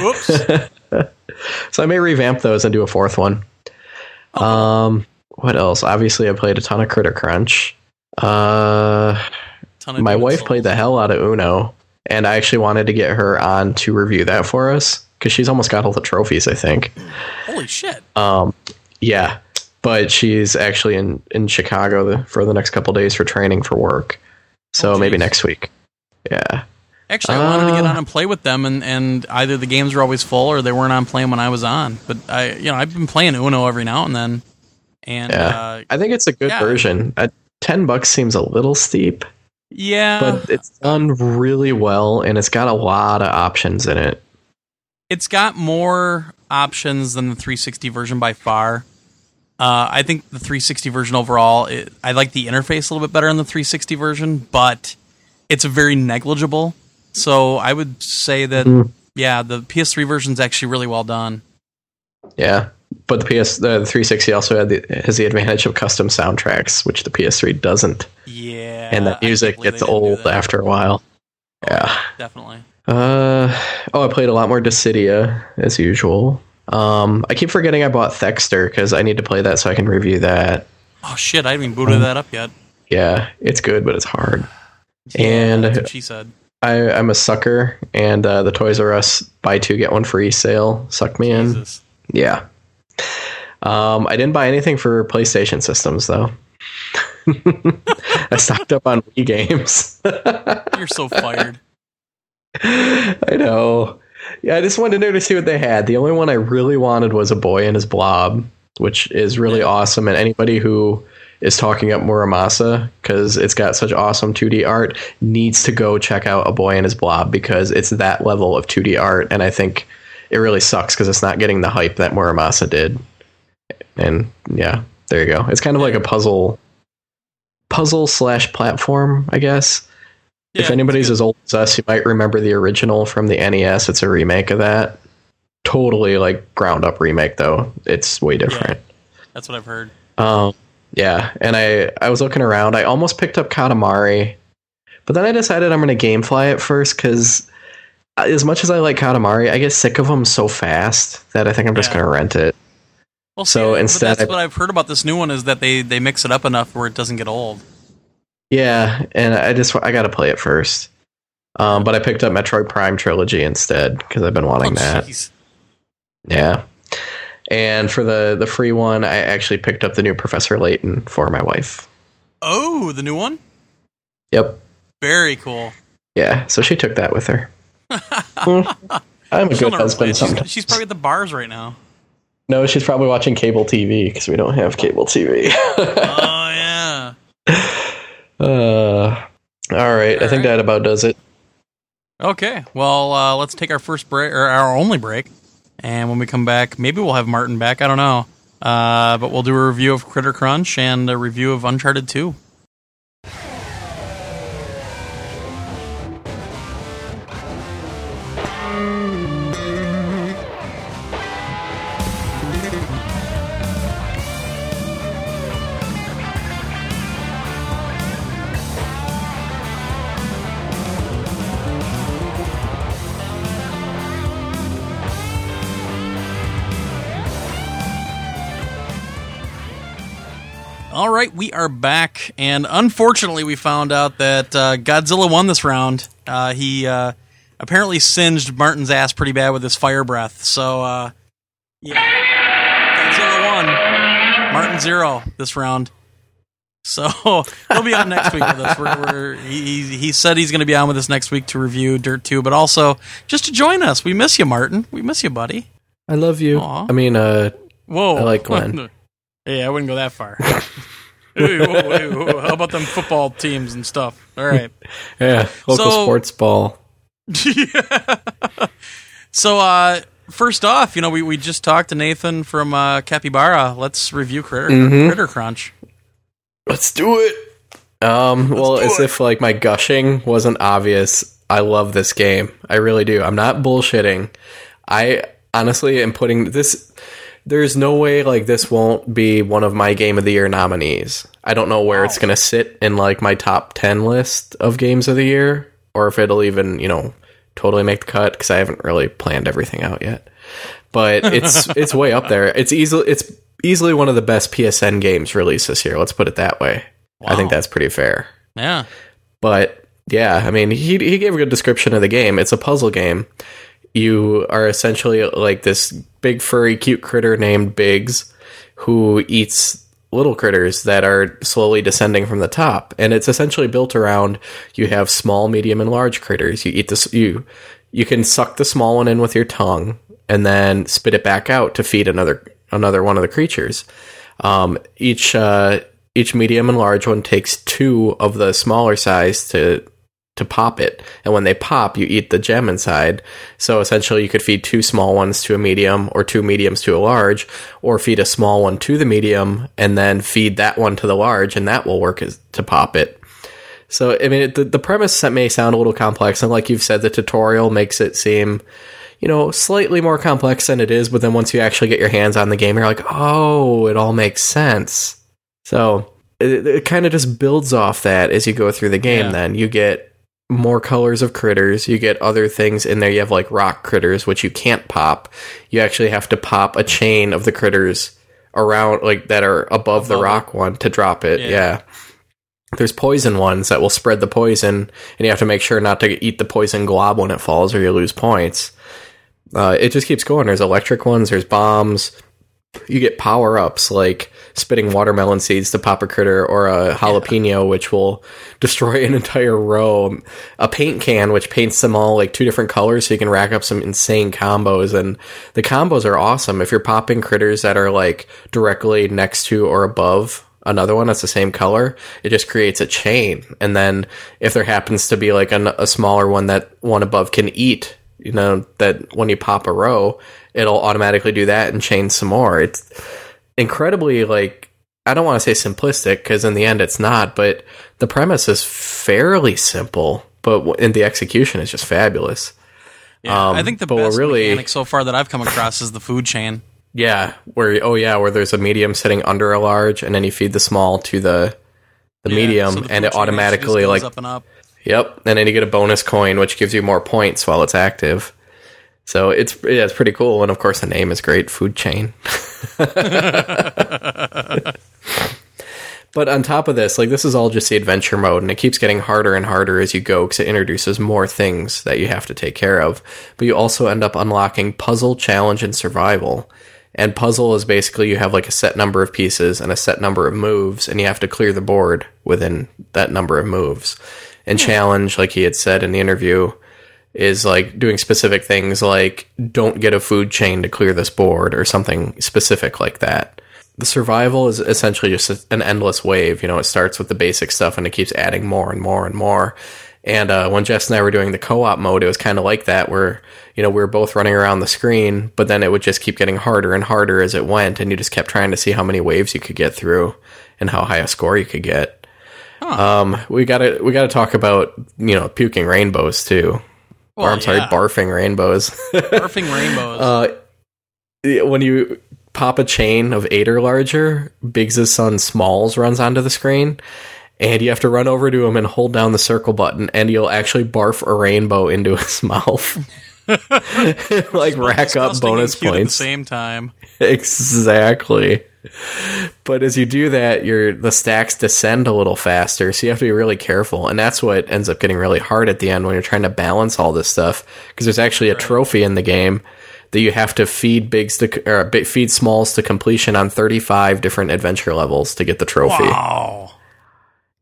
Speaker 1: Whoops. *laughs*
Speaker 2: so I may revamp those and do a fourth one. Oh. Um, what else? Obviously, I played a ton of Critter Crunch. Uh, my wife played the hell out of Uno, and I actually wanted to get her on to review that for us because she's almost got all the trophies. I think.
Speaker 1: Holy shit!
Speaker 2: Um, yeah, but she's actually in in Chicago the, for the next couple days for training for work. So oh, maybe next week. Yeah.
Speaker 1: Actually, I wanted uh, to get on and play with them, and, and either the games were always full or they weren't on playing when I was on. But I, you know, I've been playing Uno every now and then. And
Speaker 2: yeah.
Speaker 1: uh,
Speaker 2: I think it's a good yeah. version. At ten bucks seems a little steep.
Speaker 1: Yeah,
Speaker 2: but it's done really well, and it's got a lot of options in it.
Speaker 1: It's got more options than the 360 version by far. Uh, I think the 360 version overall, it, I like the interface a little bit better in the 360 version, but it's very negligible. So I would say that, mm. yeah, the PS3 version is actually really well done.
Speaker 2: Yeah, but the PS the 360 also the, has the advantage of custom soundtracks, which the PS3 doesn't.
Speaker 1: Yeah,
Speaker 2: and that music gets old after a while. Oh, yeah,
Speaker 1: definitely.
Speaker 2: Uh oh, I played a lot more Dissidia as usual. Um, I keep forgetting I bought Thexder because I need to play that so I can review that.
Speaker 1: Oh shit! I haven't even booted um, that up yet.
Speaker 2: Yeah, it's good, but it's hard.
Speaker 1: Yeah,
Speaker 2: and
Speaker 1: she said.
Speaker 2: I, I'm a sucker, and uh, the Toys R Us buy two get one free sale sucked me Jesus. in. Yeah. Um, I didn't buy anything for PlayStation systems though. *laughs* I stocked up on Wii games. *laughs*
Speaker 1: You're so fired.
Speaker 2: I know. Yeah, I just wanted to see what they had. The only one I really wanted was a boy and his blob, which is really yeah. awesome. And anybody who is talking up Muramasa because it's got such awesome 2D art needs to go check out a boy and his blob because it's that level of 2D art. And I think it really sucks because it's not getting the hype that Muramasa did. And yeah, there you go. It's kind of like a puzzle, puzzle slash platform, I guess. Yeah, if anybody's as old as us, you might remember the original from the NES. It's a remake of that. Totally like ground up remake though. It's way different.
Speaker 1: Yeah, that's what I've heard.
Speaker 2: Um, yeah, and I I was looking around. I almost picked up Katamari, but then I decided I'm going to GameFly it first because as much as I like Katamari, I get sick of them so fast that I think I'm just going to rent it.
Speaker 1: Well, so see, instead, that's I, what I've heard about this new one is that they they mix it up enough where it doesn't get old.
Speaker 2: Yeah, and I just I got to play it first. Um, but I picked up Metroid Prime Trilogy instead because I've been wanting oh, that. Geez. Yeah, and for the the free one, I actually picked up the new Professor Layton for my wife.
Speaker 1: Oh, the new one.
Speaker 2: Yep.
Speaker 1: Very cool.
Speaker 2: Yeah, so she took that with her. *laughs* I'm a She'll good husband.
Speaker 1: She's, she's, probably at the bars right now.
Speaker 2: No, she's probably watching cable TV because we don't have cable TV. *laughs*
Speaker 1: oh yeah.
Speaker 2: Uh, all right. All I think right. that about does it.
Speaker 1: Okay. Well, uh, let's take our first break or our only break, and when we come back, maybe we'll have Martin back. I don't know. Uh, but we'll do a review of Critter Crunch and a review of Uncharted 2. Right, we are back, and unfortunately, we found out that uh, Godzilla won this round. Uh, he uh, apparently singed Martin's ass pretty bad with his fire breath. So, uh, yeah, Godzilla won. Martin zero this round. So *laughs* he'll be on next week with us. We're, we're, he, he said he's going to be on with us next week to review Dirt 2, but also just to join us. We miss you, Martin. We miss you, buddy.
Speaker 2: I love you. Aww. I mean, uh,
Speaker 1: whoa,
Speaker 2: I like Glenn. *laughs*
Speaker 1: yeah, I wouldn't go that far. *laughs* hey, whoa, hey. How about them football teams and stuff? All right. *laughs*
Speaker 2: yeah, local so, sports ball.
Speaker 1: yeah. *laughs* So, uh, first off, you know, we, we just talked to Nathan from uh, Capybara. Let's review Critter, mm-hmm. Critter Crunch.
Speaker 2: Let's do it. Um, Let's well, as it. if like my gushing wasn't obvious, I love this game. I really do. I'm not bullshitting. I honestly am putting this. There's no way like this won't be one of my game of the year nominees. I don't know where wow. it's gonna sit in like my top ten list of games of the year, or if it'll even you know totally make the cut because I haven't really planned everything out yet. But it's *laughs* it's way up there. It's easily it's easily one of the best PSN games released this year. Let's put it that way. Wow. I think that's pretty fair.
Speaker 1: Yeah.
Speaker 2: But yeah, I mean, he he gave a good description of the game. It's a puzzle game. You are essentially like this big furry cute critter named Biggs who eats little critters that are slowly descending from the top and it's essentially built around you have small medium and large critters you eat this you you can suck the small one in with your tongue and then spit it back out to feed another another one of the creatures. Um, each uh, each medium and large one takes two of the smaller size to to pop it, and when they pop, you eat the gem inside. So essentially, you could feed two small ones to a medium, or two mediums to a large, or feed a small one to the medium, and then feed that one to the large, and that will work as, to pop it. So I mean, the the premise may sound a little complex, and like you've said, the tutorial makes it seem you know, slightly more complex than it is, but then once you actually get your hands on the game, you're like, oh, it all makes sense. So it, it kind of just builds off that as you go through the game. Yeah. Then you get more colors of critters. You get other things in there. You have like rock critters, which you can't pop. You actually have to pop a chain of the critters around, like that are above, above the rock one to drop it. Yeah. yeah. There's poison ones that will spread the poison, and you have to make sure not to eat the poison glob when it falls, or you lose points. Uh, it just keeps going. There's electric ones. There's bombs. You get power ups like spitting watermelon seeds to pop a critter, or a jalapeno, yeah. which will destroy an entire row. A paint can, which paints them all like two different colors, so you can rack up some insane combos. And the combos are awesome. If you're popping critters that are like directly next to or above another one that's the same color, it just creates a chain. And then if there happens to be like a, a smaller one that one above can eat you know that when you pop a row it'll automatically do that and chain some more it's incredibly like i don't want to say simplistic because in the end it's not but the premise is fairly simple but in the execution is just fabulous
Speaker 1: yeah, um, I think the best really, mechanic so far that I've come across is the food chain.
Speaker 2: Yeah, where oh yeah, where there's a medium sitting under a large, and then you feed the small to the the yeah, medium, so the and it automatically like
Speaker 1: up and up.
Speaker 2: Yep, and then you get a bonus coin, which gives you more points while it's active. So it's yeah, it's pretty cool, and of course the name is great, Food Chain. *laughs* but on top of this, like this is all just the adventure mode, and it keeps getting harder and harder as you go because it introduces more things that you have to take care of. But you also end up unlocking puzzle, challenge, and survival. And puzzle is basically you have like a set number of pieces and a set number of moves, and you have to clear the board within that number of moves and hmm. challenge, like he had said in the interview, is like doing specific things like don't get a food chain to clear this board or something specific like that. The survival is essentially just an endless wave. You know, it starts with the basic stuff and it keeps adding more and more and more. And uh, when Jess and I were doing the co-op mode, it was kind of like that, where you know we were both running around the screen, but then it would just keep getting harder and harder as it went, and you just kept trying to see how many waves you could get through and how high a score you could get. Huh. Um, we gotta we gotta talk about you know puking rainbows too. Well, or I'm yeah. sorry, barfing rainbows. *laughs*
Speaker 1: barfing rainbows.
Speaker 2: Uh, when you pop a chain of eight or larger, Biggs' son Smalls runs onto the screen, and you have to run over to him and hold down the circle button, and you'll actually barf a rainbow into his *laughs* mouth. *laughs* like rack up bonus points at the
Speaker 1: same time.
Speaker 2: Exactly *laughs* but as you do that, your the stacks descend a little faster, so you have to be really careful, and that's what ends up getting really hard at the end when you're trying to balance all this stuff. Because there's actually a right. trophy in the game that you have to feed Biggs to or feed smalls to completion on 35 different adventure levels to get the trophy.
Speaker 1: Wow.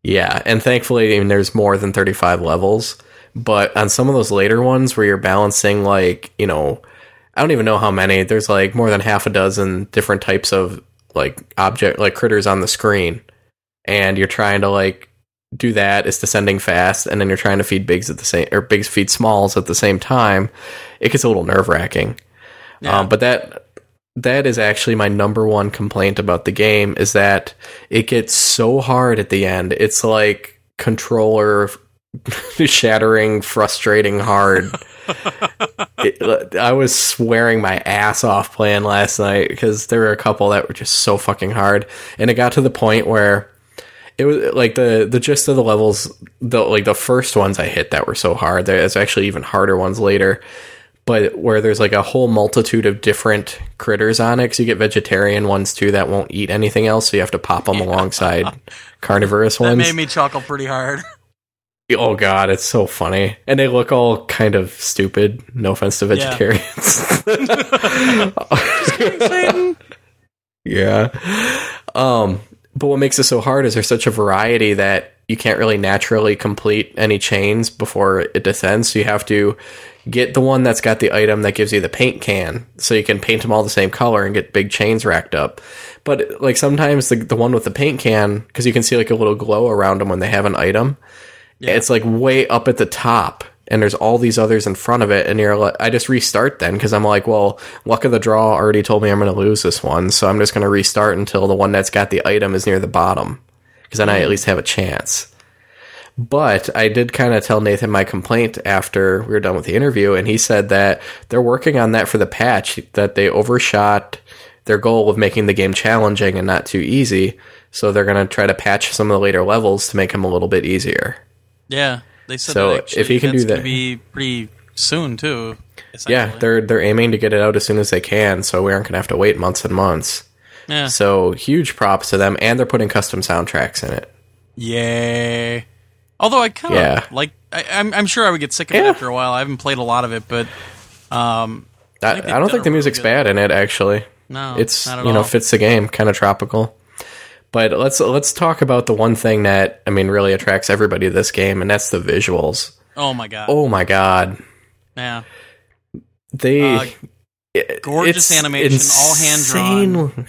Speaker 2: Yeah, and thankfully, I mean, there's more than 35 levels. But on some of those later ones where you're balancing, like, you know, I don't even know how many, there's like more than half a dozen different types of like object, like critters on the screen. And you're trying to like do that, it's descending fast, and then you're trying to feed Biggs at the same, or Biggs feed smalls at the same time. It gets a little nerve wracking. Yeah. Um, but that that is actually my number one complaint about the game is that it gets so hard at the end. It's like controller *laughs* shattering, frustrating hard. *laughs* it, I was swearing my ass off playing last night because there were a couple that were just so fucking hard, and it got to the point where it was like the the gist of the levels, the like the first ones I hit that were so hard. There's actually even harder ones later but where there's like a whole multitude of different critters on it. Because you get vegetarian ones too that won't eat anything else, so you have to pop them yeah. alongside *laughs* carnivorous ones.
Speaker 1: That made me chuckle pretty hard.
Speaker 2: Oh god, it's so funny, and they look all kind of stupid. No offense to vegetarians. Yeah. *laughs* yeah. Um, but what makes it so hard is there's such a variety that you can't really naturally complete any chains before it descends. So you have to get the one that's got the item that gives you the paint can so you can paint them all the same color and get big chains racked up but like sometimes the, the one with the paint can because you can see like a little glow around them when they have an item yeah. it's like way up at the top and there's all these others in front of it and you're like i just restart then because i'm like well luck of the draw already told me i'm going to lose this one so i'm just going to restart until the one that's got the item is near the bottom because then i at mm. least have a chance but I did kind of tell Nathan my complaint after we were done with the interview, and he said that they're working on that for the patch, that they overshot their goal of making the game challenging and not too easy. So they're going to try to patch some of the later levels to make them a little bit easier.
Speaker 1: Yeah, they said so if he can do that, be pretty soon too.
Speaker 2: Yeah, they're they're aiming to get it out as soon as they can, so we aren't going to have to wait months and months. Yeah. So huge props to them, and they're putting custom soundtracks in it.
Speaker 1: Yay! Although I kind of yeah. like, I, am I'm, I'm sure I would get sick of yeah. it after a while. I haven't played a lot of it, but um,
Speaker 2: I, I, I don't think the music's really bad in it. Actually,
Speaker 1: no,
Speaker 2: it's you know fits the game, kind of tropical. But let's let's talk about the one thing that I mean really attracts everybody to this game, and that's the visuals.
Speaker 1: Oh my god!
Speaker 2: Oh my god!
Speaker 1: Yeah,
Speaker 2: they uh,
Speaker 1: gorgeous animation, insane. all hand drawn.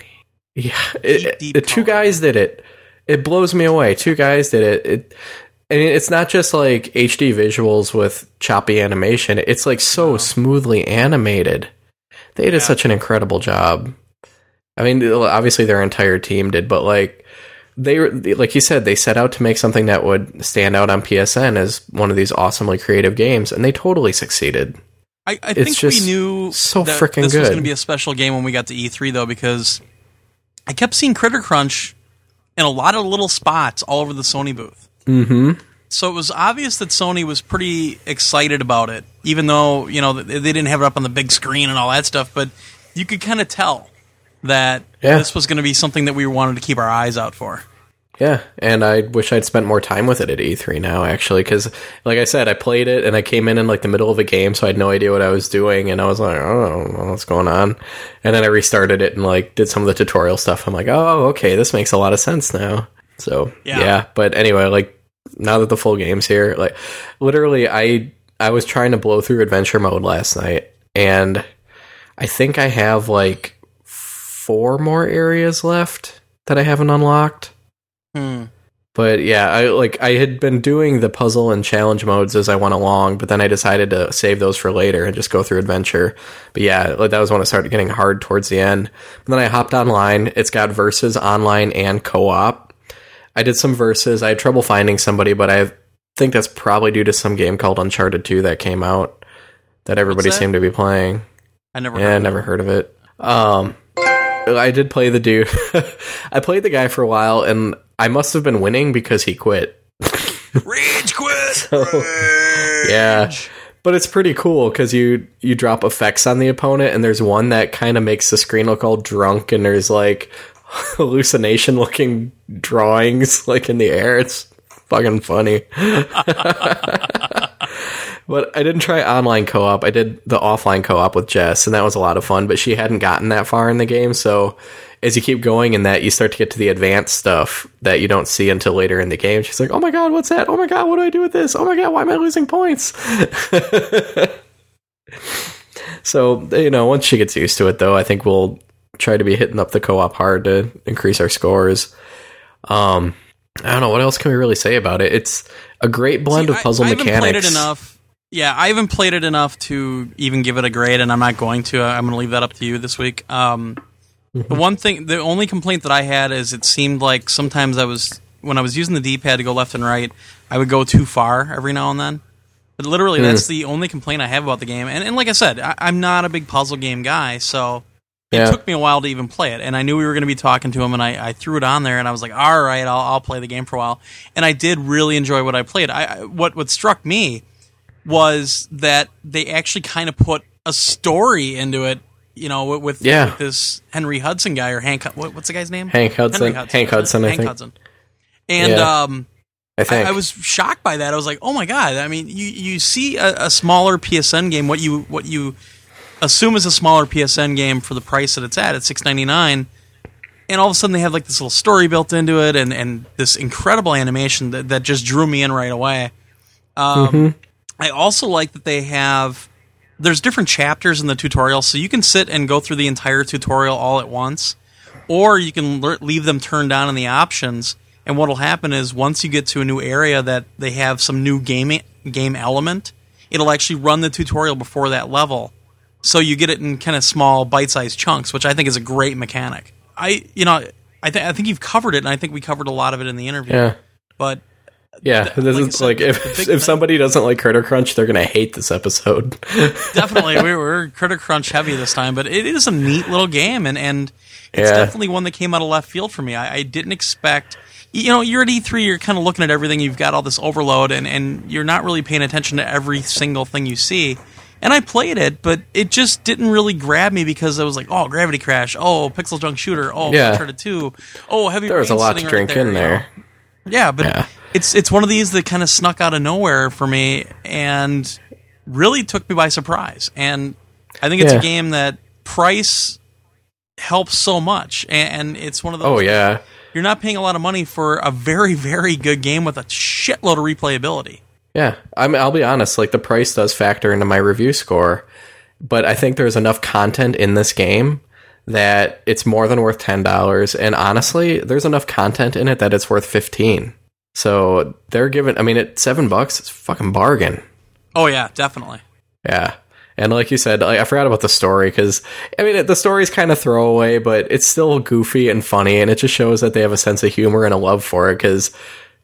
Speaker 2: Yeah, it, deep, the two guys did it. It blows me away. Two guys did it. It and it's not just like HD visuals with choppy animation. It's like so no. smoothly animated. They did yeah. such an incredible job. I mean, obviously their entire team did, but like they like you said, they set out to make something that would stand out on PSN as one of these awesomely creative games, and they totally succeeded.
Speaker 1: I, I think we knew
Speaker 2: so freaking
Speaker 1: this
Speaker 2: good. was
Speaker 1: going to be a special game when we got to E3 though, because I kept seeing Critter Crunch in a lot of little spots all over the Sony booth.
Speaker 2: Mm-hmm.
Speaker 1: So it was obvious that Sony was pretty excited about it, even though you know they didn't have it up on the big screen and all that stuff. But you could kind of tell that yeah. this was going to be something that we wanted to keep our eyes out for.
Speaker 2: Yeah, and I wish I'd spent more time with it at E3 now, actually, because, like I said, I played it and I came in in like the middle of a game, so I had no idea what I was doing, and I was like, oh, what's going on? And then I restarted it and like did some of the tutorial stuff. I'm like, oh, okay, this makes a lot of sense now. So yeah, yeah. but anyway, like now that the full game's here, like literally, I I was trying to blow through adventure mode last night, and I think I have like four more areas left that I haven't unlocked.
Speaker 1: Hmm.
Speaker 2: But yeah, I like I had been doing the puzzle and challenge modes as I went along, but then I decided to save those for later and just go through adventure. But yeah, like that was when it started getting hard towards the end. And then I hopped online. It's got verses online and co-op. I did some verses. I had trouble finding somebody, but I think that's probably due to some game called Uncharted 2 that came out that everybody that? seemed to be playing.
Speaker 1: I never
Speaker 2: yeah, heard never heard of it. Um, I did play the dude. *laughs* I played the guy for a while, and I must have been winning because he quit. *laughs*
Speaker 1: Rage quit. so, Rage.
Speaker 2: Yeah, but it's pretty cool because you you drop effects on the opponent, and there's one that kind of makes the screen look all drunk, and there's like *laughs* hallucination looking drawings like in the air. It's fucking funny. But I didn't try online co-op. I did the offline co-op with Jess, and that was a lot of fun. But she hadn't gotten that far in the game, so as you keep going in that, you start to get to the advanced stuff that you don't see until later in the game. She's like, "Oh my god, what's that? Oh my god, what do I do with this? Oh my god, why am I losing points?" *laughs* so you know, once she gets used to it, though, I think we'll try to be hitting up the co-op hard to increase our scores. Um, I don't know what else can we really say about it. It's a great blend See, of puzzle I, I mechanics.
Speaker 1: Haven't played it enough. Yeah, I haven't played it enough to even give it a grade, and I'm not going to. I'm going to leave that up to you this week. Um, the one thing, the only complaint that I had is it seemed like sometimes I was when I was using the D-pad to go left and right, I would go too far every now and then. But literally, mm. that's the only complaint I have about the game. And, and like I said, I, am not a big puzzle game guy, so it yeah. took me a while to even play it. And I knew we were going to be talking to him, and I, I, threw it on there, and I was like, all right, I'll, I'll play the game for a while. And I did really enjoy what I played. I, what what struck me was that they actually kind of put a story into it you know, with, yeah. with this Henry Hudson guy or Hank. What, what's the guy's name?
Speaker 2: Hank Hudson. Hudson Hank Hudson. I Hank think. Hudson.
Speaker 1: And yeah. um, I think I, I, was shocked by that. I was like, oh my god! I mean, you you see a, a, smaller PSN game, what you what you assume is a smaller PSN game for the price that it's at at six ninety nine. And all of a sudden, they have like this little story built into it, and, and this incredible animation that, that just drew me in right away. Um, mm-hmm. I also like that they have there's different chapters in the tutorial, so you can sit and go through the entire tutorial all at once, or you can le- leave them turned on in the options. And what'll happen is once you get to a new area that they have some new game game element, it'll actually run the tutorial before that level, so you get it in kind of small bite-sized chunks, which I think is a great mechanic. I you know I think I think you've covered it, and I think we covered a lot of it in the interview.
Speaker 2: Yeah.
Speaker 1: But
Speaker 2: yeah, this like is said, like if if somebody doesn't like Critter Crunch, they're gonna hate this episode. *laughs*
Speaker 1: definitely, we're, we're Critter Crunch heavy this time, but it is a neat little game, and and it's yeah. definitely one that came out of left field for me. I, I didn't expect. You know, you're at E3, you're kind of looking at everything. You've got all this overload, and and you're not really paying attention to every single thing you see. And I played it, but it just didn't really grab me because I was like, oh, Gravity Crash, oh, PixelJunk Shooter, oh, yeah. Uncharted Two, oh, Heavy.
Speaker 2: There was a lot to drink right there, in there.
Speaker 1: You know? Yeah, but yeah it's it's one of these that kind of snuck out of nowhere for me and really took me by surprise. And I think it's yeah. a game that price helps so much, and, it's one of oh, those.
Speaker 2: Oh yeah,
Speaker 1: you're not paying a lot of money for a very very good game with a shitload of replayability.
Speaker 2: Yeah, I mean, I'll be honest. Like the price does factor into my review score, but I think there's enough content in this game that it's more than worth ten dollars. And honestly, there's enough content in it that it's worth fifteen. So they're giving. I mean, at seven bucks, it's fucking bargain.
Speaker 1: Oh yeah, definitely.
Speaker 2: Yeah. And like you said, like, I forgot about the story because I mean the story's kind of throwaway, but it's still goofy and funny, and it just shows that they have a sense of humor and a love for it. Because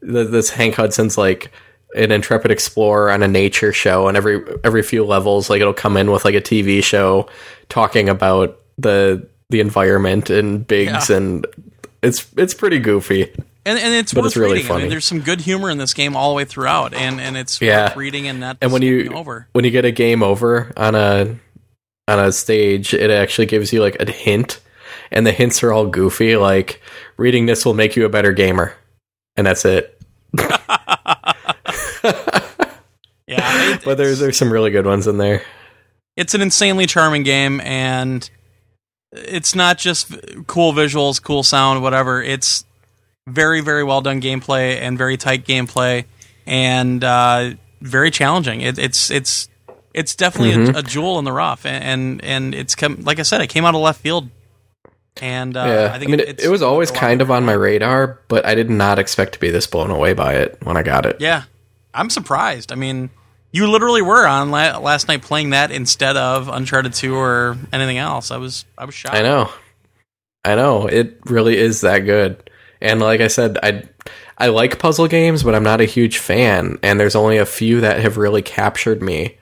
Speaker 2: this Hank Hudson's like an intrepid explorer on a nature show, and every every few levels, like it'll come in with like a TV show talking about the the environment and Biggs, yeah. and it's it's pretty goofy.
Speaker 1: And, and it's but worth it's really reading. Funny. I mean, there's some good humor in this game all the way throughout, and, and it's yeah. worth reading and not
Speaker 2: and when you
Speaker 1: over.
Speaker 2: when you get a game over on a on a stage, it actually gives you like a hint, and the hints are all goofy. Like reading this will make you a better gamer, and that's it. *laughs*
Speaker 1: yeah, *laughs*
Speaker 2: but there's there's some really good ones in there.
Speaker 1: It's an insanely charming game, and it's not just cool visuals, cool sound, whatever. It's very very well done gameplay and very tight gameplay and uh, very challenging. It, it's it's it's definitely mm-hmm. a, a, jewel in the rough, and and, and it's come like I said, it came out of left field. And uh,
Speaker 2: yeah, I, think I mean, it, it was always kind of on my radar, but I did not expect to be this blown away by it when I got it.
Speaker 1: Yeah, I'm surprised. I mean, you literally were on la- last night playing that instead of Uncharted Two or anything else. I was I was shocked.
Speaker 2: I know, I know. It really is that good. And like I said, I I like puzzle games, but I'm not a huge fan. And there's only a few that have really captured me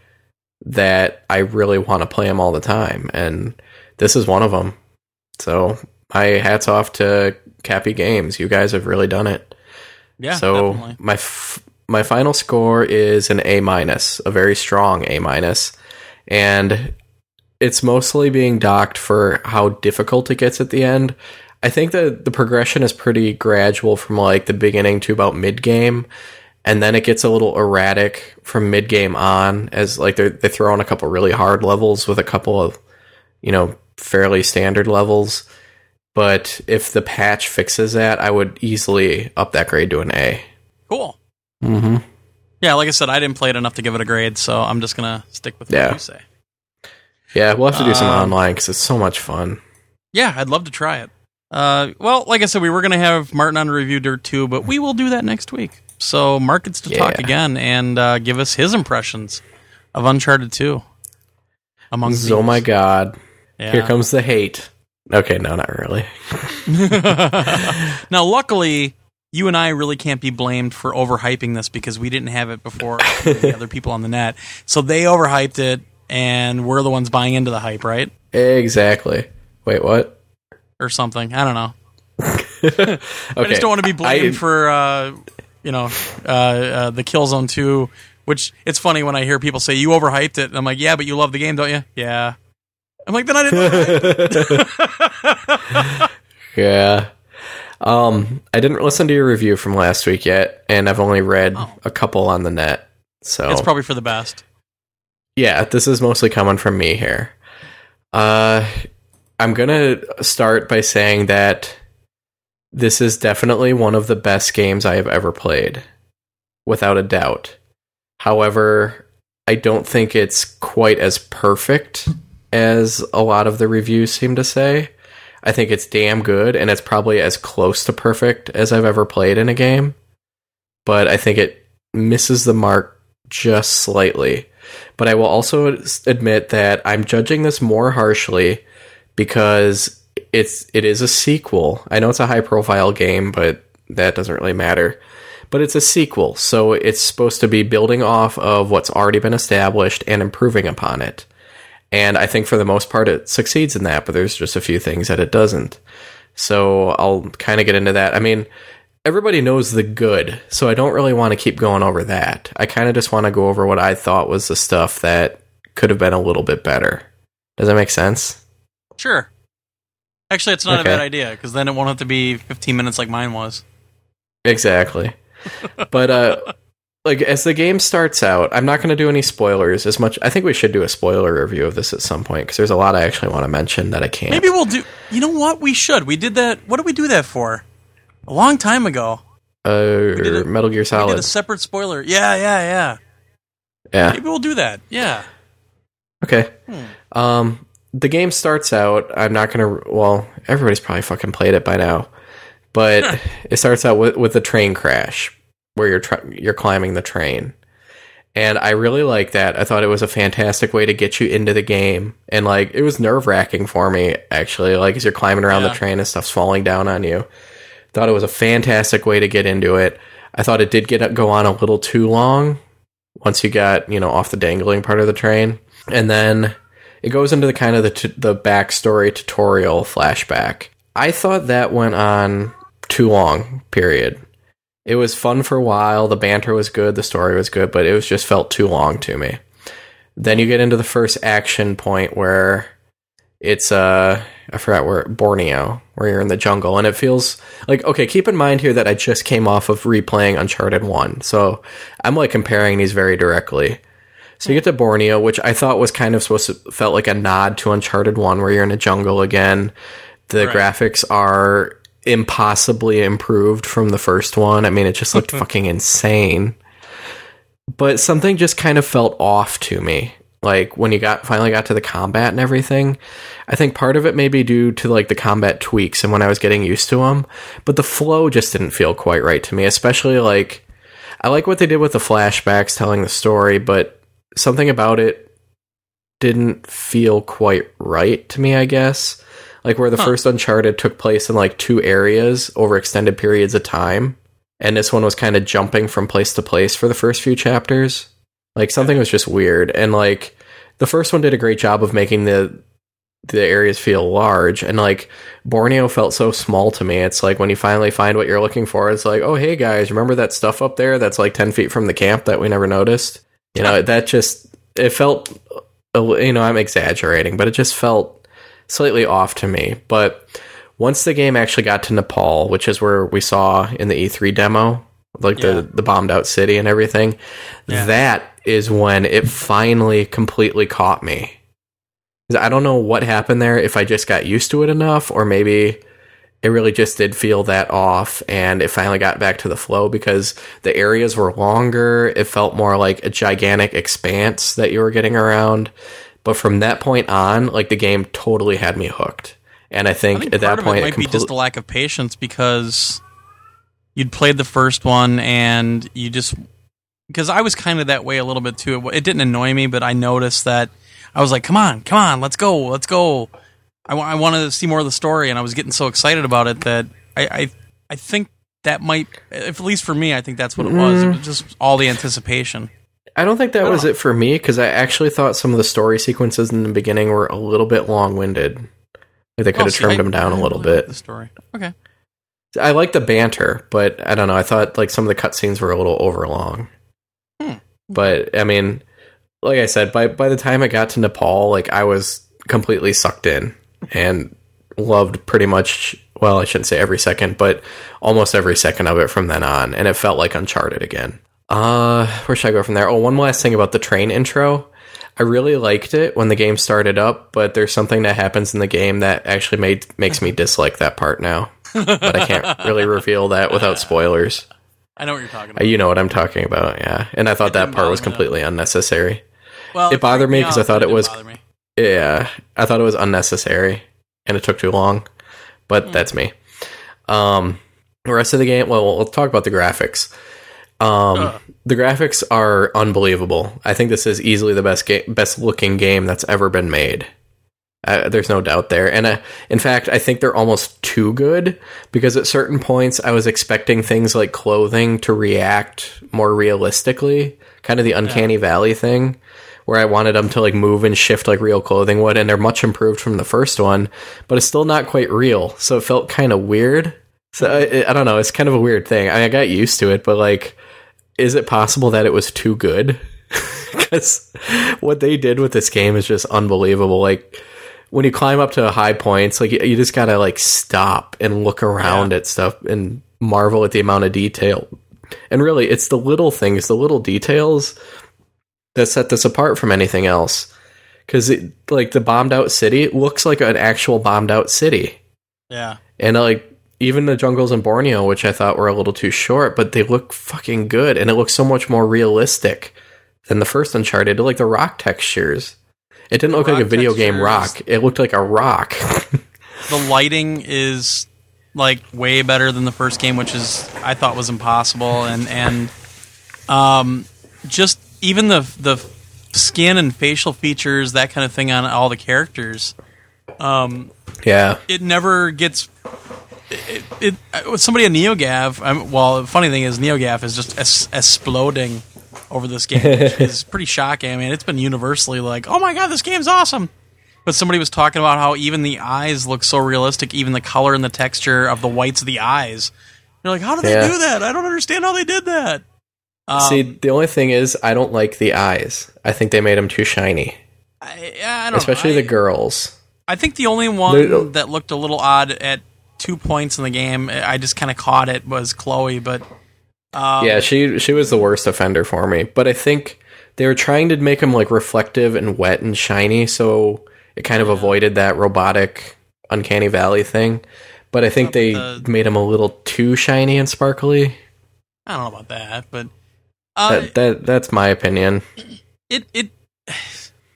Speaker 2: that I really want to play them all the time. And this is one of them. So my hats off to Capy Games. You guys have really done it.
Speaker 1: Yeah.
Speaker 2: So definitely. my f- my final score is an A minus, a very strong A minus, and it's mostly being docked for how difficult it gets at the end. I think that the progression is pretty gradual from like the beginning to about mid game. and then it gets a little erratic from mid game on as like they they throw on a couple really hard levels with a couple of you know fairly standard levels. But if the patch fixes that, I would easily up that grade to an A.
Speaker 1: Cool.
Speaker 2: Mm-hmm.
Speaker 1: Yeah, like I said, I didn't play it enough to give it a grade, so I'm just gonna stick with what
Speaker 2: Yeah.
Speaker 1: you say.
Speaker 2: Yeah, we'll have to do some
Speaker 1: Um,
Speaker 2: online because it's so much fun.
Speaker 1: Yeah, I'd love to try it. Uh, well, like I said, we were going to have Martin on to review Dirt 2, but we will do that next week. So Mark gets to talk again and uh, give us his impressions of Uncharted 2. Among
Speaker 2: Oh my god.
Speaker 1: Yeah.
Speaker 2: Here comes the hate. Okay, no, not really. *laughs*
Speaker 1: now, luckily, you and I really can't be blamed for overhyping this because we didn't have it before *laughs* the other people on the net. So they overhyped it, and we're the ones buying into the hype, right?
Speaker 2: Exactly. Wait, what?
Speaker 1: Or something. I don't know.
Speaker 2: okay. *laughs*
Speaker 1: I just don't want to be blamed
Speaker 2: I-
Speaker 1: for uh, you know uh, uh, the Killzone Two. Which it's funny when I hear people say you overhyped it, and I'm like, yeah, but you love the game, don't you? Yeah. I'm like, then I didn't. overhype it." *laughs*
Speaker 2: yeah. Um, I didn't listen to your review from last week yet, and I've only read
Speaker 1: Oh.
Speaker 2: a couple on the net. So
Speaker 1: it's probably for the best.
Speaker 2: yeah, this is mostly coming from me here. Uh, I'm gonna start by saying that this is definitely one of the best games I have ever played, without a doubt. However, I don't think it's quite as perfect as a lot of the reviews seem to say. I think it's damn good, and it's probably as close to perfect as I've ever played in a game. But I think it misses the mark just slightly. But I will also admit that I'm judging this more harshly because it's it is a sequel. I know it's a high profile game, but that doesn't really matter. But it's a sequel, so it's supposed to be building off of what's already been established and improving upon it. And I think for the most part it succeeds in that, but there's just a few things that it doesn't. So I'll kind of get into that. I mean, everybody knows the good, so I don't really want to keep going over that. I kind of just want to go over what I thought was the stuff that could have been a little bit better. Does that make sense?
Speaker 1: Sure. Actually, it's not
Speaker 2: Okay.
Speaker 1: a bad idea because then it won't have to be 15 minutes like mine was.
Speaker 2: Exactly. *laughs* but uh like as the game starts out, I'm not going to do any spoilers as much. I think we should do a spoiler review of this at some point because there's a lot I actually want to mention that I can't.
Speaker 1: Maybe we'll do. You know what? We should. We did that. What did we do that for? A long time ago.
Speaker 2: uh,
Speaker 1: did it-
Speaker 2: Metal Gear
Speaker 1: We
Speaker 2: Solid.
Speaker 1: did a separate spoiler. Yeah, yeah, yeah.
Speaker 2: yeah.
Speaker 1: Maybe we'll do that. Yeah.
Speaker 2: Okay.
Speaker 1: Hmm.
Speaker 2: Um, the game starts out. I'm not gonna. Well, everybody's probably fucking played it by now, but it starts out with with a train crash where you're tr- you're climbing the train, and I really like that. I thought it was a fantastic way to get you into the game, and like it was nerve wracking for me actually. Like as you're climbing around
Speaker 1: Yeah.
Speaker 2: the train and stuff's falling down on you. Thought it was a fantastic way to get into it. I thought it did get go on a little too long once you got you know off the dangling part of the train, and then it goes into the kind of the t- the backstory tutorial flashback. I thought that went on too long. Period. It was fun for a while. The banter was good. The story was good, but it was just felt too long to me. Then you get into the first action point where it's uh I forgot where Borneo, where you're in the jungle, and it feels like okay. Keep in mind here that I just came off of replaying Uncharted One, so I'm like comparing these very directly. So you get to Borneo, which I thought was kind of supposed to felt like a nod to Uncharted One, where you're in a jungle again. The
Speaker 1: Right.
Speaker 2: graphics are impossibly improved from the first one. I mean, it just looked *laughs* fucking insane. But something just kind of felt off to me. Like when you got finally got to the combat and everything, I think part of it may be due to like the combat tweaks and when I was getting used to them, but the flow just didn't feel quite right to me. Especially like I like what they did with the flashbacks telling the story, but something about it didn't feel quite right to me, I guess. Like where the
Speaker 1: Huh.
Speaker 2: first Uncharted took place in like two areas over extended periods of time, and this one was kind of jumping from place to place for the first few chapters. Like something was just weird, and like the first one did a great job of making the the areas feel large, and like Borneo felt so small to me. It's like when you finally find what you're looking for, it's like, oh hey guys, remember that stuff up there that's like ten feet from the camp that we never noticed? You know, that just it felt, you know, I'm exaggerating, but it just felt slightly off to me. But once the game actually got to Nepal, which is where we saw in the E3 demo like yeah. the the bombed out city and everything. Yeah. That is when it finally completely caught me. I don't know what happened there. If I just got used to it enough, or maybe it really just did feel that off and it finally got back to the flow because the areas were longer. It felt more like a gigantic expanse that you were getting around. But from that point on like the game totally had me hooked. And i think, I think at that point
Speaker 1: it might compl- be just a lack of patience because you'd played the first one and you just because i was kind of that way a little bit too. It didn't annoy me but i noticed that i was like come on come on let's go let's go I, w- I wanted to see more of the story, and I was getting so excited about it that I, I, I think that might, if at least for me, I think that's what it was. It was just all the anticipation.
Speaker 2: I don't think that was know. it for me because I actually thought some of the story sequences in the beginning were a little bit long winded. Like they could oh, have trimmed I, them down a little bit.
Speaker 1: The story, okay.
Speaker 2: I like the banter, but I don't know. I thought like some of the cutscenes were a little overlong. Hmm. But I mean, like I said, by by the time I got to Nepal, like I was completely sucked in and loved pretty much well, I shouldn't say every second, but almost every second of it from then on, and it felt like Uncharted again. Uh, where should I go from there? Oh, one last thing about the train intro. I really liked it when the game started up, but there's something that happens in the game that actually made makes me dislike that part now. but I can't *laughs* really reveal that without spoilers.
Speaker 1: I know what you're talking about.
Speaker 2: You know what I'm talking about, yeah. And I thought it that part was completely unnecessary. Well, it bothered me because I thought it was yeah, I thought it was unnecessary and it took too long, but mm. that's me. Um, the rest of the game, well, we'll talk about the graphics. Um, uh. the graphics are unbelievable. I think this is easily the best game, best looking game that's ever been made. Uh, there's no doubt there. And uh, in fact, I think they're almost too good because at certain points I was expecting things like clothing to react more realistically, kind of the uncanny yeah. valley thing where I wanted them to like move and shift like real clothing would, and they're much improved from the first one, but it's still not quite real. So it felt kind of weird. So I, I, don't know. It's kind of a weird thing. I, I got used to it, but like, is it possible that it was too good? *laughs* Because what they did with this game is just unbelievable. Like when you climb up to high points, like you, you just gotta like stop and look around yeah. at stuff and marvel at the amount of detail. And really, it's the little things, the little details that set this apart from anything else. Because like the bombed out city looks like an actual bombed out city.
Speaker 1: Yeah,
Speaker 2: and like even the jungles in Borneo, which I thought were a little too short, but they look fucking good, and it looks so much more realistic than the first Uncharted. Like the rock textures, it didn't the look like a video game rock. It looked like a rock. *laughs*
Speaker 1: the lighting is like way better than the first game, which is I thought was impossible, and and um, just even the the skin and facial features, that kind of thing on all the characters. Um,
Speaker 2: yeah,
Speaker 1: it never gets. It, it, it somebody at NeoGAF. I'm, well, the funny thing is, NeoGAF is just es- exploding over this game, which *laughs* is pretty shocking. I mean, it's been universally like, "Oh my god, this game's awesome." But somebody was talking about how even the eyes look so realistic, even the color and the texture of the whites of the eyes. You're like, how did yeah. they do that? I don't understand how they did that.
Speaker 2: Um, See, the only thing is, I don't like the eyes. I think they made them too shiny.
Speaker 1: I, I
Speaker 2: Especially the girls.
Speaker 1: I think the only one that looked a little odd at two points in the game, I just kind of caught it, was Chloe. But
Speaker 2: um, yeah, she she was the worst offender for me. But I think they were trying to make them like reflective and wet and shiny, so it kind of avoided that robotic, uncanny valley thing. But I think they the, made them a little too shiny and sparkly.
Speaker 1: I don't know about that, but
Speaker 2: uh, that, that that's my opinion.
Speaker 1: It it.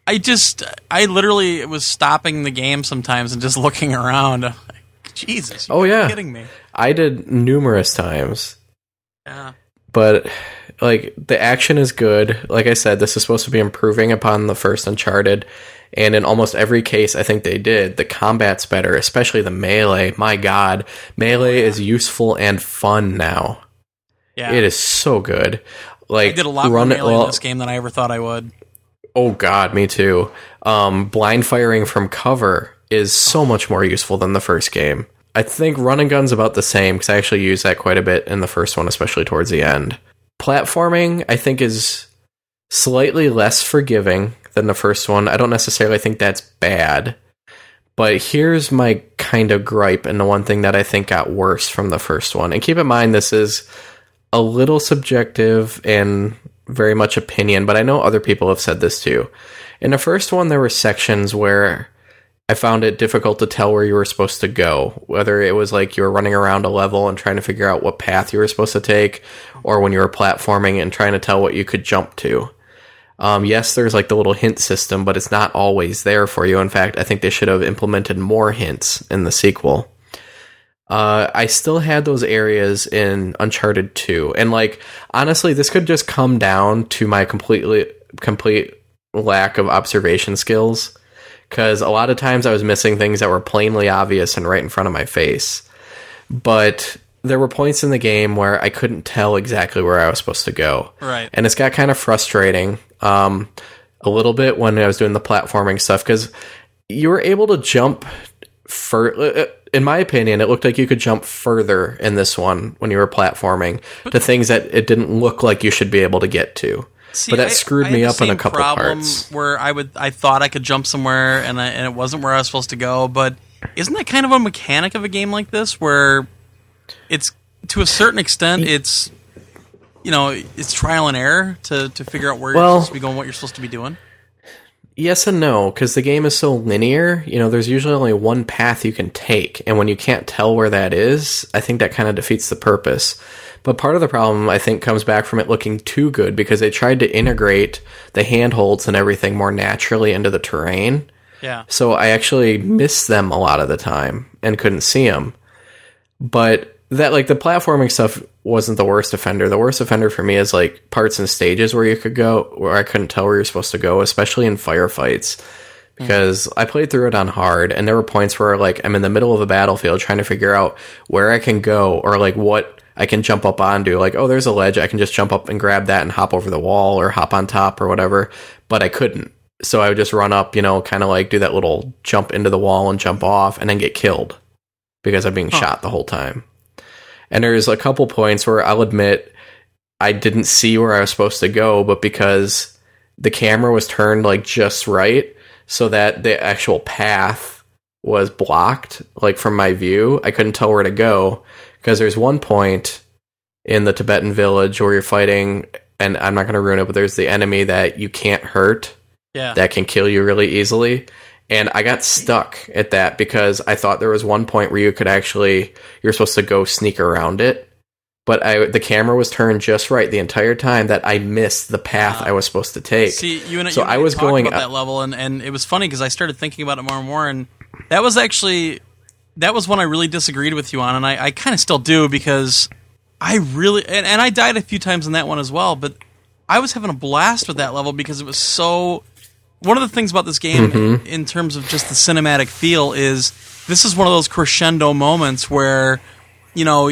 Speaker 1: I just I literally was stopping the game sometimes and just *laughs* looking around. Like, Jesus!
Speaker 2: oh yeah,
Speaker 1: kidding me?
Speaker 2: I did numerous times.
Speaker 1: Yeah.
Speaker 2: But like the action is good. Like I said, this is supposed to be improving upon the first Uncharted, and in almost every case, I think they did. The combat's better, especially the melee. My God, melee is useful and fun now. Yeah. It is so good. Like
Speaker 1: I did a lot run, more melee well, in this game than I ever thought I would.
Speaker 2: Oh God, me too. Um, blind firing from cover is so much more useful than the first game. I think run and gun's about the same because I actually use that quite a bit in the first one, especially towards the end. Platforming, I think, is slightly less forgiving than the first one. I don't necessarily think that's bad. But here's my kind of gripe and the one thing that I think got worse from the first one. And keep in mind, this is a little subjective and very much opinion, but I know other people have said this too. In the first one, there were sections where I found it difficult to tell where you were supposed to go, whether it was like you were running around a level and trying to figure out what path you were supposed to take, or when you were platforming and trying to tell what you could jump to. Um, yes, there's like the little hint system, but it's not always there for you. In fact, I think they should have implemented more hints in the sequel. Uh, I still had those areas in Uncharted 2. And like honestly, this could just come down to my completely complete lack of observation skills cuz a lot of times I was missing things that were plainly obvious and right in front of my face. But there were points in the game where I couldn't tell exactly where I was supposed to go.
Speaker 1: Right.
Speaker 2: And it's got kind of frustrating um, a little bit when I was doing the platforming stuff because you were able to jump for uh, uh, in my opinion, it looked like you could jump further in this one when you were platforming but, to things that it didn't look like you should be able to get to. See, but that screwed I, I me up in a couple problem parts.
Speaker 1: Where I would, I thought I could jump somewhere, and I, and it wasn't where I was supposed to go. But isn't that kind of a mechanic of a game like this, where it's to a certain extent, it's you know, it's trial and error to to figure out where well, you're supposed to be going, what you're supposed to be doing.
Speaker 2: Yes and no, because the game is so linear. You know, there's usually only one path you can take, and when you can't tell where that is, I think that kind of defeats the purpose. But part of the problem, I think, comes back from it looking too good because they tried to integrate the handholds and everything more naturally into the terrain.
Speaker 1: Yeah.
Speaker 2: So I actually missed them a lot of the time and couldn't see them. But that like the platforming stuff wasn't the worst offender. The worst offender for me is like parts and stages where you could go where I couldn't tell where you're supposed to go, especially in firefights. Because mm. I played through it on hard and there were points where like I'm in the middle of a battlefield trying to figure out where I can go or like what I can jump up onto. Like, oh, there's a ledge, I can just jump up and grab that and hop over the wall or hop on top or whatever. But I couldn't. So I would just run up, you know, kind of like do that little jump into the wall and jump off and then get killed because I'm being huh. shot the whole time. And there's a couple points where I'll admit I didn't see where I was supposed to go, but because the camera was turned like just right so that the actual path was blocked like from my view, I couldn't tell where to go because there's one point in the Tibetan village where you're fighting and I'm not going to ruin it, but there's the enemy that you can't hurt.
Speaker 1: Yeah.
Speaker 2: That can kill you really easily and I got stuck at that because I thought there was one point where you could actually you're supposed to go sneak around it, but I the camera was turned just right the entire time that I missed the path uh, I was supposed to take.
Speaker 1: See, you and so you I was going about that level, and and it was funny because I started thinking about it more and more, and that was actually that was one I really disagreed with you on, and I, I kind of still do because I really and, and I died a few times in that one as well, but I was having a blast with that level because it was so one of the things about this game, mm-hmm. in terms of just the cinematic feel, is this is one of those crescendo moments where, you know,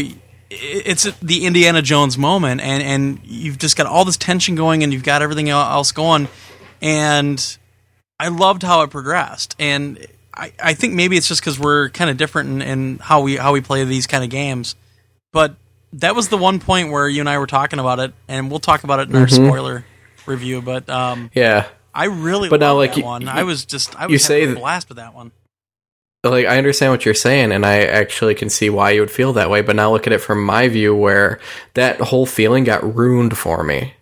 Speaker 1: it's the Indiana Jones moment, and and you've just got all this tension going, and you've got everything else going, and I loved how it progressed, and I, I think maybe it's just because we're kind of different in, in how we how we play these kind of games, but that was the one point where you and I were talking about it, and we'll talk about it in mm-hmm. our spoiler review. But um,
Speaker 2: yeah,
Speaker 1: I really but now like you, one. I was just I was
Speaker 2: you say
Speaker 1: a blast with that one.
Speaker 2: Like I understand what you're saying, and I actually can see why you would feel that way. But now look at it from my view, where that whole feeling got ruined for me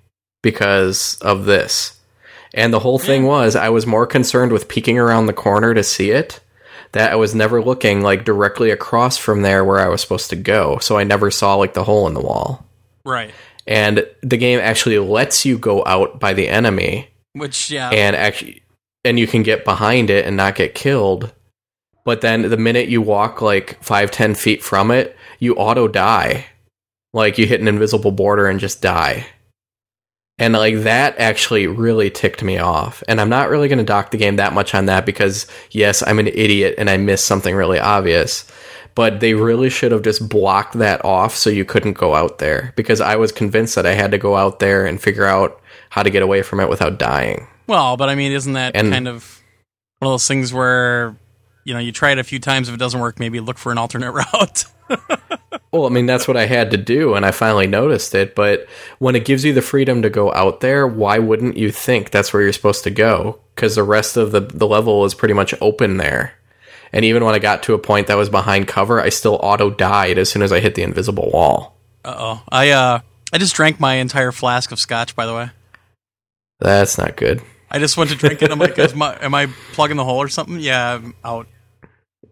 Speaker 2: because of this. And the whole thing yeah. was I was more concerned with peeking around the corner to see it that I was never looking like directly across from there where I was supposed to go. So I never saw like the hole in the wall.
Speaker 1: Right.
Speaker 2: And the game actually lets you go out by the enemy
Speaker 1: which yeah,
Speaker 2: and actually, and you can get behind it and not get killed. But then the minute you walk like five ten feet from it, you auto die. Like you hit an invisible border and just die. And like that actually really ticked me off. And I'm not really going to dock the game that much on that because yes, I'm an idiot and I missed something really obvious. But they really should have just blocked that off so you couldn't go out there because I was convinced that I had to go out there and figure out how to get away from it without dying.
Speaker 1: Well, but I mean, isn't that and, kind of one of those things where you know you try it a few times if it doesn't work, maybe look for an alternate *laughs* route.
Speaker 2: well, I mean, that's what I had to do, and I finally noticed it. But when it gives you the freedom to go out there, why wouldn't you think that's where you're supposed to go? Because the rest of the the level is pretty much open there. And even when I got to a point that was behind cover, I still auto died as soon as I hit the invisible wall.
Speaker 1: Uh oh, I uh, I just drank my entire flask of scotch, by the way.
Speaker 2: That's not good.
Speaker 1: I just went to drink it. I'm like, my, am I plugging the hole or something? Yeah, I'm out.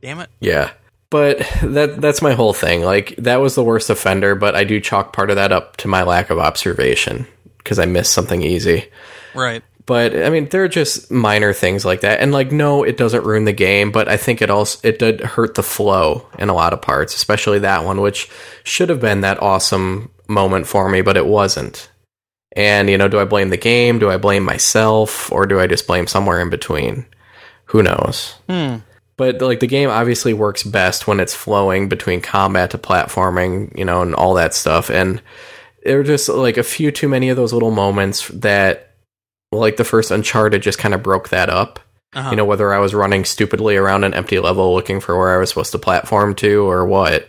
Speaker 1: Damn it.
Speaker 2: Yeah. But that that's my whole thing. Like that was the worst offender, but I do chalk part of that up to my lack of observation because I missed something easy.
Speaker 1: Right.
Speaker 2: But I mean, they're just minor things like that. And like, no, it doesn't ruin the game, but I think it also it did hurt the flow in a lot of parts, especially that one, which should have been that awesome moment for me, but it wasn't. And you know, do I blame the game? Do I blame myself, or do I just blame somewhere in between? Who knows?
Speaker 1: Hmm.
Speaker 2: But like the game obviously works best when it's flowing between combat to platforming, you know, and all that stuff. And there were just like a few too many of those little moments that, like the first Uncharted, just kind of broke that up. Uh-huh. You know, whether I was running stupidly around an empty level looking for where I was supposed to platform to or what.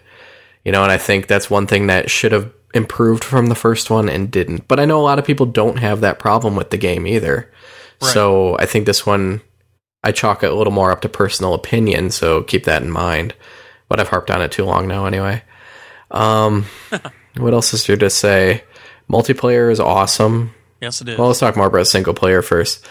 Speaker 2: You know, and I think that's one thing that should have improved from the first one and didn't. But I know a lot of people don't have that problem with the game either. Right. So I think this one I chalk it a little more up to personal opinion, so keep that in mind. But I've harped on it too long now anyway. Um, *laughs* what else is there to say? Multiplayer is awesome.
Speaker 1: Yes, it is.
Speaker 2: Well, let's talk more about single player first.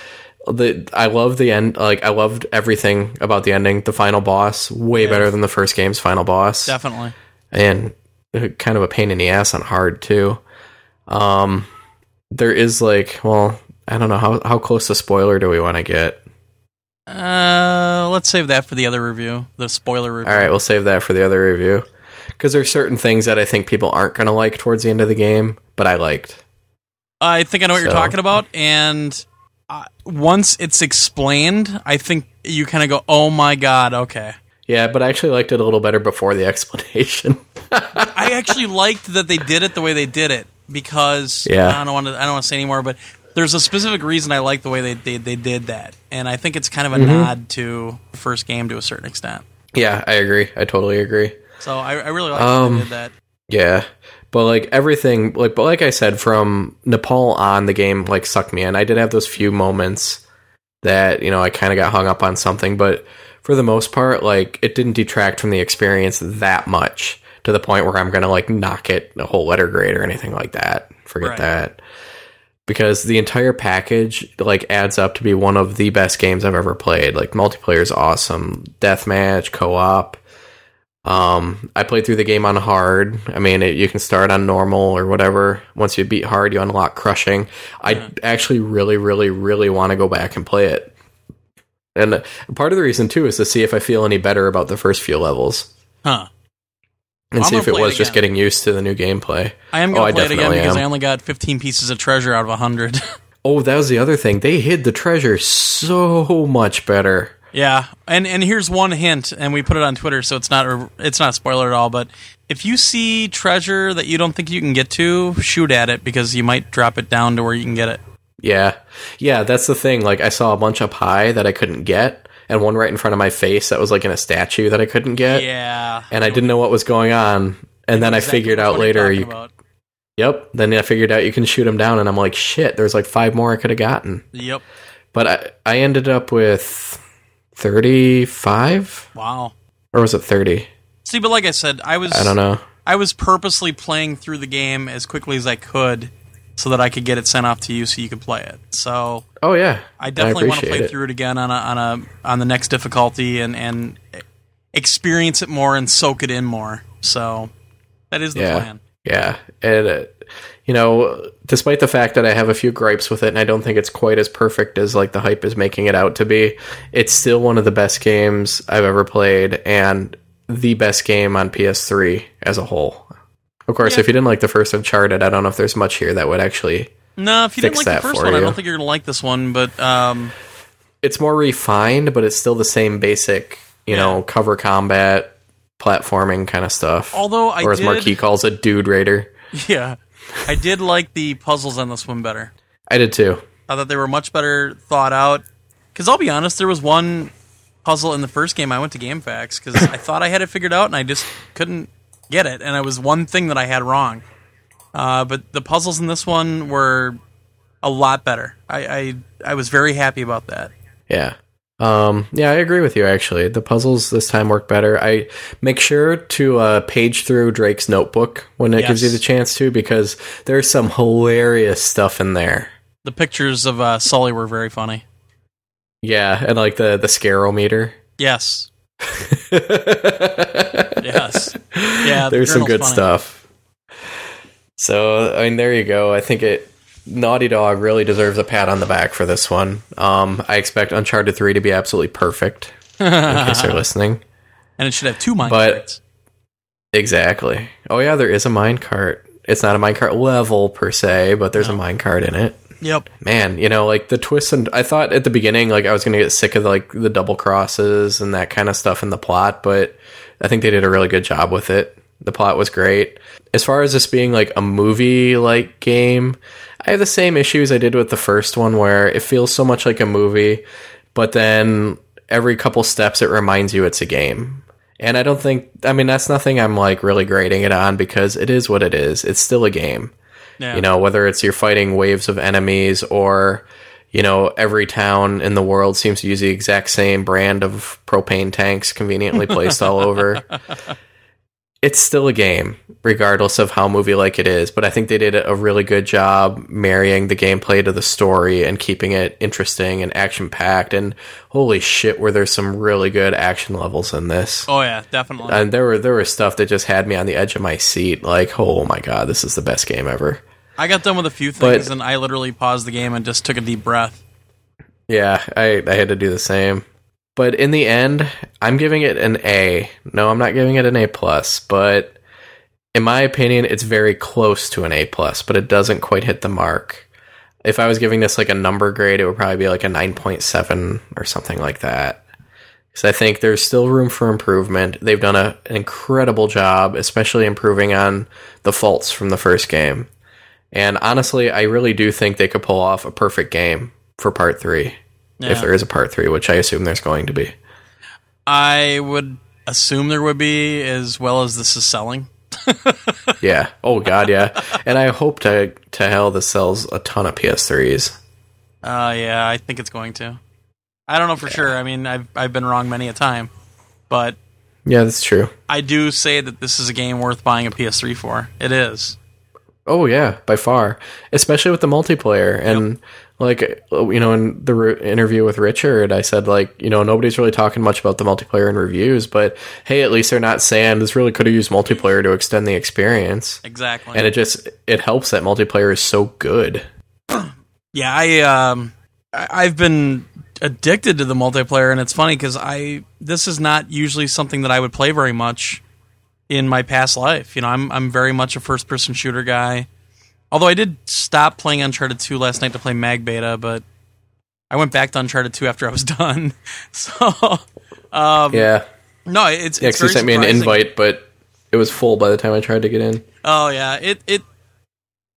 Speaker 2: The I love the end. Like I loved everything about the ending. The final boss way yeah. better than the first game's final boss.
Speaker 1: Definitely.
Speaker 2: And kind of a pain in the ass on hard too. Um, there is like, well, I don't know how how close to spoiler do we want to get?
Speaker 1: Uh, let's save that for the other review, the spoiler review.
Speaker 2: All right, we'll save that for the other review because there's certain things that I think people aren't going to like towards the end of the game, but I liked.
Speaker 1: I think I know what so. you're talking about, and uh, once it's explained, I think you kind of go, "Oh my god, okay."
Speaker 2: Yeah, but I actually liked it a little better before the *laughs* explanation.
Speaker 1: I actually liked that they did it the way they did it because yeah. I don't want to I don't want to say anymore, but there's a specific reason I like the way they, they, they did that, and I think it's kind of a mm-hmm. nod to the first game to a certain extent.
Speaker 2: Yeah, I agree. I totally agree.
Speaker 1: So I, I really like um, they did that.
Speaker 2: Yeah, but like everything, like but like I said, from Nepal on, the game like sucked me in. I did have those few moments that you know I kind of got hung up on something, but for the most part, like it didn't detract from the experience that much to the point where I'm gonna like knock it a whole letter grade or anything like that. Forget right. that because the entire package like adds up to be one of the best games I've ever played. Like multiplayer is awesome, deathmatch, co-op. Um, I played through the game on hard. I mean, it, you can start on normal or whatever. Once you beat hard, you unlock crushing. I actually really, really, really want to go back and play it. And part of the reason too is to see if I feel any better about the first few levels.
Speaker 1: Huh
Speaker 2: and see if it was it just getting used to the new gameplay.
Speaker 1: I am going to oh, play it again because am. I only got 15 pieces of treasure out of 100. *laughs*
Speaker 2: oh, that was the other thing. They hid the treasure so much better.
Speaker 1: Yeah, and and here's one hint, and we put it on Twitter, so it's not it's not a spoiler at all. But if you see treasure that you don't think you can get to, shoot at it because you might drop it down to where you can get it.
Speaker 2: Yeah, yeah, that's the thing. Like I saw a bunch up high that I couldn't get, and one right in front of my face that was like in a statue that I couldn't get.
Speaker 1: Yeah.
Speaker 2: And I didn't know what was going on. And then exactly I figured out later you about. Yep. Then I figured out you can shoot them down and I'm like, shit, there's like five more I could have gotten.
Speaker 1: Yep.
Speaker 2: But I I ended up with 35?
Speaker 1: Wow.
Speaker 2: Or was it 30?
Speaker 1: See, but like I said, I was
Speaker 2: I don't know.
Speaker 1: I was purposely playing through the game as quickly as I could so that I could get it sent off to you so you could play it. So
Speaker 2: Oh yeah.
Speaker 1: I definitely I want to play it. through it again on a on a on the next difficulty and and experience it more and soak it in more. So that is the
Speaker 2: yeah.
Speaker 1: plan.
Speaker 2: Yeah. And uh, you know, despite the fact that I have a few gripes with it and I don't think it's quite as perfect as like the hype is making it out to be, it's still one of the best games I've ever played and the best game on PS3 as a whole. Of course, yeah. if you didn't like the first Uncharted, I don't know if there's much here that would actually.
Speaker 1: No, if you didn't like the first one, you. I don't think you're going to like this one. But um,
Speaker 2: it's more refined, but it's still the same basic, you yeah. know, cover combat, platforming kind of stuff.
Speaker 1: Although I
Speaker 2: or as
Speaker 1: did,
Speaker 2: Marquis calls it, Dude Raider. *laughs*
Speaker 1: Yeah, I did like the puzzles on this one better.
Speaker 2: I did too.
Speaker 1: I thought they were much better thought out. Because I'll be honest, there was one puzzle in the first game I went to GameFAQs because I thought I had it figured out and I just couldn't get it, and it was one thing that I had wrong. Uh, but the puzzles in this one were a lot better. I, I I was very happy about that.
Speaker 2: Yeah. Um, yeah, I agree with you. Actually, the puzzles this time work better. I make sure to uh, page through Drake's notebook when it yes. gives you the chance to, because there's some hilarious stuff in there.
Speaker 1: The pictures of uh, Sully were very funny.
Speaker 2: Yeah, and like the the scarometer.
Speaker 1: Yes. *laughs* yes. Yeah.
Speaker 2: The There's some good funny. stuff. So I mean, there you go. I think it Naughty Dog really deserves a pat on the back for this one. Um, I expect Uncharted 3 to be absolutely perfect, in case you're *laughs* listening.
Speaker 1: And it should have two mine but, carts.
Speaker 2: Exactly. Oh, yeah, there is a mine cart. It's not a minecart level per se, but there's no. a minecart in it.
Speaker 1: Yep.
Speaker 2: Man, you know, like the twists and I thought at the beginning like I was going to get sick of like the double crosses and that kind of stuff in the plot, but I think they did a really good job with it. The plot was great. As far as this being like a movie like game, I have the same issues I did with the first one where it feels so much like a movie, but then every couple steps it reminds you it's a game. And I don't think I mean that's nothing I'm like really grading it on because it is what it is. It's still a game. Yeah. You know, whether it's you're fighting waves of enemies or you know, every town in the world seems to use the exact same brand of propane tanks conveniently placed all over. *laughs* it's still a game, regardless of how movie like it is. But I think they did a really good job marrying the gameplay to the story and keeping it interesting and action packed. And holy shit, were there some really good action levels in this?
Speaker 1: Oh yeah, definitely.
Speaker 2: And there were there were stuff that just had me on the edge of my seat. Like, oh my god, this is the best game ever.
Speaker 1: I got done with a few things, but, and I literally paused the game and just took a deep breath.
Speaker 2: Yeah, I I had to do the same. But in the end, I'm giving it an A. No, I'm not giving it an A plus, but in my opinion, it's very close to an A plus, but it doesn't quite hit the mark. If I was giving this like a number grade, it would probably be like a 9.7 or something like that. Because I think there's still room for improvement. They've done a, an incredible job, especially improving on the faults from the first game. And honestly, I really do think they could pull off a perfect game for part three yeah. if there is a part three, which I assume there's going to be.
Speaker 1: I would assume there would be, as well as this is selling. *laughs*
Speaker 2: yeah. Oh God, yeah. And I hope to to hell this sells a ton of PS3s.
Speaker 1: Uh, yeah, I think it's going to. I don't know for yeah. sure. I mean, I've I've been wrong many a time, but
Speaker 2: yeah, that's true.
Speaker 1: I do say that this is a game worth buying a PS3 for. It is.
Speaker 2: Oh yeah, by far, especially with the multiplayer. And yep like you know in the re- interview with richard i said like you know nobody's really talking much about the multiplayer in reviews but hey at least they're not saying this really could have used multiplayer to extend the experience.
Speaker 1: Exactly.
Speaker 2: And it just it helps that multiplayer is so good. *clears throat*
Speaker 1: Yeah i um i've been addicted to the multiplayer and it's funny because i this is not usually something that i would play very much in my past life you know i'm i'm very much a first person shooter guy Although I did stop playing Uncharted 2 last night to play Mag Beta, but I went back to Uncharted 2 after I was *laughs* done. So, um,
Speaker 2: yeah.
Speaker 1: No, it's,
Speaker 2: yeah,
Speaker 1: it's very
Speaker 2: sent me an invite, but it was full by the time I tried to get in.
Speaker 1: Oh yeah, it it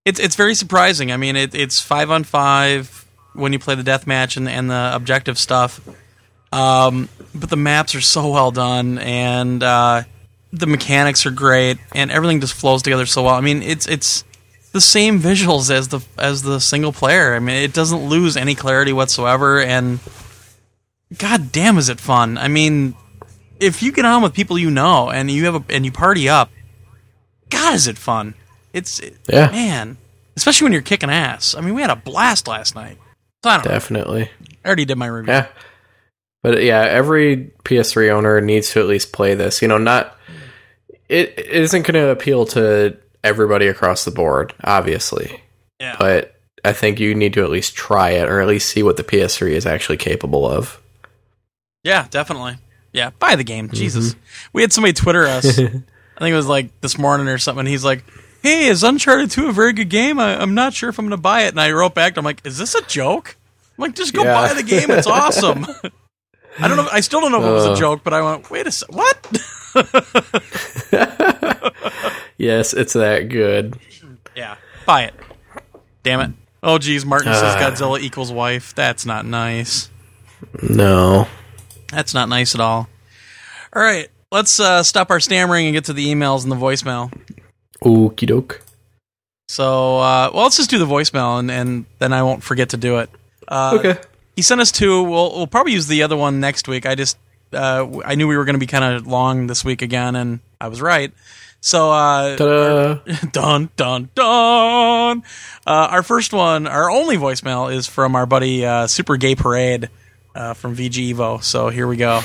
Speaker 1: it's it's very surprising. I mean, it, it's five on five when you play the death match and and the objective stuff. Um, but the maps are so well done, and uh, the mechanics are great, and everything just flows together so well. I mean, it's it's the same visuals as the as the single player. I mean, it doesn't lose any clarity whatsoever, and god damn, is it fun! I mean, if you get on with people you know and you have a and you party up, god, is it fun! It's yeah, man, especially when you're kicking ass. I mean, we had a blast last night.
Speaker 2: So Definitely.
Speaker 1: Know. I already did my review.
Speaker 2: Yeah. But yeah, every PS3 owner needs to at least play this. You know, not it, isn't going to appeal to everybody across the board, obviously.
Speaker 1: Yeah.
Speaker 2: But I think you need to at least try it or at least see what the PS3 is actually capable of.
Speaker 1: Yeah, definitely. Yeah, buy the game. Mm-hmm. Jesus. We had somebody Twitter us. *laughs* I think it was like this morning or something. He's like, hey, is Uncharted 2 a very good game? I, am not sure if I'm going to buy it. And I wrote back, I'm like, is this a joke? I'm like, just go yeah. buy the game. It's awesome. *laughs* I don't know. I still don't know if it was a joke, but I went, wait a sec, what? *laughs* *laughs*
Speaker 2: yes, it's that good.
Speaker 1: Yeah, buy it. Damn it. Oh, geez, Martin uh, says Godzilla equals wife. That's not nice.
Speaker 2: No.
Speaker 1: That's not nice at all. All right, let's uh, stop our stammering and get to the emails and the voicemail.
Speaker 2: Okie doke.
Speaker 1: So, uh, well, let's just do the voicemail, and, and then I won't forget to do it. Uh,
Speaker 2: okay.
Speaker 1: he sent us two. We'll we'll probably use the other one next week. I just uh, I knew we were going to be kind of long this week again, and I was right. So, uh, *laughs* dun dun dun. Uh, our first one, our only voicemail is from our buddy uh, Super Gay Parade uh, from VG Evo. So here we go.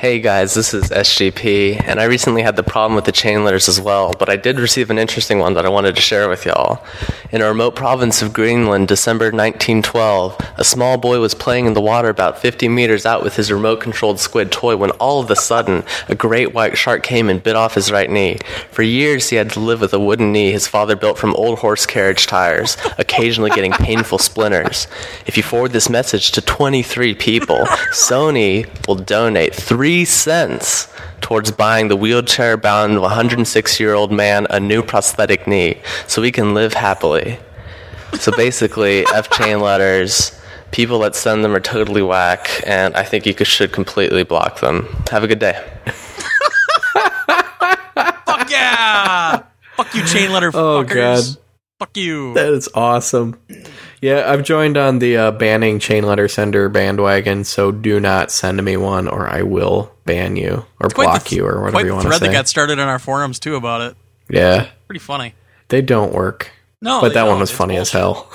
Speaker 4: Hey guys, this is SGP, and I recently had the problem with the chain letters as well, but I did receive an interesting one that I wanted to share with y'all. In a remote province of Greenland, December 1912, a small boy was playing in the water about 50 meters out with his remote controlled squid toy when all of a sudden, a great white shark came and bit off his right knee. For years, he had to live with a wooden knee his father built from old horse carriage tires, occasionally getting painful splinters. If you forward this message to 23 people, Sony will donate 3 three cents towards buying the wheelchair bound 106 year old man a new prosthetic knee so he can live happily. So basically, *laughs* F chain letters, people that send them are totally whack, and I think you should completely block them. Have a good day. *laughs*
Speaker 1: Fuck yeah! Fuck you, chain letter
Speaker 2: oh,
Speaker 1: fuckers. God. Fuck you.
Speaker 2: That is awesome. Yeah, I've joined on the uh, banning chain letter sender bandwagon, so do not send me one or I will ban you or block th- you or whatever you want to say.
Speaker 1: thread that got started on our forums too about it.
Speaker 2: Yeah.
Speaker 1: Pretty funny.
Speaker 2: They don't work.
Speaker 1: No,
Speaker 2: but that one was funny bullshit. as hell.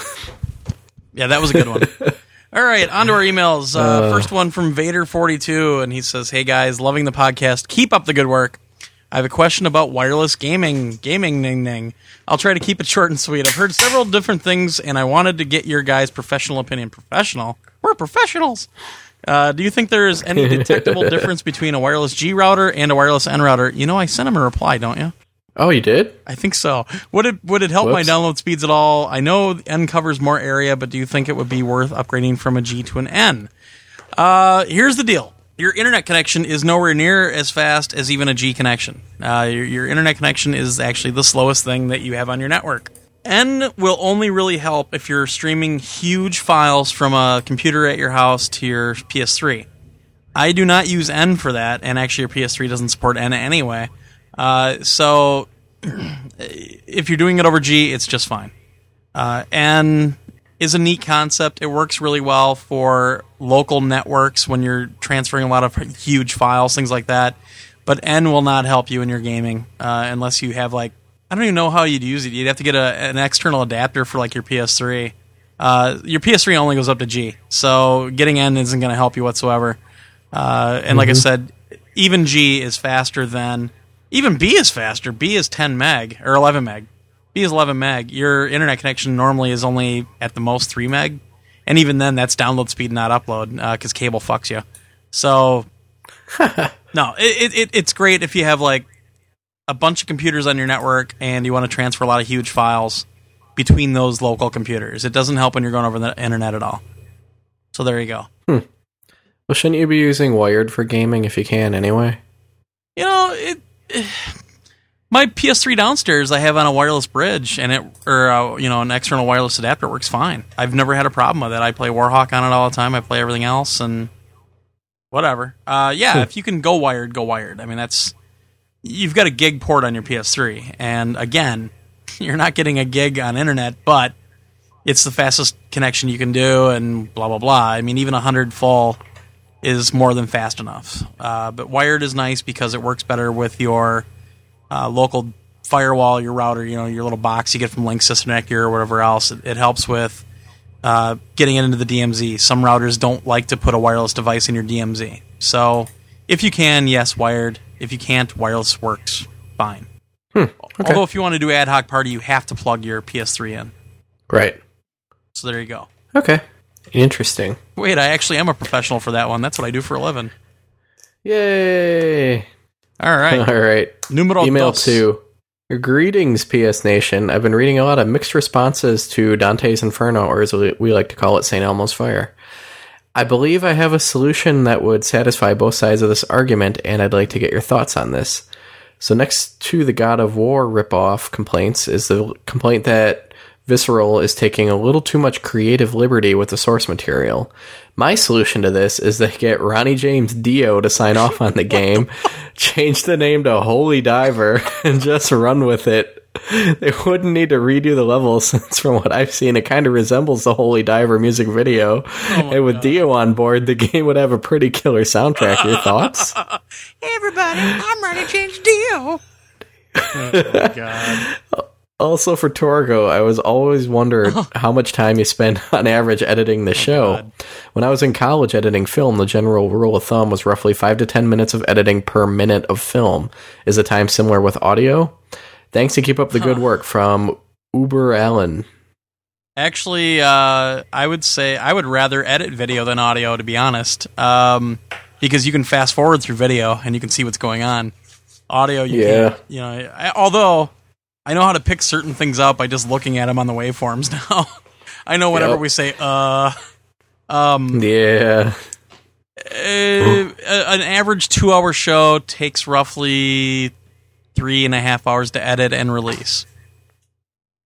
Speaker 2: *laughs*
Speaker 1: yeah, that was a good one. *laughs* All right, on to our emails. Uh, uh, first one from Vader42, and he says, Hey guys, loving the podcast. Keep up the good work. I have a question about wireless gaming. Gaming, ning, ning. I'll try to keep it short and sweet. I've heard several different things, and I wanted to get your guys' professional opinion. Professional? We're professionals. Uh, do you think there is any *laughs* detectable difference between a wireless G router and a wireless N router? You know, I sent him a reply, don't you?
Speaker 2: Oh, you did?
Speaker 1: I think so. Would it would it help Whoops. my download speeds at all? I know N covers more area, but do you think it would be worth upgrading from a G to an N? Uh, here's the deal your internet connection is nowhere near as fast as even a G connection. Uh, your, your, internet connection is actually the slowest thing that you have on your network. N will only really help if you're streaming huge files from a computer at your house to your PS3. I do not use N for that, and actually, your PS3 doesn't support N anyway. Uh, so, *clears throat* if you're doing it over G, it's just fine. Uh, N is a neat concept. It works really well for local networks when you're transferring a lot of huge files, things like that. But N will not help you in your gaming uh, unless you have like I don't even know how you'd use it. You'd have to get a, an external adapter for like your PS3. Uh, your PS3 only goes up to G, so getting N isn't going to help you whatsoever. Uh, and mm-hmm. like I mm-hmm. said, even G is faster than even B is faster. B is 10 meg or 11 meg. B is 11 meg. Your internet connection normally is only at the most 3 meg. And even then, that's download speed, not upload, because uh, cable fucks you. So, *laughs* no, it, it, it's great if you have like a bunch of computers on your network and you want to transfer a lot of huge files between those local computers. It doesn't help when you're going over the internet at all. So there you go.
Speaker 2: Hmm. Well, shouldn't you be using wired for gaming if you can anyway?
Speaker 1: You know, it, it my PS3 downstairs I have on a wireless bridge, and it or uh, you know an external wireless adapter works fine. I've never had a problem with it. I play Warhawk on it all the time. I play everything else, and whatever. Uh, yeah, if you can go wired, go wired. I mean, that's you've got a gig port on your PS3, and again, *laughs* you're not getting a gig on internet, but it's the fastest connection you can do, and blah blah blah. I mean, even hundred full is more than fast enough. Uh, but wired is nice because it works better with your uh, local firewall, your router, you know, your little box you get from Link System Connector or whatever else. It, it helps with uh, getting it into the DMZ. Some routers don't like to put a wireless device in your DMZ. So if you can, yes, wired. If you can't, wireless works fine.
Speaker 2: Hmm, okay.
Speaker 1: Although if you want to do ad hoc party, you have to plug your PS3 in.
Speaker 2: Right.
Speaker 1: So there you go.
Speaker 2: Okay. Interesting.
Speaker 1: Wait, I actually am a professional for that one. That's what I do for a living.
Speaker 2: Yay!
Speaker 1: All right. *laughs*
Speaker 2: All right.
Speaker 1: Numero
Speaker 2: Email
Speaker 1: dos.
Speaker 2: two. Greetings, PS Nation. I've been reading a lot of mixed responses to Dante's Inferno, or as we like to call it, St. Elmo's Fire. I believe I have a solution that would satisfy both sides of this argument, and I'd like to get your thoughts on this. So, next to the God of War ripoff complaints is the complaint that Visceral is taking a little too much creative liberty with the source material. My solution to this is to get Ronnie James Dio to sign off on the game, *laughs* change the name to Holy Diver, and just run with it they wouldn't need to redo the level *laughs* since from what I've seen it kind of resembles the Holy Diver music video. Oh and with God. Dio on board, the game would have a pretty killer soundtrack. Your thoughts? *laughs*
Speaker 1: hey everybody, I'm ready to change Dio. Oh
Speaker 2: God. Also for Torgo, I was always wondered how much time you spend *laughs* on average editing the oh, show. God. When I was in college editing film, the general rule of thumb was roughly 5 to 10 minutes of editing per minute of film. Is the time similar with audio? Thanks to keep up the good work from Uber Allen.
Speaker 1: Actually, uh, I would say I would rather edit video than audio, to be honest, um, because you can fast forward through video and you can see what's going on. Audio, you yeah. You know, I, although I know how to pick certain things up by just looking at them on the waveforms *laughs* now. I know whenever yep. we say uh, um,
Speaker 2: yeah.
Speaker 1: Uh, an average two-hour show takes roughly three and a half hours to edit and release.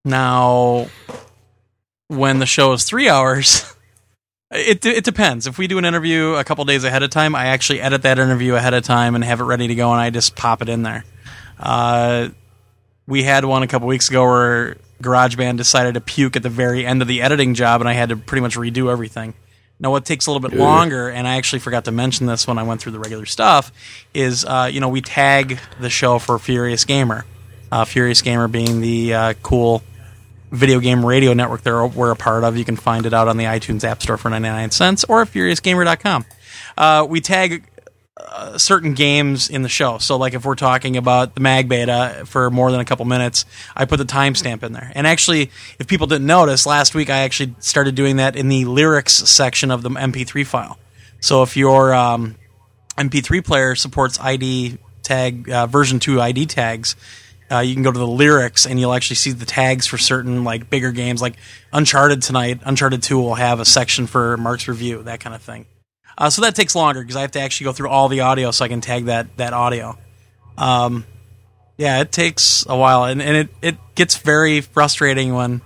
Speaker 1: Now, when the show is three hours, *laughs* it it depends. If we do an interview a couple days ahead of time, I actually edit that interview ahead of time and have it ready to go, and I just pop it in there. Uh, we had one a couple weeks ago where GarageBand decided to puke at the very end of the editing job, and I had to pretty much redo everything. Now, what takes a little bit longer, and I actually forgot to mention this when I went through the regular stuff, is uh, you know we tag the show for Furious Gamer. Uh, Furious Gamer being the uh, cool video game radio network that we're a part of. You can find it out on the iTunes App Store for 99 cents or at FuriousGamer.com. Uh, we tag uh, certain games in the show. So, like if we're talking about the mag beta for more than a couple minutes, I put the timestamp in there. And actually, if people didn't notice, last week I actually started doing that in the lyrics section of the MP3 file. So if your um, MP3 player supports ID tag uh, version two ID tags. Uh, you can go to the lyrics and you'll actually see the tags for certain like bigger games like uncharted tonight uncharted 2 will have a section for mark's review that kind of thing uh, so that takes longer because I have to actually go through all the audio so I can tag that that audio. Um, yeah, it takes a while, and, and it, it gets very frustrating when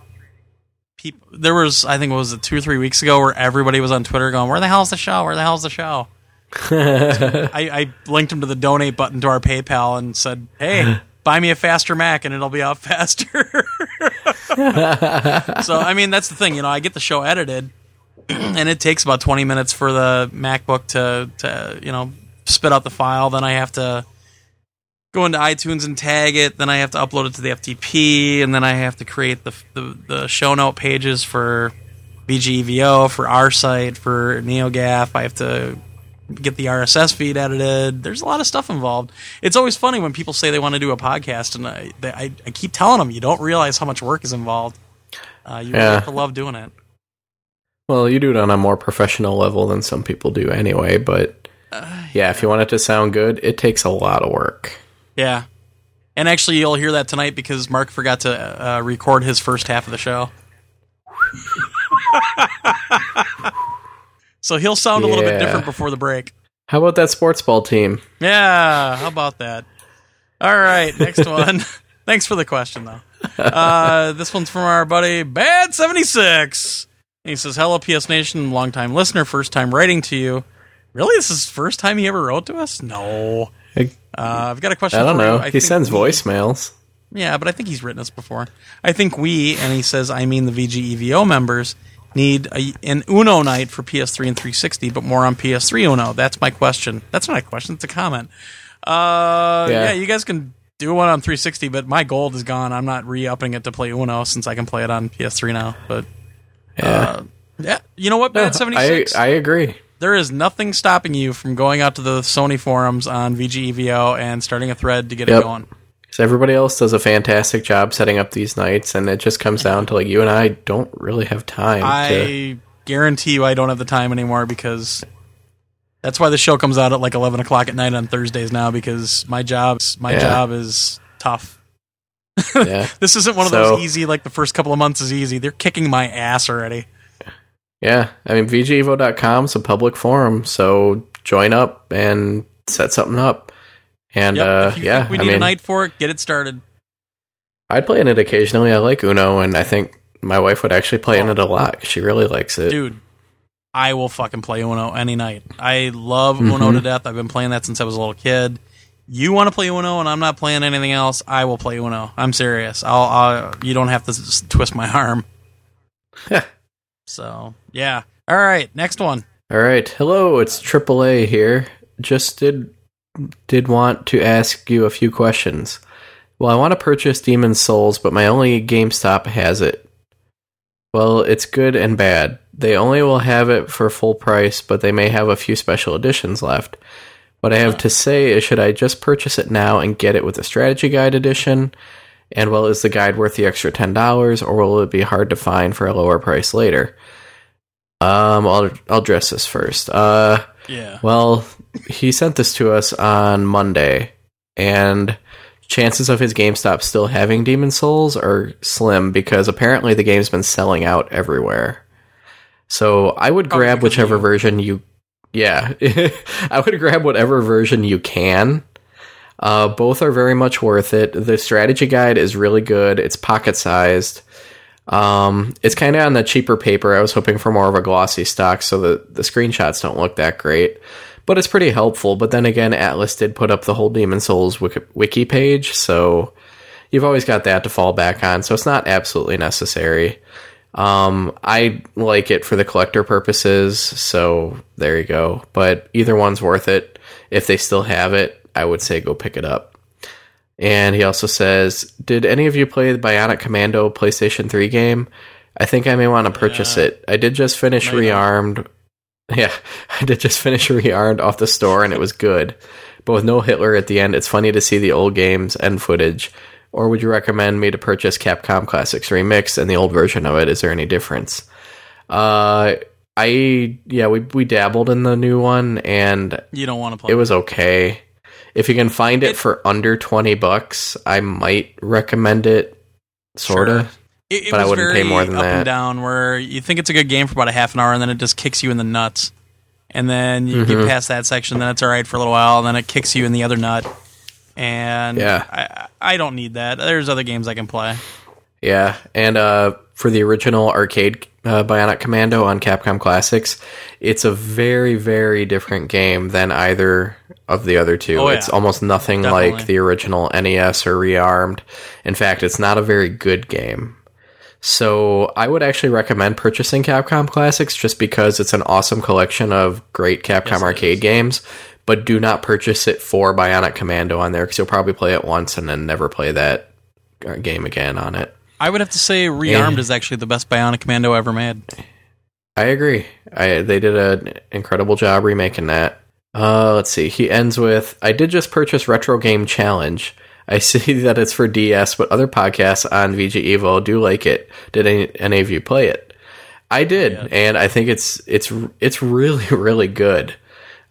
Speaker 1: people. There was, I think, it was it two or three weeks ago where everybody was on Twitter going, "Where the hell's the show? Where the hell's the show?" *laughs* I, I linked them to the donate button to our PayPal and said, "Hey, buy me a faster Mac and it'll be out *laughs* faster." *laughs* so I mean, that's the thing, you know. I get the show edited *clears throat* and it takes about 20 minutes for the MacBook to, to you know spit out the file. Then I have to go into iTunes and tag it. Then I have to upload it to the FTP, and then I have to create the the, the show note pages for VGEVO, for our site, for NeoGAF. I have to get the RSS feed edited. There's a lot of stuff involved. It's always funny when people say they want to do a podcast, and I, they, I, I keep telling them you don't realize how much work is involved. Uh, you yeah. really love doing it.
Speaker 2: Well, you do it on a more professional level than some people do anyway, but uh, yeah, if you want it to sound good, it takes a lot of work.
Speaker 1: Yeah. And actually, you'll hear that tonight because Mark forgot to uh, record his first half of the show. *laughs* so he'll sound a little bit different before the break.
Speaker 2: How about that sports ball team?
Speaker 1: Yeah, how about that? All right, next *laughs* one. Thanks for the question, though. Uh, this one's from our buddy Bad76 he says, "Hello, PS Nation, longtime listener, first time writing to you. Really, this is first time he ever wrote to us? No. uh, I've got a question.
Speaker 2: I don't know. I he sends we, voicemails.
Speaker 1: Yeah, but I think he's written us before. I think we, and he says, I mean the VGEVO members, need a, an Uno night for PS3 and 360, but more on PS3 Uno. That's my question. That's not a question. It's a comment. Uh, yeah. yeah, you guys can do one on 360, but my gold is gone. I'm not re-upping it to play Uno since I can play it on PS3 now. But yeah. Uh, yeah. You know what, *laughs* Bad seventy six.
Speaker 2: I, I agree.
Speaker 1: There is nothing stopping you from going out to the Sony forums on VGEVO and starting a thread to get yep. it going.
Speaker 2: Because everybody else does a fantastic job setting up these nights, and it just comes down to like you and I don't really have time.
Speaker 1: I
Speaker 2: to...
Speaker 1: guarantee you, I don't have the time anymore because that's why the show comes out at like eleven o'clock at night on Thursdays now. Because my job's my yeah. job is tough. Yeah. *laughs* this isn't one of so, those easy like the first couple of months is easy. They're kicking my ass already.
Speaker 2: Yeah, I mean VGEVO.com is a public forum, so join up and set something up. And yep, uh, yeah,
Speaker 1: we need
Speaker 2: I mean,
Speaker 1: a night for it. Get it started.
Speaker 2: I'd play in it occasionally. I like Uno, and I think my wife would actually play oh. in it a lot. She really likes it,
Speaker 1: dude. I will fucking play Uno any night. I love mm-hmm. Uno to death. I've been playing that since I was a little kid you want to play Uno and I'm not playing anything else, I will play Uno. I'm serious. I'll, I'll you don't have to twist my *laughs* arm. so yeah. All right, next one.
Speaker 2: All right, hello, it's AAA here. Just did did want to ask you a few questions. Well, I want to purchase Demon's Souls, but my only GameStop has it. Well, it's good and bad. They only will have it for full price, but they may have a few special editions left. What I have to say is, should I just purchase it now and get it with the strategy guide edition? And well, is the guide worth the extra ten dollars, or will it be hard to find for a lower price later? Um, I'll I'll address this first. Uh,
Speaker 1: yeah.
Speaker 2: Well, he sent this to us on Monday, and chances of his GameStop still having Demon Souls are slim because apparently the game's been selling out everywhere. So I would grab whichever version you yeah, *laughs* I would grab whatever version you can. Uh, both are very much worth it. The strategy guide is really good. It's pocket sized. Um, it's kind of on the cheaper paper. I was hoping for more of a glossy stock, so the the screenshots don't look that great. But it's pretty helpful. But then again, Atlus did put up the whole Demon Souls wiki, wiki page, so you've always got that to fall back on. So it's not absolutely necessary. Um, I like it for the collector purposes, so there you go. But either one's worth it. If they still have it, I would say go pick it up. And he also says, Did any of you play the Bionic Commando PlayStation 3 game? I think I may want to purchase yeah. it. I did just finish Rearmed. *laughs* Yeah, I did just finish Rearmed off the store and it was good. But with no Hitler at the end, it's funny to see the old games and footage or would you recommend me to purchase Capcom Classics Remix and the old version of it? Is there any difference? Uh, I yeah, we we dabbled in the new one, and
Speaker 1: you don't want to play.
Speaker 2: It was okay. If you can find it, it for under twenty bucks, I might recommend it. Sorta. Sure.
Speaker 1: It, it but I wouldn't pay more than up that. And down, where you think it's a good game for about a half an hour, and then it just kicks you in the nuts, and then you mm-hmm. get past that section, then it's all right for a little while, and then it kicks you in the other nut, and
Speaker 2: yeah,
Speaker 1: I, I don't need that. There's other games I can play.
Speaker 2: Yeah, and uh, for the original arcade uh, Bionic Commando on Capcom Classics, it's a very, very different game than either of the other two. Oh, yeah. It's almost nothing Definitely. like the original NES or Rearmed. In fact, it's not a very good game. So I would actually recommend purchasing Capcom Classics just because it's an awesome collection of great Capcom yes, arcade games but do not purchase it for Bionic Commando on there because you'll probably play it once and then never play that uh, game again on it.
Speaker 1: I would have to say Rearmed and, is actually the best Bionic Commando ever made.
Speaker 2: I agree. I they did an incredible job remaking that. Uh, let's see. He ends with, "I did just purchase Retro Game Challenge. I *laughs* see that it's for DS, but other podcasts on VG Evo do like it. Did any, any of you play it? I did, yeah. and I think it's it's it's really *laughs* really good.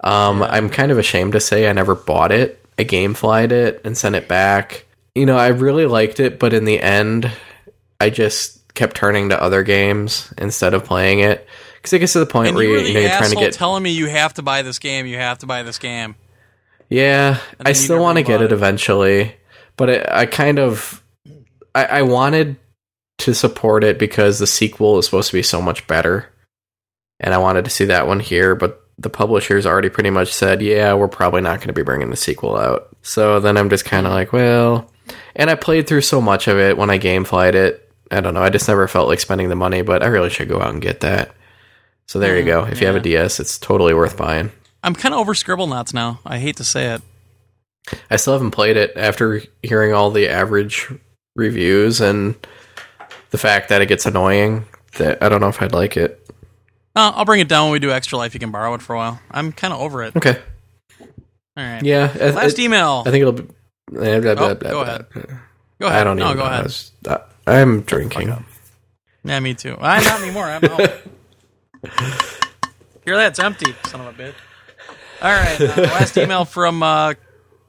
Speaker 2: Um, yeah. I'm kind of ashamed to say I never bought it. I gameflied it and sent it back. You know, I really liked it, but in the end, I just kept turning to other games instead of playing it because it gets to the point
Speaker 1: and
Speaker 2: where
Speaker 1: you,
Speaker 2: you know you're trying to get
Speaker 1: telling me you have to buy this game, you have to buy this game.
Speaker 2: Yeah, I still want to get it, it, eventually, but it, I kind of I, I wanted to support it because the sequel is supposed to be so much better, and I wanted to see that one here, but the publishers already pretty much said, yeah, we're probably not going to be bringing the sequel out. So then I'm just kind of like, well, and I played through so much of it when I gameflied it. I don't know. I just never felt like spending the money, but I really should go out and get that. So there you mm, go. If yeah. you have a DS, it's totally worth buying.
Speaker 1: I'm kind of over Scribblenauts now. I hate to say it.
Speaker 2: I still haven't played it after hearing all the average reviews and the fact that it gets annoying. That I don't know if I'd like it.
Speaker 1: Uh, I'll bring it down when we do Extra Life. You can borrow it for a while. I'm kind of over it.
Speaker 2: Okay.
Speaker 1: All right.
Speaker 2: Yeah.
Speaker 1: Last it, email.
Speaker 2: I think it'll be. Blah,
Speaker 1: blah, blah, oh, go ahead. Go ahead.
Speaker 2: I don't
Speaker 1: no,
Speaker 2: even
Speaker 1: go
Speaker 2: know. ahead. Uh, I'm drinking.
Speaker 1: Yeah, me too. I uh, not anymore. I'm out. *laughs* Hear that? It's empty. Son of a bitch. All right. Uh, last email from uh,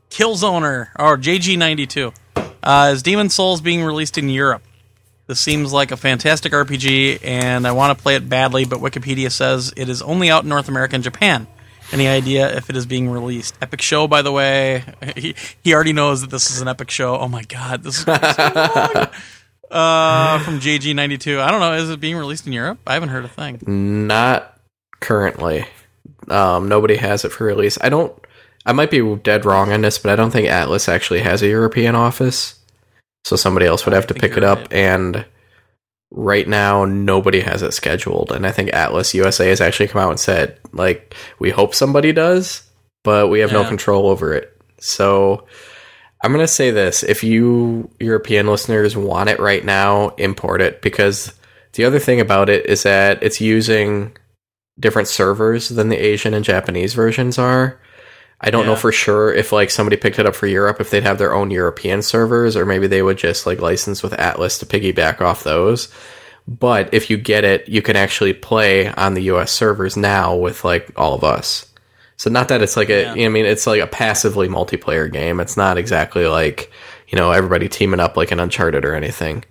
Speaker 1: Killzoner or JG92. Uh, is Demon Souls being released in Europe? This seems like a fantastic RPG, and I want to play it badly, but Wikipedia says it is only out in North America and Japan. Any idea if it is being released? Epic show, by the way. *laughs* He, he already knows that this is an epic show. Oh my god, this is so *laughs* uh, from JG92. I don't know. Is it being released in Europe? I haven't heard a thing.
Speaker 2: Not currently. Um, nobody has it for release. I don't. I might be dead wrong on this, but I don't think Atlus actually has a European office. So somebody else would have to pick it up. Right. And right now, nobody has it scheduled. And I think Atlus USA has actually come out and said, like, we hope somebody does, but we have yeah. no control over it. So I'm going to say this if you European listeners want it right now, import it because the other thing about it is that it's using different servers than the Asian and Japanese versions are. I don't yeah. know for sure if like somebody picked it up for Europe if they'd have their own European servers or maybe they would just like license with Atlus to piggyback off those. But if you get it, you can actually play on the US servers now with like all of us. So not that it's like a yeah. you know, I mean it's like a passively multiplayer game. It's not exactly like, you know, everybody teaming up like an Uncharted or anything.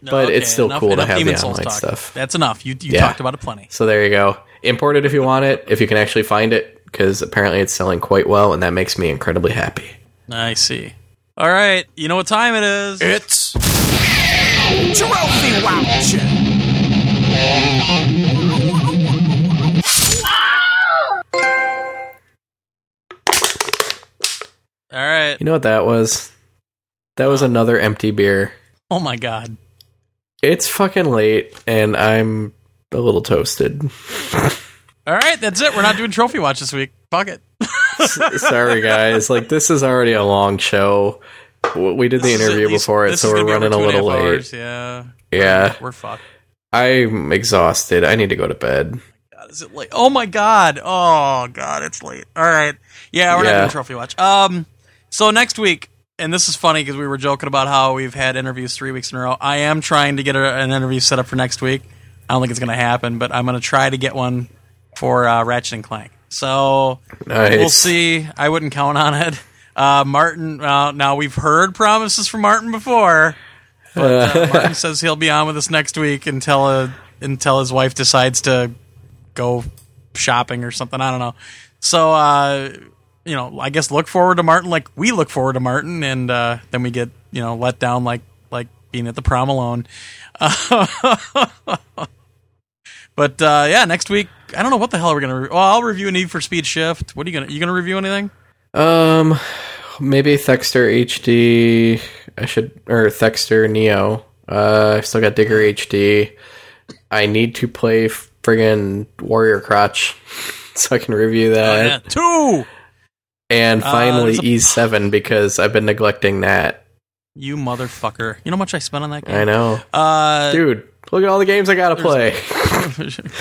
Speaker 2: No, but okay, it's still enough, cool enough to have the online stuff.
Speaker 1: That's enough. You you yeah. talked about it plenty.
Speaker 2: So there you go. Import it if you want it, if you can actually find it, because apparently it's selling quite well, and that makes me incredibly happy.
Speaker 1: I see. All right, you know what time it is?
Speaker 5: It's Trophy Watch.
Speaker 1: All right.
Speaker 2: You know what that was? That was another empty beer.
Speaker 1: Oh my god.
Speaker 2: It's fucking late, and I'm a little toasted. *laughs*
Speaker 1: All right, that's it. We're not doing trophy watch this week. Fuck it.
Speaker 2: Sorry, guys. Like this is already a long show. We did the interview before it, so we're running a little late. Hours,
Speaker 1: yeah.
Speaker 2: Yeah.
Speaker 1: We're, we're fucked.
Speaker 2: I'm exhausted. I need to go to bed.
Speaker 1: God, is it late? Oh my god. Oh god, it's late. All right. Yeah, we're yeah. not doing trophy watch. Um. So next week, and this is funny because we were joking about how we've had interviews three weeks in a row. I am trying to get a, an interview set up for next week. I don't think it's going to happen, but I'm going to try to get one for uh, Ratchet and Clank. So nice. we'll see. I wouldn't count on it. Uh, Martin. Uh, now we've heard promises from Martin before, but uh, *laughs* Martin says he'll be on with us next week until uh, until his wife decides to go shopping or something. I don't know. So uh, you know, I guess look forward to Martin like we look forward to Martin, and uh, then we get you know let down like like being at the prom alone. *laughs* but uh, yeah, next week I don't know what the hell are we're gonna. Re- well, I'll review Need for Speed Shift. What are you gonna? You gonna review anything?
Speaker 2: Um, maybe Thexder HD. I should or Thexder Neo. Uh, I still got Digger HD. I need to play friggin' Warrior Crotch *laughs* so I can review that. Oh, yeah.
Speaker 1: Two.
Speaker 2: And uh, finally uh, E7 because I've been neglecting that.
Speaker 1: You motherfucker. You know how much I spent on that game?
Speaker 2: I know.
Speaker 1: Uh,
Speaker 2: Dude, look at all the games I gotta play. *laughs*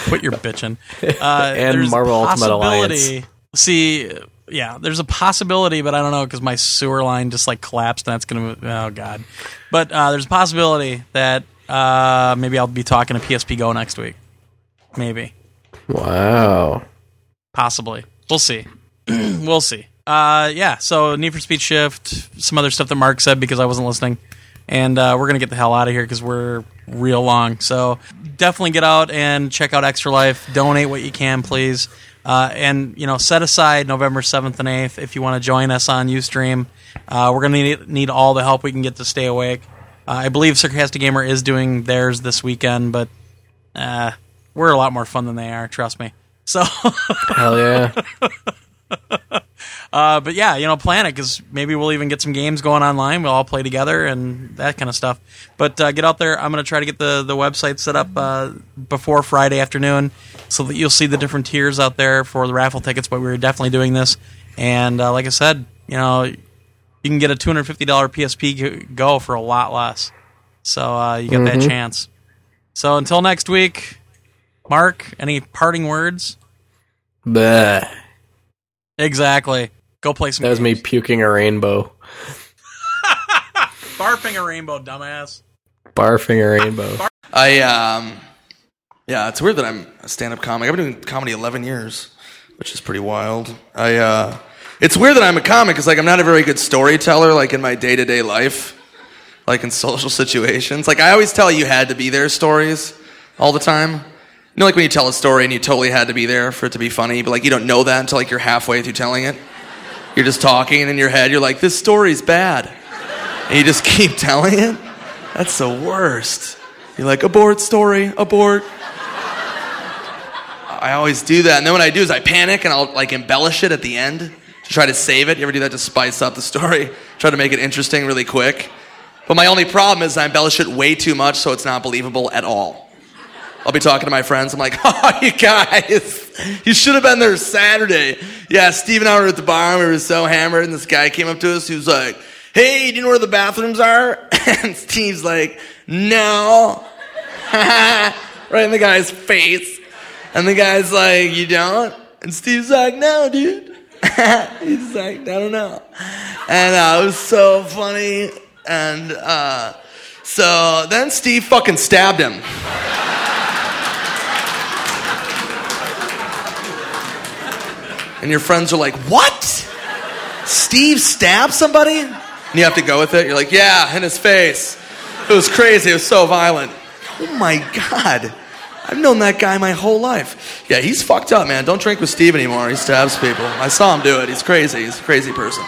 Speaker 1: Quit your bitching. *laughs*
Speaker 2: Uh, and Marvel Ultimate Alliance.
Speaker 1: See, yeah, there's a possibility, but I don't know because my sewer line just like collapsed and that's gonna. Oh god. But uh, there's a possibility that uh, maybe I'll be talking to PSP Go next week. Maybe.
Speaker 2: Wow.
Speaker 1: Possibly. We'll see. *clears throat* we'll see. Uh, yeah, so Need for Speed Shift, some other stuff that Mark said because I wasn't listening. And uh, we're going to get the hell out of here because we're real long. So definitely get out and check out Extra Life. Donate what you can, please. Uh, and, you know, set aside November 7th and 8th if you want to join us on Ustream. Uh, we're going to need, need all the help we can get to stay awake. Uh, I believe Sarcastic Gamer is doing theirs this weekend, but uh, we're a lot more fun than they are, trust me. So.
Speaker 2: Hell yeah. *laughs*
Speaker 1: Uh, but yeah, you know, plan it because maybe we'll even get some games going online. We'll all play together and that kind of stuff. But uh, get out there. I'm going to try to get the, the website set up uh, before Friday afternoon so that you'll see the different tiers out there for the raffle tickets. But we're definitely doing this. And uh, like I said, you know, you can get a $250 PSP Go for a lot less. So uh, you got mm-hmm. that chance. So until next week, Mark, any parting words?
Speaker 2: Bleh.
Speaker 1: Exactly. Go play some.
Speaker 2: That was
Speaker 1: games.
Speaker 2: me puking a rainbow. *laughs*
Speaker 1: Barfing a rainbow, dumbass.
Speaker 2: Barfing a rainbow.
Speaker 5: I um, yeah, it's weird that I'm a stand-up comic. I've been doing comedy 11 years, which is pretty wild. I uh, it's weird that I'm a comic because like I'm not a very good storyteller, like in my day-to-day life, like in *laughs* social situations. Like I always tell you had to be there stories all the time. You know, like when you tell a story and you totally had to be there for it to be funny, but like you don't know that until like you're halfway through telling it. You're just talking and in your head you're like, this story's bad. And you just *laughs* keep telling it. That's the worst. You're like, abort story, abort. I always do that. And then what I do is I panic and I'll like embellish it at the end to try to save it. You ever do that to spice up the story? *laughs* Try to make it interesting really quick. But my only problem is I embellish it way too much so it's not believable at all. I'll be talking to my friends. I'm like, *laughs* oh, you guys, you should have been there Saturday. Yeah, Steve and I were at the bar and we were so hammered, and this guy came up to us. He was like, hey, do you know where the bathrooms are? *laughs* And Steve's like, no. *laughs* right in the guy's face. And the guy's like, you don't? And Steve's like, no, dude. *laughs* He's like, I don't know. And uh, it was so funny. And uh, so then Steve fucking stabbed him. And your friends are like, what? Steve stabbed somebody? And you have to go with it. You're like, yeah, in his face. It was crazy. It was so violent. Oh my God. I've known that guy my whole life. Yeah, he's fucked up, man. Don't drink with Steve anymore. He stabs people. I saw him do it. He's crazy. He's a crazy person.